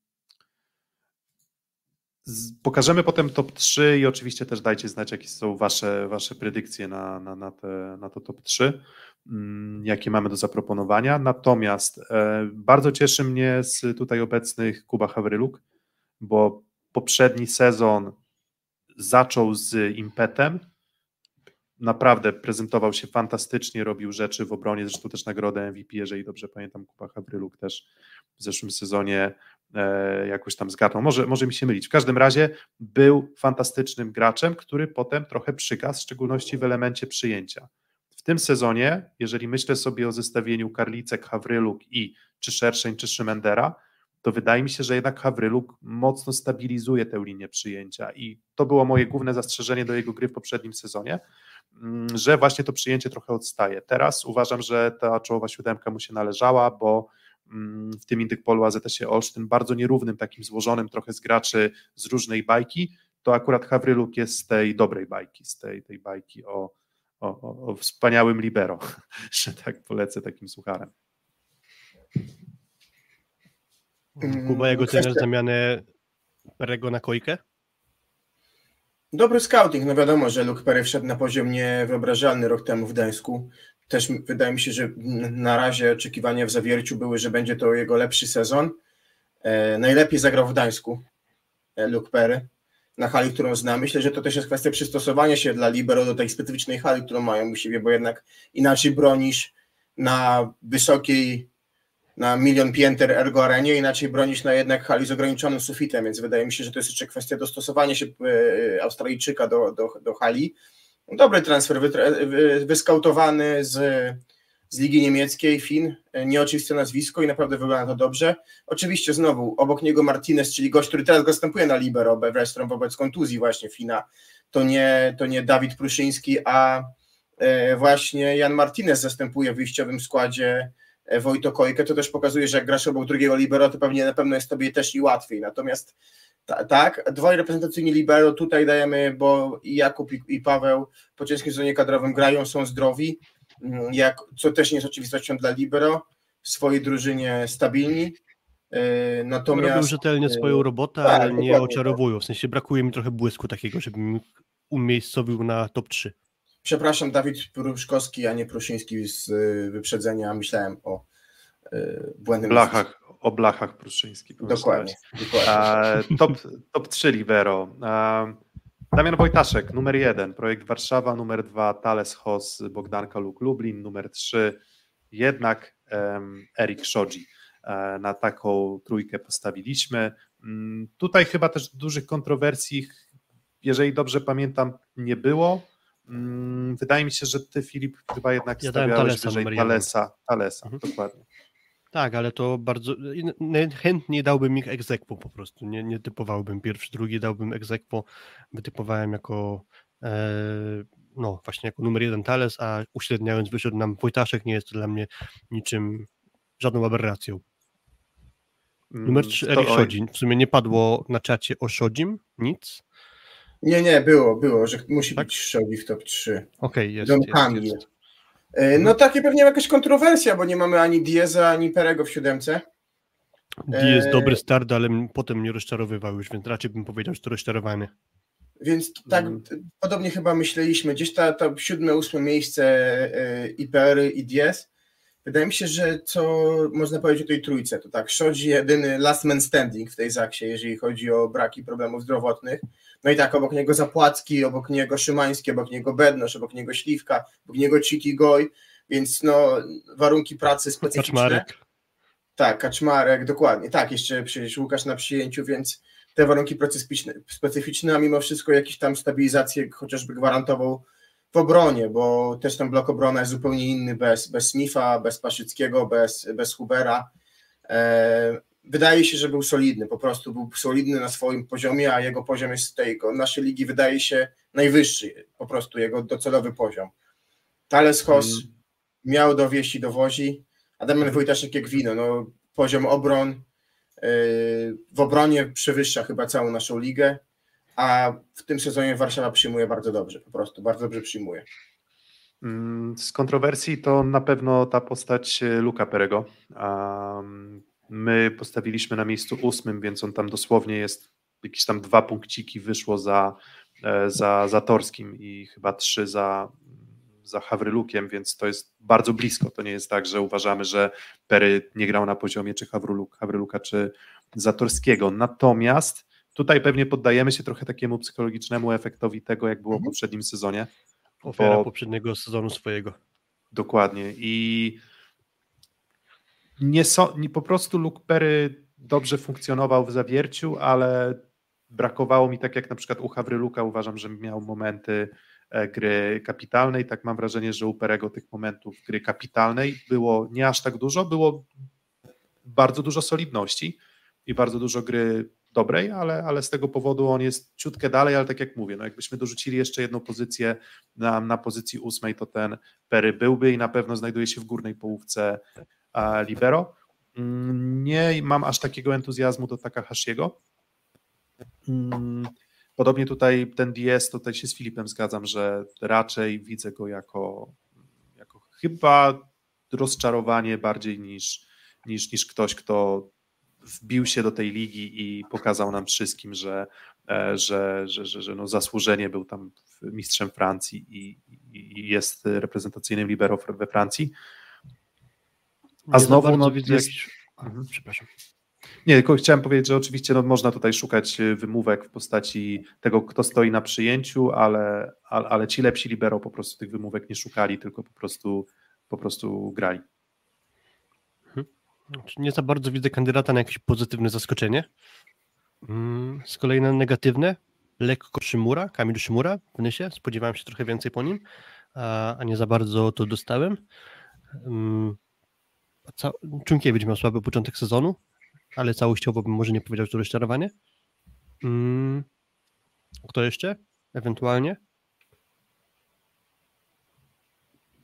Speaker 3: pokażemy potem top 3 i oczywiście też dajcie znać, jakie są wasze, wasze predykcje na, na, na, te, na to top 3, mm, jakie mamy do zaproponowania. Natomiast e, bardzo cieszy mnie z tutaj obecnych Kuba Hawryluk, bo poprzedni sezon zaczął z impetem. Naprawdę prezentował się fantastycznie, robił rzeczy w obronie, zresztą też nagrodę MVP, jeżeli dobrze pamiętam, Kuba Hawryluk też w zeszłym sezonie e, jakoś tam zgarnął. Może, może mi się mylić. W każdym razie był fantastycznym graczem, który potem trochę przygasł, w szczególności w elemencie przyjęcia. W tym sezonie, jeżeli myślę sobie o zestawieniu Karlicek, Hawryluk i czy Szerszeń, czy Szymendera, to wydaje mi się, że jednak Hawryluk mocno stabilizuje tę linię przyjęcia i to było moje główne zastrzeżenie do jego gry w poprzednim sezonie, że właśnie to przyjęcie trochę odstaje. Teraz uważam, że ta czołowa siódemka mu się należała, bo mm, w tym Indykpolu AZS-ie Olsztyn bardzo nierównym, takim złożonym trochę z graczy z różnej bajki, to akurat Hawryluk jest z tej dobrej bajki, z tej, tej bajki o, o, o wspaniałym libero, że tak polecę takim sucharem.
Speaker 4: Mm, Kuba, jego trener zamianę Perego na Kojkę?
Speaker 5: Dobry scouting, no wiadomo, że Luke Perry wszedł na poziom niewyobrażalny rok temu w Gdańsku. Też wydaje mi się, że na razie oczekiwania w zawierciu były, że będzie to jego lepszy sezon. E, najlepiej zagrał w Gdańsku e, Luke Perry na hali, którą znam. Myślę, że to też jest kwestia przystosowania się dla Libero do tej specyficznej hali, którą mają u siebie, bo jednak inaczej bronisz na wysokiej na milion pięter ergo arenie, inaczej bronić na jednak hali z ograniczonym sufitem, więc wydaje mi się, że to jest jeszcze kwestia dostosowania się e, Australijczyka do, do, do hali. Dobry transfer, wyskautowany z, z Ligi Niemieckiej, Fin, nieoczywiste nazwisko i naprawdę wygląda to dobrze. Oczywiście znowu, obok niego Martinez, czyli gość, który teraz zastępuje na Libero Westrom wobec kontuzji właśnie Fina, to nie, to nie Dawid Pruszyński, a e, właśnie Jan Martinez zastępuje w wyjściowym składzie E, Wojto Kojkę, to też pokazuje, że jak grasz obok drugiego libero, to pewnie na pewno jest tobie też i łatwiej. Natomiast ta, tak, dwaj reprezentacyjni libero tutaj dajemy, bo i Jakub i, i Paweł po ciężkim sezonie kadrowym grają, są zdrowi, mm, jak, co też nie jest oczywistością dla libero, w swojej drużynie stabilni.
Speaker 4: E, natomiast robią rzetelnie swoją robotę, tak, ale nie oczarowują. W sensie brakuje mi trochę błysku takiego, żebym umiejscowił na top 3.
Speaker 5: Przepraszam, Dawid Pruszkowski, a nie Pruszyński z y, wyprzedzenia. Myślałem o y, błędnym...
Speaker 3: Blachach, o blachach Pruszyński.
Speaker 5: Dokładnie. dokładnie.
Speaker 3: top, top 3 Libero. Damian Wojtaszek, numer 1, projekt Warszawa, numer 2, Thales Hos, Bogdanka Luk Lublin, numer 3, jednak um, Erik Szodzi. E, na taką trójkę postawiliśmy. Mm, tutaj chyba też dużych kontrowersji, jeżeli dobrze pamiętam, nie było. Mm, wydaje mi się, że ty, Filip, chyba jednak ja stawiałeś Talesa wyżej Talesa, Talesa mhm. dokładnie.
Speaker 4: Tak, ale to bardzo chętnie dałbym ich egzekwo po prostu. Nie, nie typowałbym pierwszy, drugi, dałbym egzekwo. Wytypowałem jako e, no właśnie jako numer jeden Tales, a uśredniając wyszedł nam Wojtaszek, nie jest to dla mnie niczym, żadną aberracją. Numer 3 mm, Erik Szodzin. W sumie nie padło na czacie o Szodzim, nic.
Speaker 5: Nie, nie, było, było, że musi tak? być Shogi w top 3.
Speaker 4: Okej, okay, jest, Don jest, jest.
Speaker 5: E, no takie pewnie jakaś kontrowersja, bo nie mamy ani Dieza, ani Perego w siódemce.
Speaker 4: Diez e... dobry start, ale potem mnie rozczarowywał już, więc raczej bym powiedział, że to rozczarowany.
Speaker 5: Więc tak mm. podobnie chyba myśleliśmy. Gdzieś ta, to siódme, ósme miejsce e, IPR i DS. Wydaje mi się, że co można powiedzieć o tej trójce, to tak, Szodzi jedyny last man standing w tej zaksie, jeżeli chodzi o braki problemów zdrowotnych. No i tak, obok niego Zapłacki, obok niego Szymański, obok niego Bednosz, obok niego Śliwka, obok niego Ciki Goj, więc no warunki pracy specyficzne. Kaczmarek. Tak, Kaczmarek, dokładnie. Tak, jeszcze przecież Łukasz na przyjęciu, więc te warunki specyficzne, specyficzne, a mimo wszystko jakieś tam stabilizację chociażby gwarantował w obronie, bo też ten blok obrona jest zupełnie inny bez, bez Smitha, bez Paszyckiego, bez, bez Hubera. Wydaje się, że był solidny, po prostu był solidny na swoim poziomie, a jego poziom jest tej naszej ligi wydaje się najwyższy, po prostu jego docelowy poziom. Thales Hos mm. miał dowieść i dowozi, a Damian Wojtaszek jak wino, no poziom obron, w obronie przewyższa chyba całą naszą ligę, a w tym sezonie Warszawa przyjmuje bardzo dobrze, po prostu bardzo dobrze przyjmuje.
Speaker 3: Mm, z kontrowersji to na pewno ta postać Luka Perego. My postawiliśmy na miejscu ósmym, więc on tam dosłownie jest jakieś tam dwa punkciki wyszło za, e, za, za Torskim i chyba trzy za, za Hawrylukiem, więc to jest bardzo blisko. To nie jest tak, że uważamy, że Pery nie grał na poziomie czy Hawryluk, Hawryluka, czy Zatorskiego. Natomiast tutaj pewnie poddajemy się trochę takiemu psychologicznemu efektowi tego, jak było w mhm. poprzednim sezonie.
Speaker 4: Ofiara bo... poprzedniego sezonu swojego.
Speaker 3: Dokładnie. I nie, so, nie po prostu Luke Perry dobrze funkcjonował w zawierciu, ale brakowało mi, tak jak na przykład u Hawryluka, uważam, że miał momenty E, gry kapitalnej. Tak mam wrażenie, że u Perego tych momentów gry kapitalnej było nie aż tak dużo, było bardzo dużo solidności i bardzo dużo gry dobrej, ale, ale z tego powodu on jest ciutkę dalej, ale tak jak mówię, no jakbyśmy dorzucili jeszcze jedną pozycję na, na pozycji ósmej, to ten Pery byłby i na pewno znajduje się w górnej połówce Libero. Mm, nie mam aż takiego entuzjazmu do Takahashiego. Mm, Podobnie tutaj ten DS, tutaj się z Filipem zgadzam, że raczej widzę go jako, jako chyba rozczarowanie bardziej niż, niż, niż ktoś, kto wbił się do tej ligi i pokazał nam wszystkim, że, e, że, że, że, że no zasłużenie był tam mistrzem Francji i, i jest reprezentacyjnym libero we Francji.
Speaker 4: A Nie znowu no, widzę jest... jakiś... Mhm. Przepraszam.
Speaker 3: Nie, tylko chciałem powiedzieć, że oczywiście no, można tutaj szukać y, wymówek w postaci tego, kto stoi na przyjęciu, ale, ale, ale ci lepsi libero po prostu tych wymówek nie szukali, tylko po prostu, po prostu grali.
Speaker 4: Mhm. Znaczy, nie za bardzo widzę kandydata na jakieś pozytywne zaskoczenie. Mm, z kolei na negatywne, lekko Szymura, Kamil Szymura w Nysie, spodziewałem się trochę więcej po nim, a, a nie za bardzo to dostałem. Um, Czunkiewicz miał słaby początek sezonu, ale całościowo bym może nie powiedział, że to rozczarowanie. Mm. Kto jeszcze? Ewentualnie?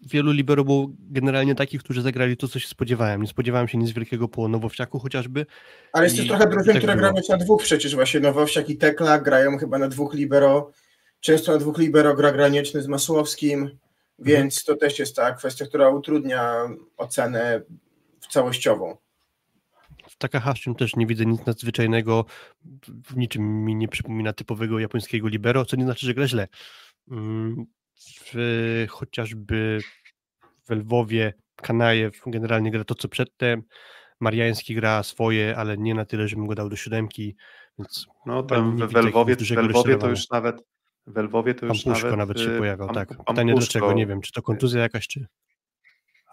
Speaker 4: Wielu libero było generalnie takich, którzy zagrali to, co się spodziewałem. Nie spodziewałem się nic wielkiego po Nowowsiaku chociażby.
Speaker 5: Ale jest też trochę drużyn, które grają na dwóch przecież właśnie. Nowowsiak i Tekla grają chyba na dwóch libero. Często na dwóch libero gra Granieczny z Masłowskim, więc to też jest ta kwestia, która utrudnia ocenę całościową.
Speaker 4: W Takahashim też nie widzę nic nadzwyczajnego, w niczym mi nie przypomina typowego japońskiego libero, co nie znaczy, że gra źle. Mm, w, chociażby w Lwowie Kanajew generalnie gra to, co przedtem, Mariański gra swoje, ale nie na tyle, żebym go dał do siódemki, więc
Speaker 3: no tam w Lwowie, w Lwowie to już nawet w Lwowie to już
Speaker 4: nawet,
Speaker 3: nawet
Speaker 4: się y, pojawiał, tak. Pytanie dlaczego, nie wiem, czy to kontuzja jakaś, czy...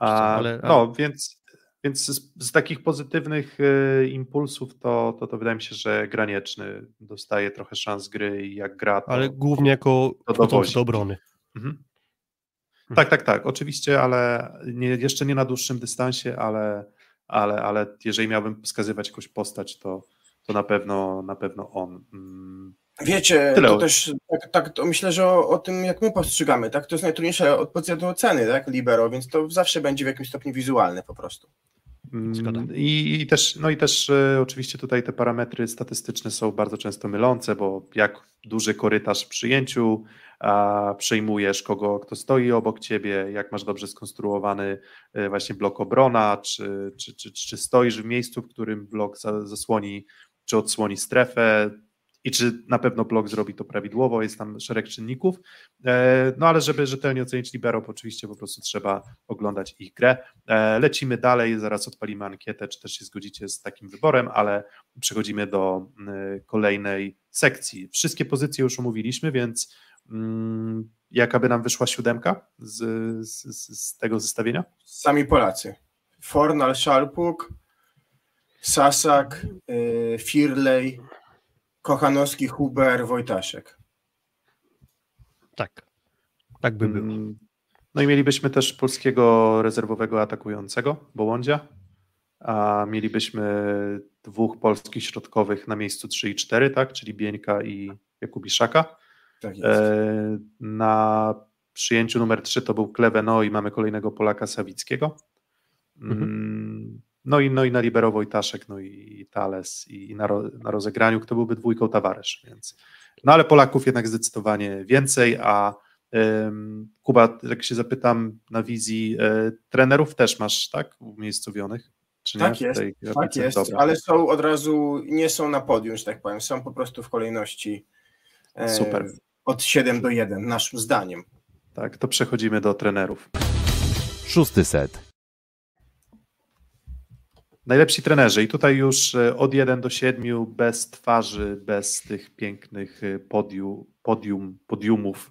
Speaker 3: A, ale, ale... No, więc więc z, z, takich pozytywnych y, impulsów to, to, to wydaje mi się, że Granieczny dostaje trochę szans gry i jak gra to,
Speaker 4: Ale głównie jako do obrony. Mhm.
Speaker 3: Mhm. Tak, tak, tak, oczywiście, ale nie, jeszcze nie na dłuższym dystansie, ale, ale, ale jeżeli miałbym wskazywać jakąś postać, to, to na pewno na pewno on. Mm.
Speaker 5: Wiecie, Tyle to też tak, tak to myślę, że o, o, tym, jak my postrzegamy, tak? To jest najtrudniejsza odpowiedź do oceny, tak? Libero, więc to zawsze będzie w jakimś stopniu wizualne po prostu.
Speaker 3: Mm, I, I, też, no i też e, oczywiście tutaj te parametry statystyczne są bardzo często mylące, bo jak duży korytarz w przyjęciu a, przejmujesz kogo, kto stoi obok ciebie, jak masz dobrze skonstruowany e, właśnie blok obrona, czy, czy, czy, czy stoisz w miejscu, w którym blok zasłoni, czy odsłoni strefę i czy na pewno blok zrobi to prawidłowo, jest tam szereg czynników, e, no ale żeby rzetelnie ocenić libero, oczywiście po prostu trzeba oglądać ich grę. E, lecimy dalej, zaraz odpalimy ankietę, czy też się zgodzicie z takim wyborem, ale przechodzimy do kolejnej sekcji. Wszystkie pozycje już omówiliśmy, więc mm, jaka by nam wyszła siódemka z, z, z tego zestawienia?
Speaker 5: Sami Polacy. Fornal, Szalpuk, Sasak, y, Firlej, Kochanowski, Huber, Wojtaszek.
Speaker 4: Tak. Tak by było.
Speaker 3: Mm, no i mielibyśmy też polskiego rezerwowego atakującego, Bołądzia, a mielibyśmy dwóch polskich środkowych na miejscu 3 i 4, tak, czyli Bieńka i Jakubiszaka.
Speaker 5: Tak jest.
Speaker 3: E, na przyjęciu numer 3 to był Kleveno i mamy kolejnego Polaka Sawickiego. Mhm. No i, no i na libero Wojtaszek, no i Thales i na, ro, na rozegraniu, kto byłby dwójką Tawaresz, więc no ale Polaków jednak zdecydowanie więcej, a ym, Kuba, jak się zapytam na wizji y, trenerów też masz, tak, umiejscowionych? Czy
Speaker 5: tak nie? jest, tak jest, Dobra. ale są od razu, nie są na podium, że tak powiem, są po prostu w kolejności
Speaker 3: e, Super.
Speaker 5: od 7 do 1, naszym zdaniem.
Speaker 3: Tak, to przechodzimy do trenerów.
Speaker 2: Szósty set.
Speaker 3: Najlepsi trenerzy. I tutaj już e, od 1 do 7 bez twarzy, bez tych pięknych e, podium, podium, podiumów.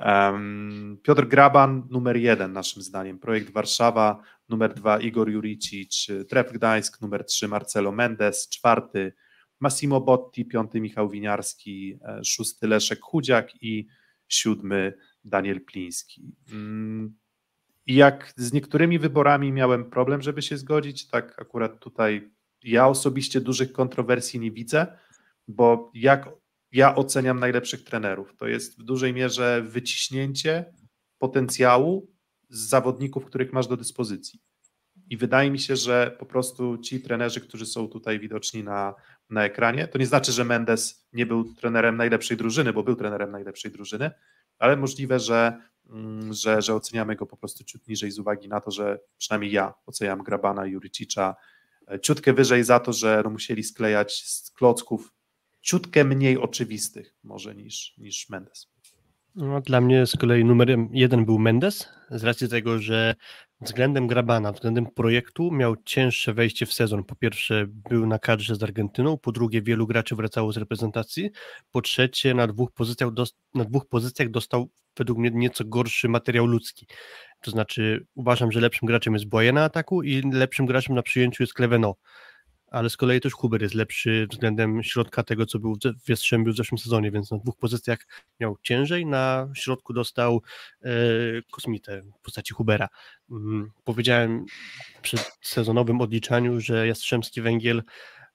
Speaker 3: Um, Piotr Graban numer 1 naszym zdaniem, projekt Warszawa numer 2 Igor Juricic, Tref Gdańsk numer 3 Marcelo Mendes, czwarty Massimo Botti, piąty Michał Winiarski, e, szósty Leszek Chudziak. I siódmy Daniel Pliński. I jak z niektórymi wyborami miałem problem, żeby się zgodzić, tak akurat tutaj ja osobiście dużych kontrowersji nie widzę, bo jak ja oceniam najlepszych trenerów, to jest w dużej mierze wyciśnięcie potencjału z zawodników, których masz do dyspozycji. I wydaje mi się, że po prostu ci trenerzy, którzy są tutaj widoczni na, na ekranie, to nie znaczy, że Mendes nie był trenerem najlepszej drużyny, bo był trenerem najlepszej drużyny, ale możliwe, że że, że oceniamy go po prostu ciut niżej z uwagi na to, że przynajmniej ja oceniam Grabana Juricicza e, ciutkę wyżej za to, że no musieli sklejać z klocków ciutkę mniej oczywistych może niż, niż Mendes.
Speaker 4: No, dla mnie z kolei numerem jeden był Mendes, z racji tego, że względem Grabana, względem projektu miał cięższe wejście w sezon. Po pierwsze był na kadrze z Argentyną, po drugie wielu graczy wracało z reprezentacji, po trzecie na dwóch pozycjach, na dwóch pozycjach dostał według mnie nieco gorszy materiał ludzki. To znaczy uważam, że lepszym graczem jest Boye na ataku i lepszym graczem na przyjęciu jest Kleveno ale z kolei też Huber jest lepszy względem środka tego, co był w Jastrzębiu w zeszłym sezonie, więc na dwóch pozycjach miał ciężej, na środku dostał e, kosmitę w postaci Hubera. Mm, powiedziałem przy sezonowym odliczaniu, że Jastrzębski Węgiel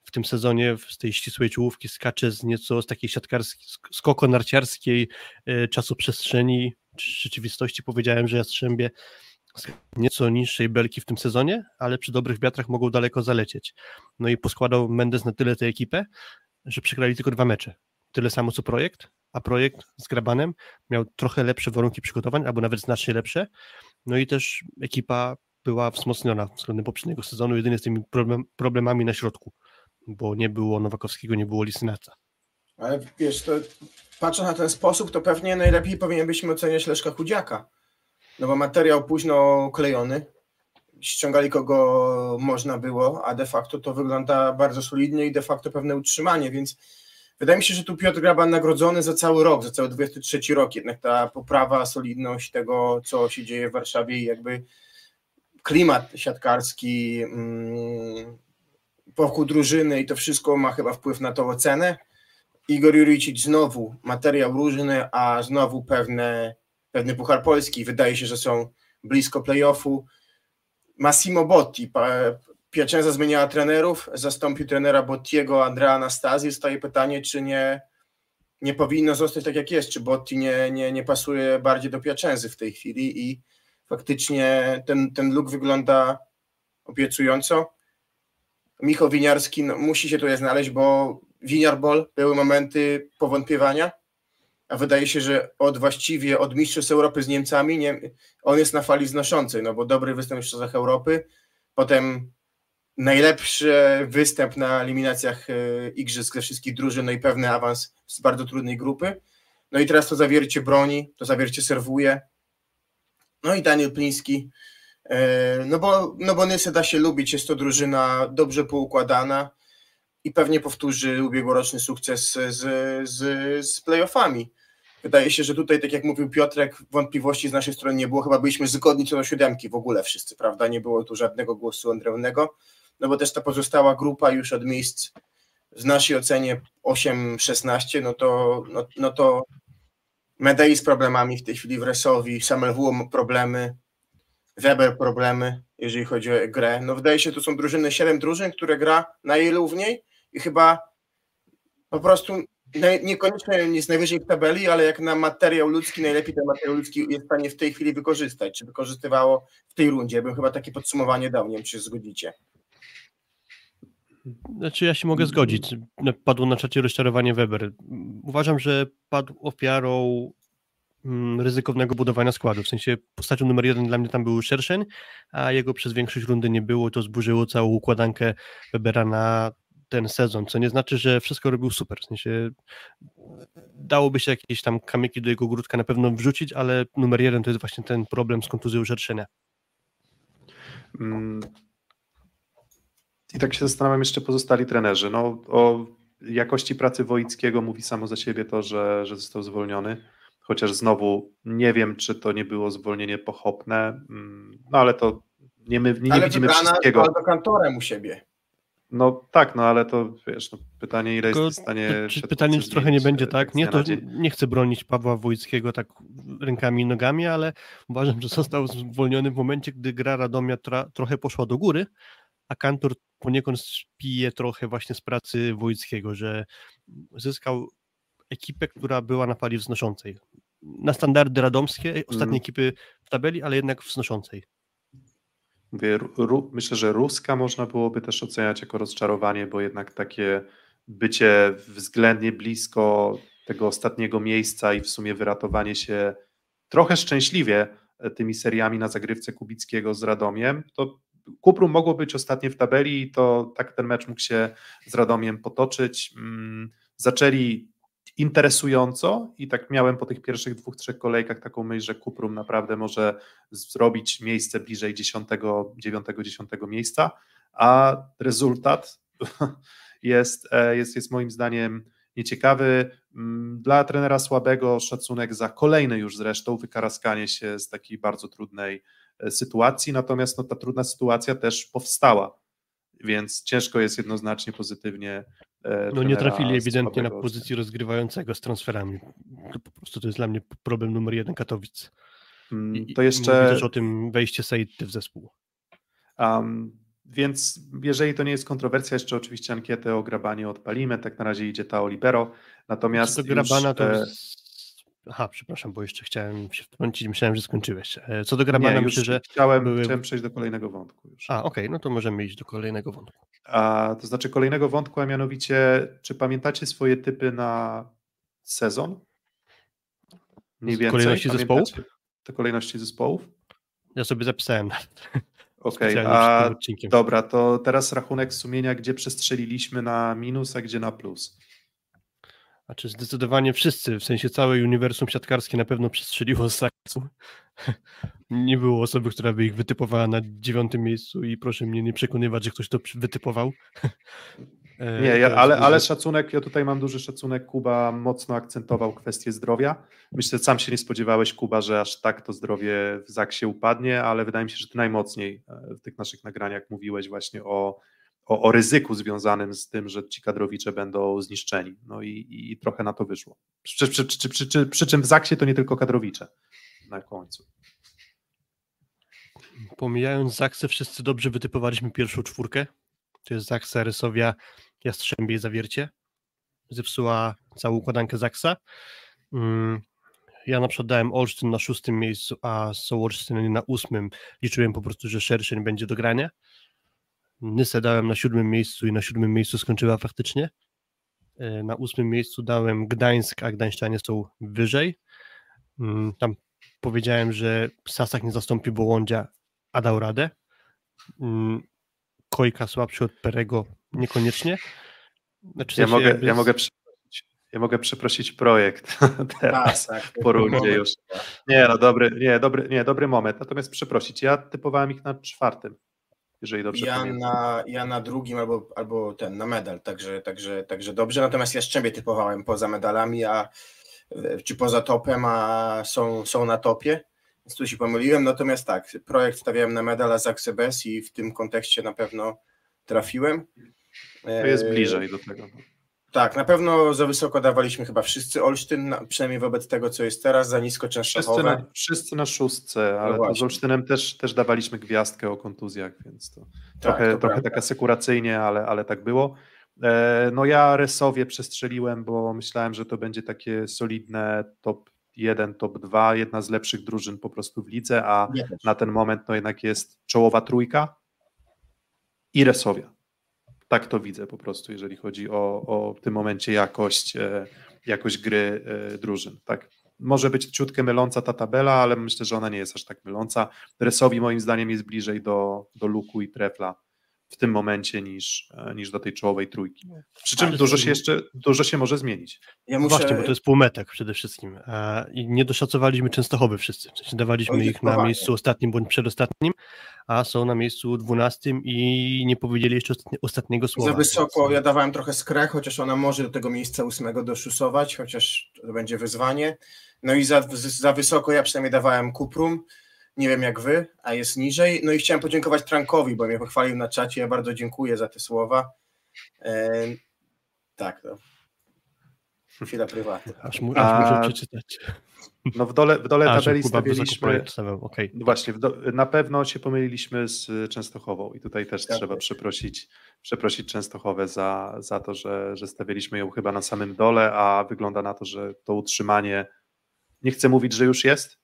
Speaker 4: w tym sezonie z tej ścisłej czołówki skacze z nieco z takiej siatkarskiej, skokonarciarskiej e, czasoprzestrzeni czy rzeczywistości. Powiedziałem, że Jastrzębie nieco niższej belki w tym sezonie, ale przy dobrych wiatrach mogą daleko zalecieć. No i poskładał Mendes na tyle tę ekipę, że przegrali tylko dwa mecze. Tyle samo co projekt, a projekt z Grabanem miał trochę lepsze warunki przygotowań, albo nawet znacznie lepsze. No i też ekipa była wzmocniona względem poprzedniego sezonu, jedynie z tymi problem, problemami na środku, bo nie było Nowakowskiego, nie było Lisynaca.
Speaker 5: Ale wiesz, to patrząc na ten sposób, to pewnie najlepiej powinien byśmy oceniać Leszka Chudziaka no bo materiał późno klejony, ściągali kogo można było, a de facto to wygląda bardzo solidnie i de facto pewne utrzymanie, więc wydaje mi się, że tu Piotr Graban nagrodzony za cały rok, za cały 23 rok, jednak ta poprawa, solidność tego, co się dzieje w Warszawie i jakby klimat siatkarski mm, wokół drużyny i to wszystko ma chyba wpływ na tą ocenę. Igor Juricic znowu materiał różny, a znowu pewne pewny Puchar Polski. Wydaje się, że są blisko playoffu. Massimo Botti, Piacenza zmieniała trenerów, zastąpił trenera Bottiego, Andrea Anastazji. Zostaje pytanie, czy nie, nie powinno zostać tak jak jest, czy Botti nie, nie, nie pasuje bardziej do Piacenzy w tej chwili i faktycznie ten, ten look wygląda obiecująco. Michał Winiarski no, musi się tutaj znaleźć, bo Winiarbol były momenty powątpiewania, a wydaje się, że od właściwie od Mistrzostw Europy z Niemcami nie, on jest na fali znoszącej, no bo dobry występ w Mistrzostwach Europy, potem najlepszy występ na eliminacjach e, igrzysk ze wszystkich drużyn, no i pewny awans z bardzo trudnej grupy. No i teraz to zawiercie broni, to zawiercie serwuje. No i Daniel Pliński, e, no bo, no bo Nysę da się lubić, jest to drużyna dobrze poukładana i pewnie powtórzy ubiegłoroczny sukces z, z, z playoffami. Wydaje się, że tutaj, tak jak mówił Piotrek, wątpliwości z naszej strony nie było. Chyba byliśmy zgodni co do siódemki w ogóle wszyscy, prawda? Nie było tu żadnego głosu odrębnego. No bo też ta pozostała grupa już od miejsc w naszej ocenie 8-16, no to, no, no to Medei z problemami w tej chwili w Resowi, Samuel ma problemy, Weber problemy, jeżeli chodzi o grę. No wydaje się, to są drużyny, 7 drużyn, które gra na i chyba po prostu niekoniecznie jest najwyżej w tabeli, ale jak na materiał ludzki, najlepiej ten materiał ludzki jest w stanie w tej chwili wykorzystać, czy wykorzystywało w tej rundzie. Bym chyba takie podsumowanie dał, nie wiem, czy się zgodzicie.
Speaker 4: Znaczy ja się mogę zgodzić. Padło na czacie rozczarowanie Weber. Uważam, że padł ofiarą mm, ryzykownego budowania składu. W sensie postacią numer jeden dla mnie tam był Szerszeń, a jego przez większość rundy nie było. To zburzyło całą układankę Webera na ten sezon, co nie znaczy, że wszystko robił super. W sensie dałoby się jakieś tam kamyki do jego ogródka na pewno wrzucić, ale numer jeden to jest właśnie ten problem z kontuzją Szerszenia.
Speaker 3: Mm. I tak się zastanawiam jeszcze pozostali trenerzy. No, o jakości pracy Wojickiego mówi samo za siebie to, że, że został zwolniony. Chociaż znowu nie wiem, czy to nie było zwolnienie pochopne, mm, no ale to nie, my, nie, nie widzimy wszystkiego.
Speaker 5: Ale kantorem u siebie.
Speaker 3: No tak, no ale to wiesz, no, pytanie ile Tylko, jest w stanie...
Speaker 4: Czy pytanie, czy trochę nie będzie tak? Nie, to nie chcę bronić Pawła Wojckiego tak rękami i nogami, ale uważam, że został zwolniony w momencie, gdy gra Radomia tra, trochę poszła do góry, a Kantor poniekąd pije trochę właśnie z pracy Wojckiego, że zyskał ekipę, która była na pali wznoszącej. Na standardy radomskie, ostatnie mm. ekipy w tabeli, ale jednak wznoszącej.
Speaker 3: Mówię, ru, myślę, że Ruska można byłoby też oceniać jako rozczarowanie, bo jednak takie bycie względnie blisko tego ostatniego miejsca i w sumie wyratowanie się trochę szczęśliwie e, tymi seriami na zagrywce Kubickiego z Radomiem, to Kuprum mogło być ostatnie w tabeli i to tak ten mecz mógł się z Radomiem potoczyć. Mm, zaczęli interesująco i tak miałem po tych pierwszych dwóch, trzech kolejkach taką myśl, że Kuprum naprawdę może zrobić miejsce bliżej 10, 9, 10 miejsca, a rezultat jest, e, jest, jest moim zdaniem nieciekawy. Mm, dla trenera słabego szacunek za kolejne już zresztą wykaraskanie się z takiej bardzo trudnej e, sytuacji, natomiast no, ta trudna sytuacja też powstała, więc ciężko jest jednoznacznie pozytywnie
Speaker 4: no nie trafili ewidentnie na pozycji rozgrywającego z transferami. To po prostu to jest dla mnie problem numer jeden Katowic.
Speaker 3: Mm, I, to jeszcze...
Speaker 4: Też o tym wejście Saidty w zespół.
Speaker 3: Um, więc jeżeli to nie jest kontrowersja, jeszcze oczywiście ankietę o grabanie odpalimy, tak na razie idzie ta o libero, natomiast...
Speaker 4: Co do grabana to... Aha, przepraszam, bo jeszcze chciałem się wtrącić, myślałem, że skończyłeś. E, co do grabana, myślę, że...
Speaker 3: Chciałem, były... chciałem przejść do kolejnego wątku już.
Speaker 4: A, okej, okay, no to możemy iść do kolejnego wątku.
Speaker 3: A, to znaczy kolejnego wątku, a mianowicie, czy pamiętacie swoje typy na sezon?
Speaker 4: Mniej więcej. Kolejności zespołów?
Speaker 3: Te kolejności zespołów?
Speaker 4: Ja sobie zapisałem.
Speaker 3: Okej, okay, dobra, to teraz rachunek sumienia, gdzie przestrzeliliśmy na minus, a gdzie na plus?
Speaker 4: Znaczy zdecydowanie wszyscy, w sensie całe uniwersum siatkarskie na pewno przestrzeliło z Saksu. nie było osoby, która by ich wytypowała na dziewiątym miejscu i proszę mnie nie przekonywać, że ktoś to wytypował.
Speaker 3: E, nie, ja, ale, ale szacunek, ja tutaj mam duży szacunek. Kuba mocno akcentował kwestię zdrowia. Myślę, że sam się nie spodziewałeś, Kuba, że aż tak to zdrowie w Zaksie upadnie, ale wydaje mi się, że ty najmocniej e, w tych naszych nagraniach mówiłeś właśnie o, o, o ryzyku związanym z tym, że ci kadrowicze będą zniszczeni. No i, i trochę na to wyszło. Przy, przy, przy, przy, czym w Zaksie to nie tylko kadrowicze na końcu.
Speaker 4: Pomijając Zaksę, wszyscy dobrze wytypowaliśmy pierwszą czwórkę. To jest Zaksa, Rysowia, Jastrzębie i Zawiercie. Zepsuła całą układankę Zaksa. Mm, ja na przykład dałem Olsztyn na szóstym miejscu, a są Olsztyn na ósmym. Liczyłem po prostu, że Szerszeń będzie do grania. Nysę dałem na siódmym miejscu i na siódmym miejscu skończyła faktycznie. E, na ósmym miejscu dałem Gdańsk, a Gdańszczanie są wyżej. Mm, tam powiedziałem, że Sasak nie zastąpi Bołądzia, a dał radę. Mm, Kojka słabszy od Perego? Niekoniecznie?
Speaker 3: Znaczy, ja, mogę, jakby... ja, mogę przeprosić, ja mogę przeprosić projekt teraz tak, tak, po rundzie już. Nie, no dobry, nie, dobry, nie, dobry moment. Natomiast przeprosić, ja typowałem ich na czwartym jeżeli dobrze
Speaker 5: ja Na, ja na drugim albo, albo ten, na medal, także, także, także dobrze. Natomiast ja Szczębie typowałem poza medalami, a czy poza topem, a są, są na topie. Więc tu się pomyliłem. Natomiast tak, projekt stawiałem na medal, a Zaksebes i w tym kontekście na pewno trafiłem.
Speaker 3: To jest e, bliżej do tego.
Speaker 5: Tak, na pewno za wysoko dawaliśmy chyba wszyscy Olsztyn, przynajmniej wobec tego, co jest teraz, za nisko Częstochowe.
Speaker 3: Wszyscy na, wszyscy na szóstce, ale no z Olsztynem też, też dawaliśmy gwiazdkę o kontuzjach, więc to tak, trochę, to trochę tak asekuracyjnie, ale, ale tak było. E, no ja Resowie przestrzeliłem, bo myślałem, że to będzie takie solidne top 1, top 2, jedna z lepszych drużyn po prostu w lidze, a na ten moment no jednak jest czołowa trójka i Resowia tak to widzę po prostu, jeżeli chodzi o, o w tym momencie jakość, e, jakość gry e, drużyn. Tak. Może być ciutkę myląca ta tabela, ale myślę, że ona nie jest aż tak myląca. Resowi moim zdaniem jest bliżej do, do Luku i Trefla w tym momencie niż, e, niż do tej czołowej trójki. Przy czym dużo się jeszcze, dużo się może zmienić.
Speaker 4: Ja muszę... Właśnie, bo to jest półmetek przede wszystkim i nie doszacowaliśmy Częstochowy wszyscy, dawaliśmy ich na miejscu ostatnim bądź przedostatnim, a są na miejscu dwunastym i nie powiedzieli jeszcze ostatniego słowa.
Speaker 5: Za wysoko, ja dawałem trochę skrę, chociaż ona może do tego miejsca ósmego doszusować, chociaż to będzie wyzwanie. No i za, za wysoko ja przynajmniej dawałem Kuprum, nie wiem jak wy, a jest niżej. No i chciałem podziękować Trankowi, bo mnie pochwalił na czacie. Ja bardzo dziękuję za te słowa. E, tak, no. Chwila prywatna.
Speaker 4: Aż, mu, aż muszę przeczytać.
Speaker 3: No w dole, w dole a, tabeli stawiliśmy. Okay. Właśnie, do, na pewno się pomyliliśmy z Częstochową i tutaj też tak. trzeba przeprosić, przeprosić Częstochowę za, za to, że, że stawialiśmy ją chyba na samym dole, a wygląda na to, że to utrzymanie. Nie chcę mówić, że już jest,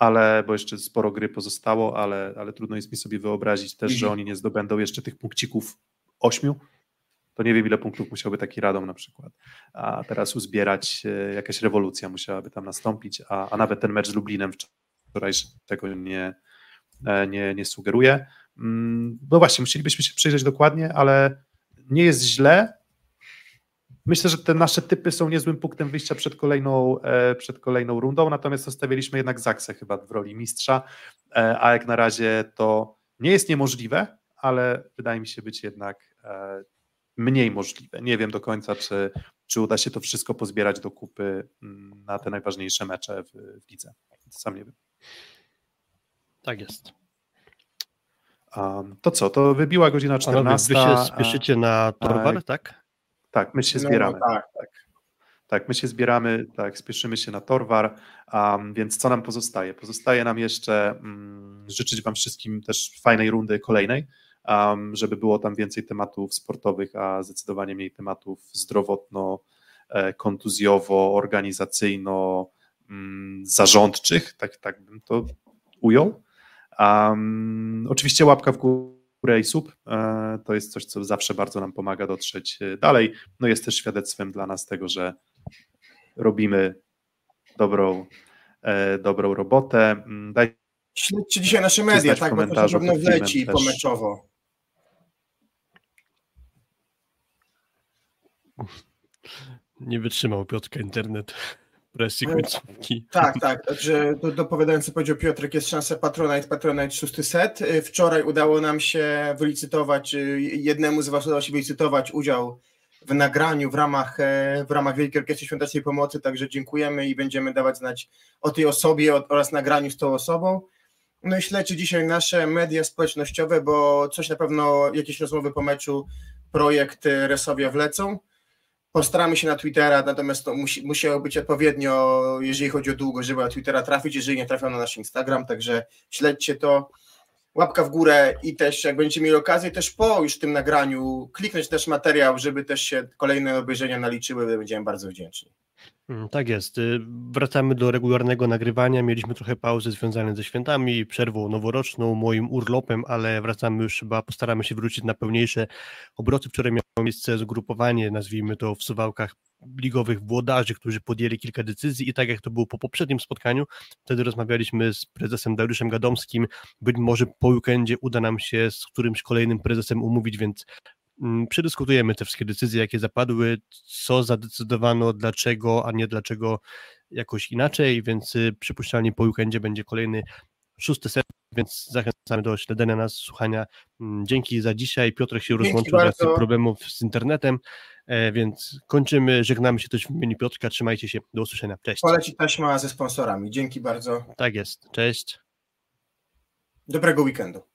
Speaker 3: ale bo jeszcze sporo gry pozostało, ale, ale trudno jest mi sobie wyobrazić też, że mhm. oni nie zdobędą jeszcze tych punkcików ośmiu. To nie wiem, ile punktów musiałby taki Radom na przykład. A teraz uzbierać e, jakaś rewolucja musiałaby tam nastąpić, a, a nawet ten mecz z Lublinem wczoraj tego nie, e, nie, nie sugeruje. Mm, no właśnie, musielibyśmy się przyjrzeć dokładnie, ale nie jest źle, Myślę, że te nasze typy są niezłym punktem wyjścia przed kolejną, e, przed kolejną rundą, natomiast zostawiliśmy jednak Zaksę chyba w roli mistrza, e, a jak na razie to nie jest niemożliwe, ale wydaje mi się być jednak e, mniej możliwe. Nie wiem do końca, czy, czy uda się to wszystko pozbierać do kupy mm, na te najważniejsze mecze w, w lidze. Sam nie wiem.
Speaker 4: Tak jest.
Speaker 3: Um, to co, to wybiła godzina 14.
Speaker 4: Panowie, wy się spieszycie na Torwar, tak?
Speaker 3: Tak, my się no, zbieramy. No, tak, tak. Tak, my się zbieramy, tak, spieszymy się na Torwar, um, więc co nam pozostaje? Pozostaje nam jeszcze um, życzyć Wam wszystkim też fajnej rundy kolejnej, um, żeby było tam więcej tematów sportowych, a zdecydowanie mniej tematów zdrowotno, e, kontuzjowo, organizacyjno, mm, zarządczych, tak, tak bym to ujął. oczywiście łapka w górę i sub. E, to jest coś, co zawsze bardzo nam pomaga dotrzeć e, dalej. No jest też świadectwem dla nas tego, że robimy dobrą, e, dobrą robotę. Mm, daj
Speaker 5: Śledźcie dzisiaj nasze media, tak, bo to na pewno wleci też. pomeczowo.
Speaker 4: Nie wytrzymał Piotrka internet presji no, końcówki.
Speaker 5: Tak, tak, także do, dopowiadając co powiedział Piotrek, jest szansa Patronite, Patronite szósty set. Y, wczoraj udało nam się wylicytować, y, jednemu z Was udało się wylicytować udział w nagraniu w ramach, e, w ramach Wielkiej Orkiestry Świątecznej Pomocy, także dziękujemy i będziemy dawać znać o tej osobie oraz nagraniu z tą osobą. No i śledźcie dzisiaj nasze media społecznościowe, bo coś na pewno, jakieś rozmowy po meczu, projekt Resowia wlecą. Postaramy się na Twittera, natomiast to musi, musiało być odpowiednio, jeżeli chodzi o długość, żeby na Twittera trafić, jeżeli nie trafią na nasz Instagram, także śledźcie to. Łapka w górę i też jak będziecie mieli okazję, też po już tym nagraniu kliknąć też materiał, żeby też się kolejne obejrzenia naliczyły, będziemy bardzo wdzięczni.
Speaker 4: Mm, tak jest. Y, wracamy do regularnego nagrywania. Mieliśmy trochę pauzy związane ze świętami, przerwą noworoczną, moim urlopem, ale wracamy już chyba, postaramy się wrócić na pełniejsze obroty. Wczoraj miało miejsce zgrupowanie, nazwijmy to w Suwałkach ligowych włodarzy, którzy podjęli kilka decyzji i tak jak to było po poprzednim spotkaniu, wtedy rozmawialiśmy z prezesem Dariuszem Gadomskim, być może po weekendzie uda nam się z którymś kolejnym prezesem umówić, więc przedyskutujemy te wszystkie decyzje, jakie zapadły, co zadecydowano, dlaczego, a nie dlaczego jakoś inaczej, więc y, przypuszczalnie po weekendzie będzie kolejny szósty set, więc zachęcamy do śledzenia nas, słuchania. Mm, dzięki za dzisiaj. Piotrek się rozłączył z racji problemów z internetem, e, więc kończymy. Żegnamy się też w imieniu Piotrka. Trzymajcie się. Do usłyszenia. Cześć.
Speaker 5: Poleci taśma ze sponsorami. Dzięki bardzo.
Speaker 4: Tak jest. Cześć.
Speaker 5: Dobrego weekendu.